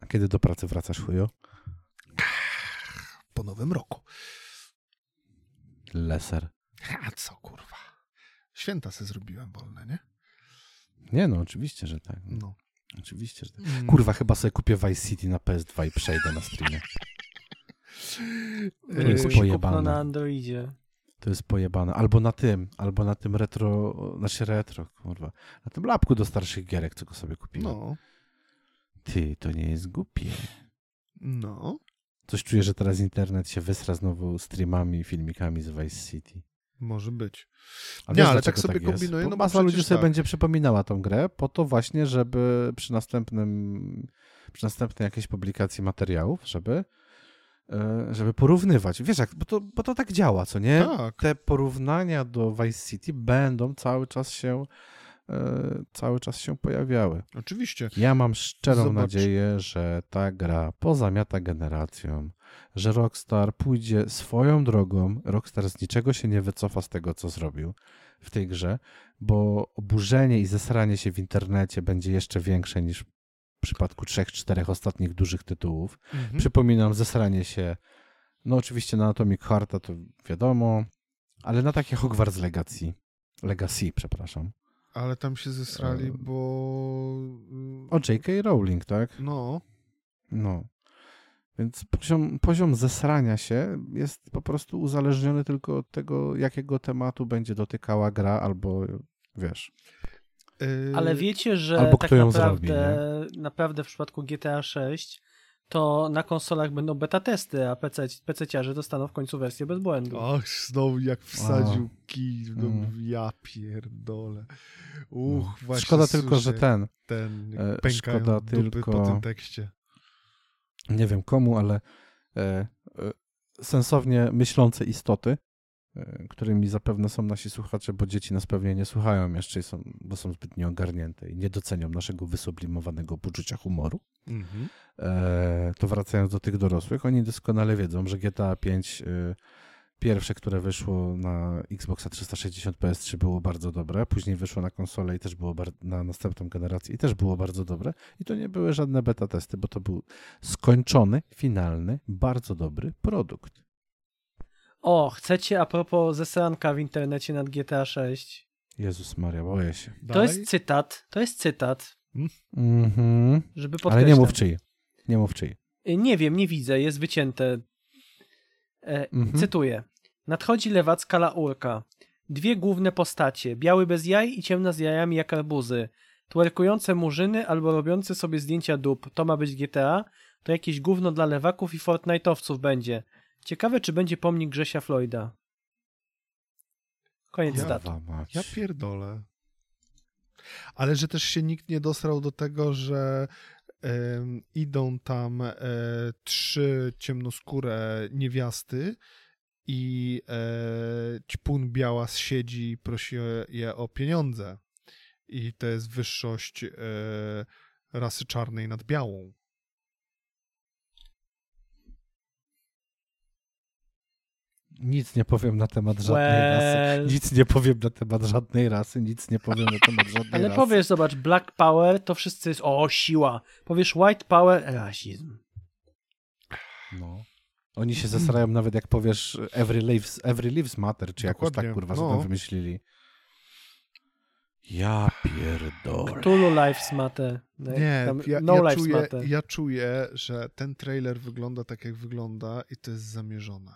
A kiedy do pracy wracasz, chujo? Po nowym roku. Leser. A co kurwa. Święta se zrobiłem wolne, nie? Nie no, oczywiście, że tak. No. Oczywiście, że tak. Mm. Kurwa, chyba sobie kupię Vice City na PS2 i przejdę na streamie. To jest pojebane. na Androidzie. To jest pojebane. Albo na tym, albo na tym retro, znaczy retro, kurwa. Na tym lapku do starszych gierek, co go sobie kupiłem. No. Ty, to nie jest głupie. No. Coś czuję, że teraz internet się wysra znowu streamami, filmikami z Vice City. Może być. A nie, ale tak sobie tak kombinuję. No masa ludzi sobie tak. będzie przypominała tą grę po to właśnie, żeby przy następnym, przy następnej jakiejś publikacji materiałów, żeby żeby porównywać. Wiesz, jak, bo, to, bo to tak działa, co nie? Tak. Te porównania do Vice City będą cały czas się E, cały czas się pojawiały. Oczywiście. Ja mam szczerą Zobacz. nadzieję, że ta gra pozamiata generacją, że Rockstar pójdzie swoją drogą. Rockstar z niczego się nie wycofa z tego, co zrobił w tej grze, bo oburzenie i zesranie się w internecie będzie jeszcze większe niż w przypadku trzech, czterech ostatnich dużych tytułów. Mhm. Przypominam, zesranie się, no oczywiście na Atomic Hearta to wiadomo, ale na takie Hogwarts Legacy, Legacy, przepraszam. Ale tam się zesrali, bo... O J.K. Rowling, tak? No. No. Więc poziom, poziom zesrania się jest po prostu uzależniony tylko od tego, jakiego tematu będzie dotykała gra, albo wiesz. Ale wiecie, że albo tak naprawdę, zrobi, naprawdę w przypadku GTA 6 to na konsolach będą beta testy, a PC, PC-ciarze dostaną w końcu wersję bez błędu. Och, znowu jak wsadził o. kij, no, mm. ja pierdolę. Uch, no. właśnie Szkoda tylko, że ten, ten e, szkoda tylko po tym tekście. Nie wiem komu, ale e, e, sensownie myślące istoty którymi zapewne są nasi słuchacze, bo dzieci nas pewnie nie słuchają jeszcze, są, bo są zbyt nieogarnięte i nie docenią naszego wysublimowanego poczucia humoru. Mhm. E, to wracając do tych dorosłych, oni doskonale wiedzą, że GTA 5 e, pierwsze, które wyszło na Xboxa 360 PS3 było bardzo dobre, później wyszło na konsolę i też było na następną generację i też było bardzo dobre i to nie były żadne beta testy, bo to był skończony, finalny, bardzo dobry produkt. O, chcecie a propos zesranka w internecie nad GTA 6? Jezus Maria, boję się. To jest cytat, to jest cytat. Mhm. Żeby Ale nie mów czyj. Nie mów czyj. Y, nie wiem, nie widzę, jest wycięte. E, mhm. Cytuję. Nadchodzi lewacka laurka. Dwie główne postacie, biały bez jaj i ciemna z jajami jak arbuzy. Twerkujące murzyny albo robiące sobie zdjęcia dup. To ma być GTA? To jakieś gówno dla lewaków i Fortnite'owców będzie. Ciekawe, czy będzie pomnik Grzesia Floyda. Koniec ja, datu. Ja pierdolę. Ale że też się nikt nie dosrał do tego, że e, idą tam e, trzy ciemnoskóre niewiasty i e, ćpun biała siedzi i prosi je o pieniądze. I to jest wyższość e, rasy czarnej nad białą. Nic nie powiem na temat żadnej well. rasy. Nic nie powiem na temat żadnej rasy, nic nie powiem na temat żadnej Ale rasy. powiesz, zobacz, Black Power to wszyscy jest, o, siła. Powiesz White Power, rasizm. No. Oni się zastanawiają nawet jak powiesz every lives, every lives matter, czy jakoś tak kurwa no. sobie wymyślili. Ja pierdolę. Cthulhu Lives Matter. Nie, ja, no ja, czuję, matter. ja czuję, że ten trailer wygląda tak, jak wygląda i to jest zamierzone.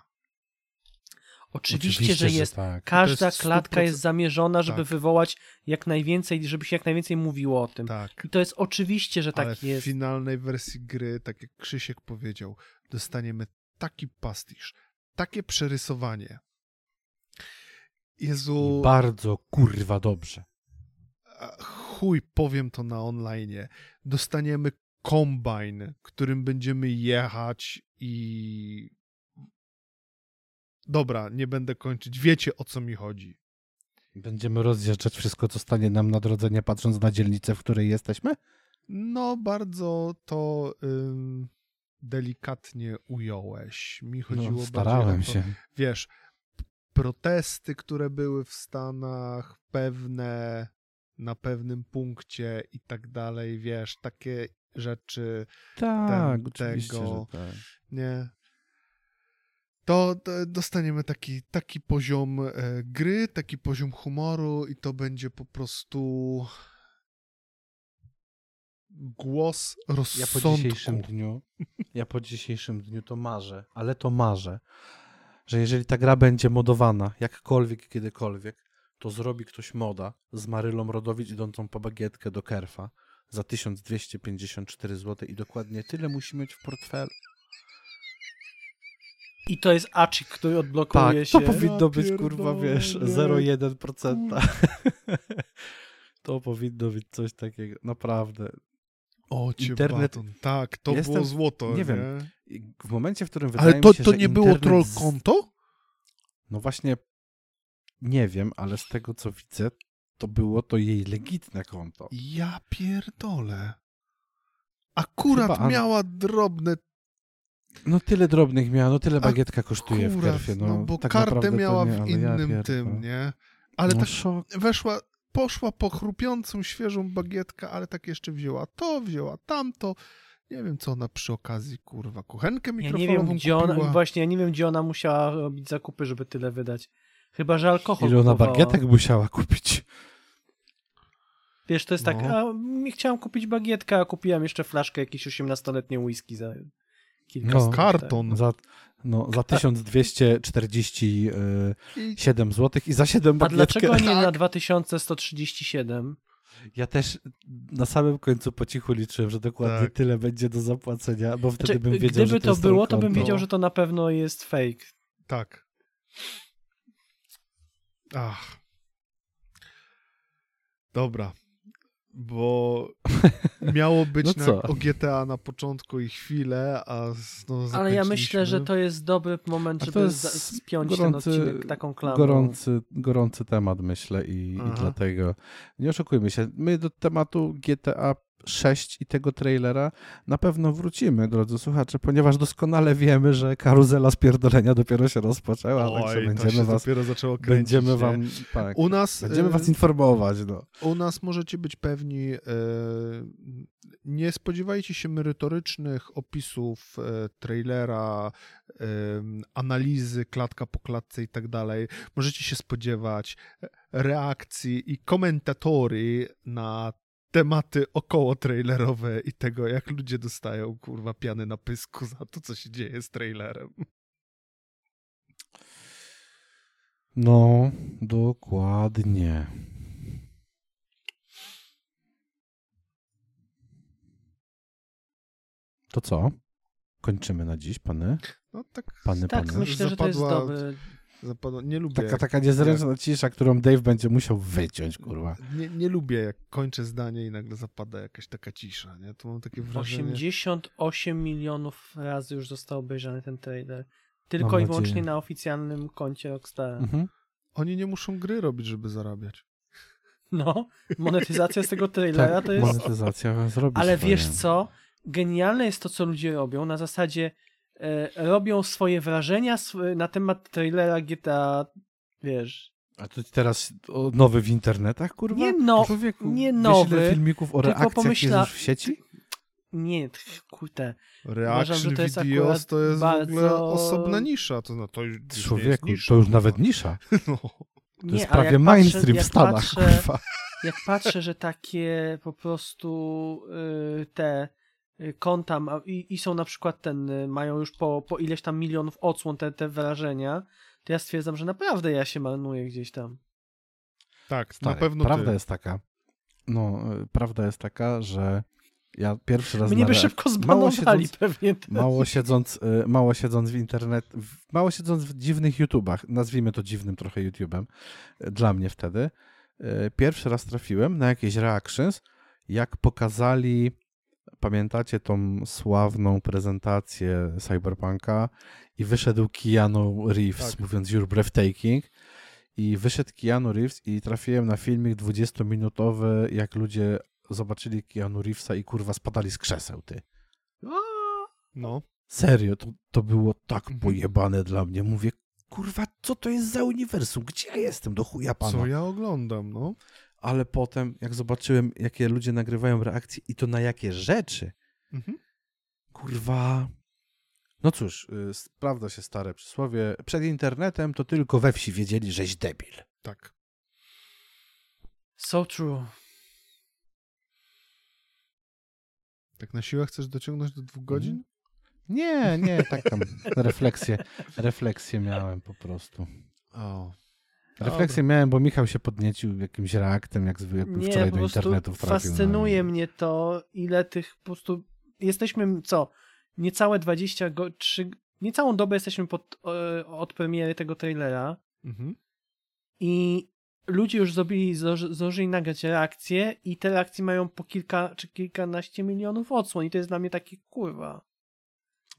Oczywiście, Oczywiście że jest. Że tak. Każda jest klatka 100%... jest zamierzona, żeby tak. wywołać jak najwięcej, żeby się jak najwięcej mówiło o tym. Tak. I to jest oczywiście, że tak Ale jest. w finalnej wersji gry, tak jak Krzysiek powiedział, dostaniemy taki pastisz, takie przerysowanie. Jezu. I bardzo kurwa dobrze chuj, powiem to na online, dostaniemy kombajn, którym będziemy jechać i... Dobra, nie będę kończyć. Wiecie, o co mi chodzi. Będziemy rozjeżdżać wszystko, co stanie nam na drodze, nie patrząc na dzielnicę, w której jesteśmy? No, bardzo to ym, delikatnie ująłeś. Mi no, chodziło no, starałem to, się. Wiesz, protesty, które były w Stanach, pewne na pewnym punkcie i tak dalej, wiesz, takie rzeczy. Tak, ten, tego, tak. Nie. To, dostaniemy taki, taki poziom e, gry, taki poziom humoru i to będzie po prostu głos rozsądku. Ja po dzisiejszym dniu, ja po dzisiejszym dniu to marzę, ale to marzę, że jeżeli ta gra będzie modowana jakkolwiek, kiedykolwiek, to zrobi ktoś moda z Marylą Rodowicz idącą po bagietkę do Kerfa za 1254 zł i dokładnie tyle musi mieć w portfelu. I to jest acik, który odblokuje tak, się. to powinno być, kurwa, wiesz, 0,1%. to powinno być coś takiego, naprawdę. O, Internet... Baton. Tak, to Jestem... było złoto, nie, nie, wiem. W momencie, w którym wydaje Ale to, mi się, to nie było troll konto? No właśnie nie wiem, ale z tego co widzę, to było to jej legitne konto. Ja pierdolę. Akurat Chyba, miała drobne. No tyle drobnych miała, no tyle bagietka kosztuje Akurat, w kerfie. No, no bo tak kartę miała nie, w innym ja tym, nie? Ale no, tak szok. weszła, poszła po chrupiącą, świeżą bagietkę, ale tak jeszcze wzięła to, wzięła tamto. Nie wiem, co ona przy okazji, kurwa, kuchenkę mikrofalową ja nie wiem, gdzie kupiła. ona, Właśnie, ja nie wiem, gdzie ona musiała robić zakupy, żeby tyle wydać. Chyba, że alkohol Ile ona bagietek musiała kupić? Wiesz, to jest tak, no. tak, a chciałam kupić bagietkę, a kupiłam jeszcze flaszkę jakieś 18-letnie whisky za kilka No, karton. Za, no, za 1247 tak. zł i za 7 bagietkę. A dlaczego nie tak. na 2137? Ja też na samym końcu po cichu liczyłem, że dokładnie tak. tyle będzie do zapłacenia, bo wtedy znaczy, bym wiedział, Gdyby że to, to było, to bym wiedział, że to na pewno jest fake. Tak. Ach. Dobra. Bo miało być no na, o GTA na początku i chwilę, a no, Ale ja myślę, że to jest dobry moment, żeby spiąć gorący, ten odcinek taką klamą. Gorący, gorący temat, myślę, i, i dlatego nie oszukujmy się. My do tematu GTA 6 i tego trailera na pewno wrócimy, drodzy słuchacze, ponieważ doskonale wiemy, że karuzela spierdolenia dopiero się rozpoczęła, Oj, także będziemy was dopiero zaczęło kręcić, będziemy wam tak, u nas będziemy was y, informować, no. U nas możecie być pewni yy, nie spodziewajcie się merytorycznych opisów yy, trailera, analizy klatka po klatce i tak dalej. Możecie się spodziewać reakcji i komentatory na tematy około trailerowe i tego, jak ludzie dostają kurwa piany na pysku za to, co się dzieje z trailerem. No, dokładnie. To co? Kończymy na dziś, pany? No tak, pany, tak pany. myślę, że to jest dobry Zapadła... Nie lubię. Taka, taka niezręczna cisza, którą Dave będzie musiał wyciąć, kurwa. Nie, nie lubię, jak kończę zdanie i nagle zapada jakaś taka cisza, nie? To mam takie wrażenie... 88 milionów razy już został obejrzany ten trailer. Tylko i wyłącznie na oficjalnym koncie Rockstara. Mhm. Oni nie muszą gry robić, żeby zarabiać. No, monetyzacja z tego trailera tak, to jest... monetyzacja zrobi Ale swoje. wiesz co? Genialne jest to, co ludzie robią. Na zasadzie robią swoje wrażenia na temat trailera GTA, wiesz. A to teraz nowy w internetach, kurwa? Nie, no, Człowieku, nie nowy. Wiesz, filmików o reakcjach pomyśla... jest już w sieci? nie, kurde. Reaction Uważam, to jest videos to jest bardzo... w ogóle osobna nisza. To, no, to już Człowieku, nisza, to już nawet nisza. No. To nie, jest prawie mainstream patrzę, w Stanach, patrzę, Jak patrzę, że takie po prostu y, te konta ma, i, i, są na przykład ten, y, mają już po, po ileś tam milionów odsłon te, te wyrażenia, to ja stwierdzam, że naprawdę ja się marnuję gdzieś tam. Tak, Stary, na pewno Prawda ty. jest taka, no, prawda jest taka, że ja pierwszy raz... Mnie by szybko zbanowali mało siedząc, pewnie. Też. Mało siedząc, y, mało siedząc w internet, mało siedząc w dziwnych YouTubach, nazwijmy to dziwnym trochę YouTubem, y, dla mnie wtedy, y, pierwszy raz trafiłem na jakieś reactions, jak pokazali, pamiętacie tą sławną prezentację Cyberpunka i wyszedł Keanu Reeves tak. mówiąc You're breathtaking i wyszedł Keanu Reeves i trafiłem na filmik 20-minutowy, jak ludzie zobaczyli Keanu Reevesa i kurwa spadali z krzeseł, ty. No. Serio, to, to było tak mhm. pojebane dla mnie. Mówię, kurwa, co to jest za uniwersum? Gdzie ja jestem do chuja pana? Co ja oglądam, no? Ale potem, jak zobaczyłem, jakie ludzie nagrywają reakcje i to na jakie rzeczy, mhm. kurwa... No cóż, yy, sprawdza się stare przysłowie. Przed internetem to tylko we wsi wiedzieli, żeś debil. Tak. So true. Tak na siłę chcesz dociągnąć do dwóch godzin? Mhm. Nie, nie, tak tam refleksję, refleksję miałem po prostu. O. Refleksję miałem, bo Michał się podniecił jakimś reaktem, jak zwykle nie, wczoraj do internetu wtrafił. No fascynuje no mnie to, ile tych po prostu... Jesteśmy, co, niecałe 20, go, 3, niecałą dobę jesteśmy pod, od premiery tego trailera mhm. i ludzie już zrobili, zdążyli nagrać reakcje i te reakcje mają po kilka czy kilkanaście milionów odsłon i to jest dla mnie takie kurwa.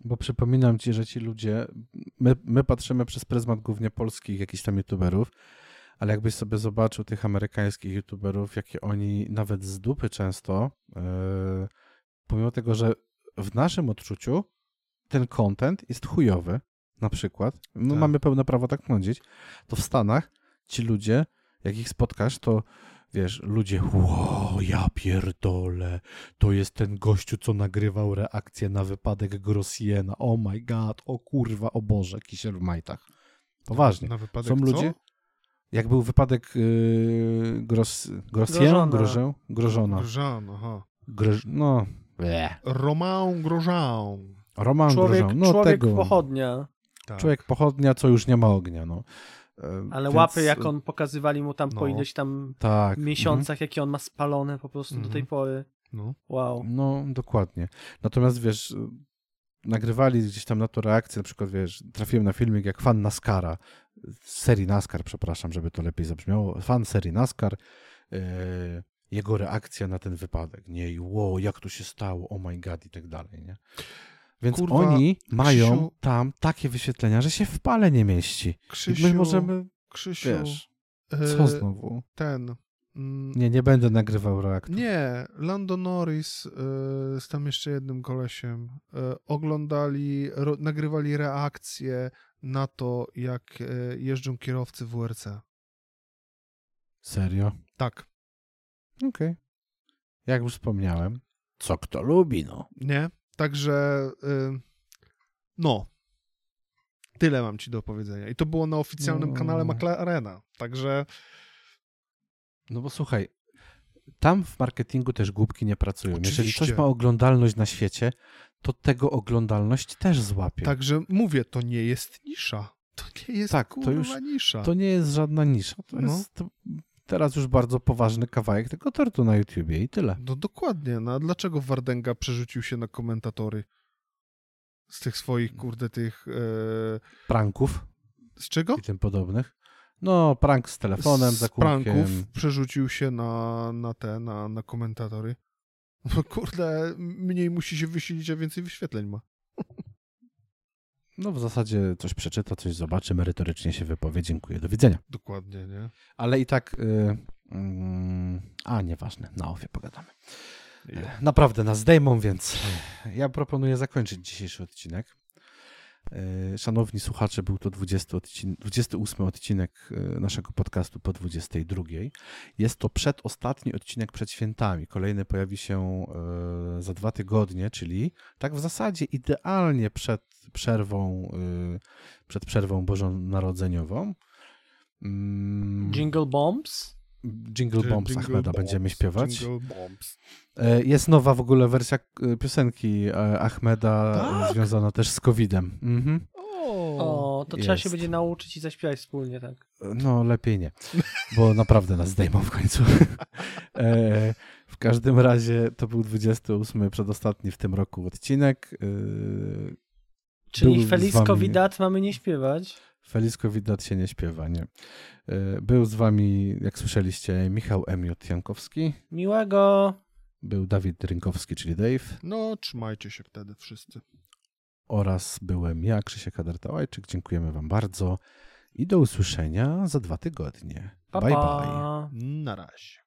Bo przypominam ci, że ci ludzie, my, my patrzymy przez pryzmat głównie polskich jakichś tam youtuberów, ale jakbyś sobie zobaczył tych amerykańskich youtuberów, jakie oni nawet z dupy często, yy, pomimo tego, że w naszym odczuciu ten content jest chujowy, na przykład, my tak. mamy pełne prawo tak mądzić, to w Stanach ci ludzie jak ich spotkasz, to wiesz, ludzie, wow, ja pierdolę, to jest ten gościu, co nagrywał reakcję na wypadek Grossiena, oh my god, o kurwa, o Boże, kisiel w majtach. Poważnie. Na, wypadek Są ludzie, co? jak był wypadek yy, Gros, Grossien, Grożę, Grożona. Grożan, aha. Groż, no, bleh. Romain Grosjean. Romain Grosjean, no człowiek tego. pochodnia. Tak. Człowiek pochodnia, co już nie ma ognia, no. Ale Więc... łapy, jak on pokazywali mu tam no, po ileś tam tak. miesiącach, mhm. jakie on ma spalone po prostu do tej mhm. pory. No. Wow. No, dokładnie. Natomiast wiesz, nagrywali gdzieś tam na to reakcję, na przykład wiesz, trafiłem na filmik jak fan NASCARa, serii NASCAR, przepraszam, żeby to lepiej zabrzmiało, fan serii NASCAR, yy, jego reakcja na ten wypadek, nie, i wow, jak to się stało, oh my god i tak dalej, nie. Więc Kurwa, oni mają Krzysiu... tam takie wyświetlenia, że się w pale nie mieści. Krzysiu, I my możemy, Krzysiu, wiesz, co e, znowu? Ten... Mm, nie, nie będę nagrywał reaktu. Nie, Lando Norris y, z tam jeszcze jednym kolesiem y, oglądali, ro, nagrywali reakcje na to, jak y, jeżdżą kierowcy w WRC. Serio? Tak. Okej. Okay. Jak już wspomniałem, co kto lubi, no. Nie, Także y, no, tyle mam ci do powiedzenia. I to było na oficjalnym no. kanale McLarena. Także. No bo słuchaj, tam w marketingu też głupki nie pracują. Oczywiście. Jeżeli coś ma oglądalność na świecie, to tego oglądalność też złapie. Także mówię, to nie jest nisza. To nie jest tak, to już, nisza. To nie jest żadna nisza. To no. jest teraz już bardzo poważny kawałek tego tortu na YouTubie i tyle. No dokładnie. No a dlaczego Wardenga przerzucił się na komentatory? Z tych swoich, kurde, tych... E... Pranków. Z czego? I tym podobnych. No, prank z telefonem, z zakupkiem. pranków przerzucił się na, na te, na, na komentatory. No kurde, mniej musi się wysilić, a więcej wyświetleń ma. No w zasadzie coś przeczyta, coś zobaczy, merytorycznie się wypowie, dziękuję, do widzenia. Dokładnie, nie? Ale i tak, yy, yy, a nieważne, na ofie pogadamy. Naprawdę nas zdejmą, więc ja proponuję zakończyć dzisiejszy odcinek. E, szanowni słuchacze, był to 20 odcin 28 odcinek e, naszego podcastu po 22. Jest to przedostatni odcinek przed świętami. Kolejny pojawi się e, za dwa tygodnie, czyli tak w zasadzie idealnie przed przerwą, przed przerwą bożonarodzeniową. Mm. Jingle Bombs? Jingle Bombs Jingle Ahmeda bombs, będziemy śpiewać. Jest nowa w ogóle wersja Piosenki Ahmeda tak? związana też z COVID-em. Mhm. O, to jest. trzeba się będzie nauczyć i zaśpiewać wspólnie, tak? No, lepiej nie, bo naprawdę nas zdejmą w końcu. e, w każdym razie to był 28 przedostatni w tym roku odcinek. E, Czyli Feliz wami... mamy nie śpiewać? Feliz Covidat się nie śpiewa, nie. E, był z wami, jak słyszeliście, Michał Emiot Jankowski. Miłego. Był Dawid Rynkowski, czyli Dave. No, trzymajcie się wtedy wszyscy oraz byłem ja, Krzysiek Kadertałajczyk. Dziękujemy Wam bardzo i do usłyszenia za dwa tygodnie. Pa, bye pa. bye. Na razie.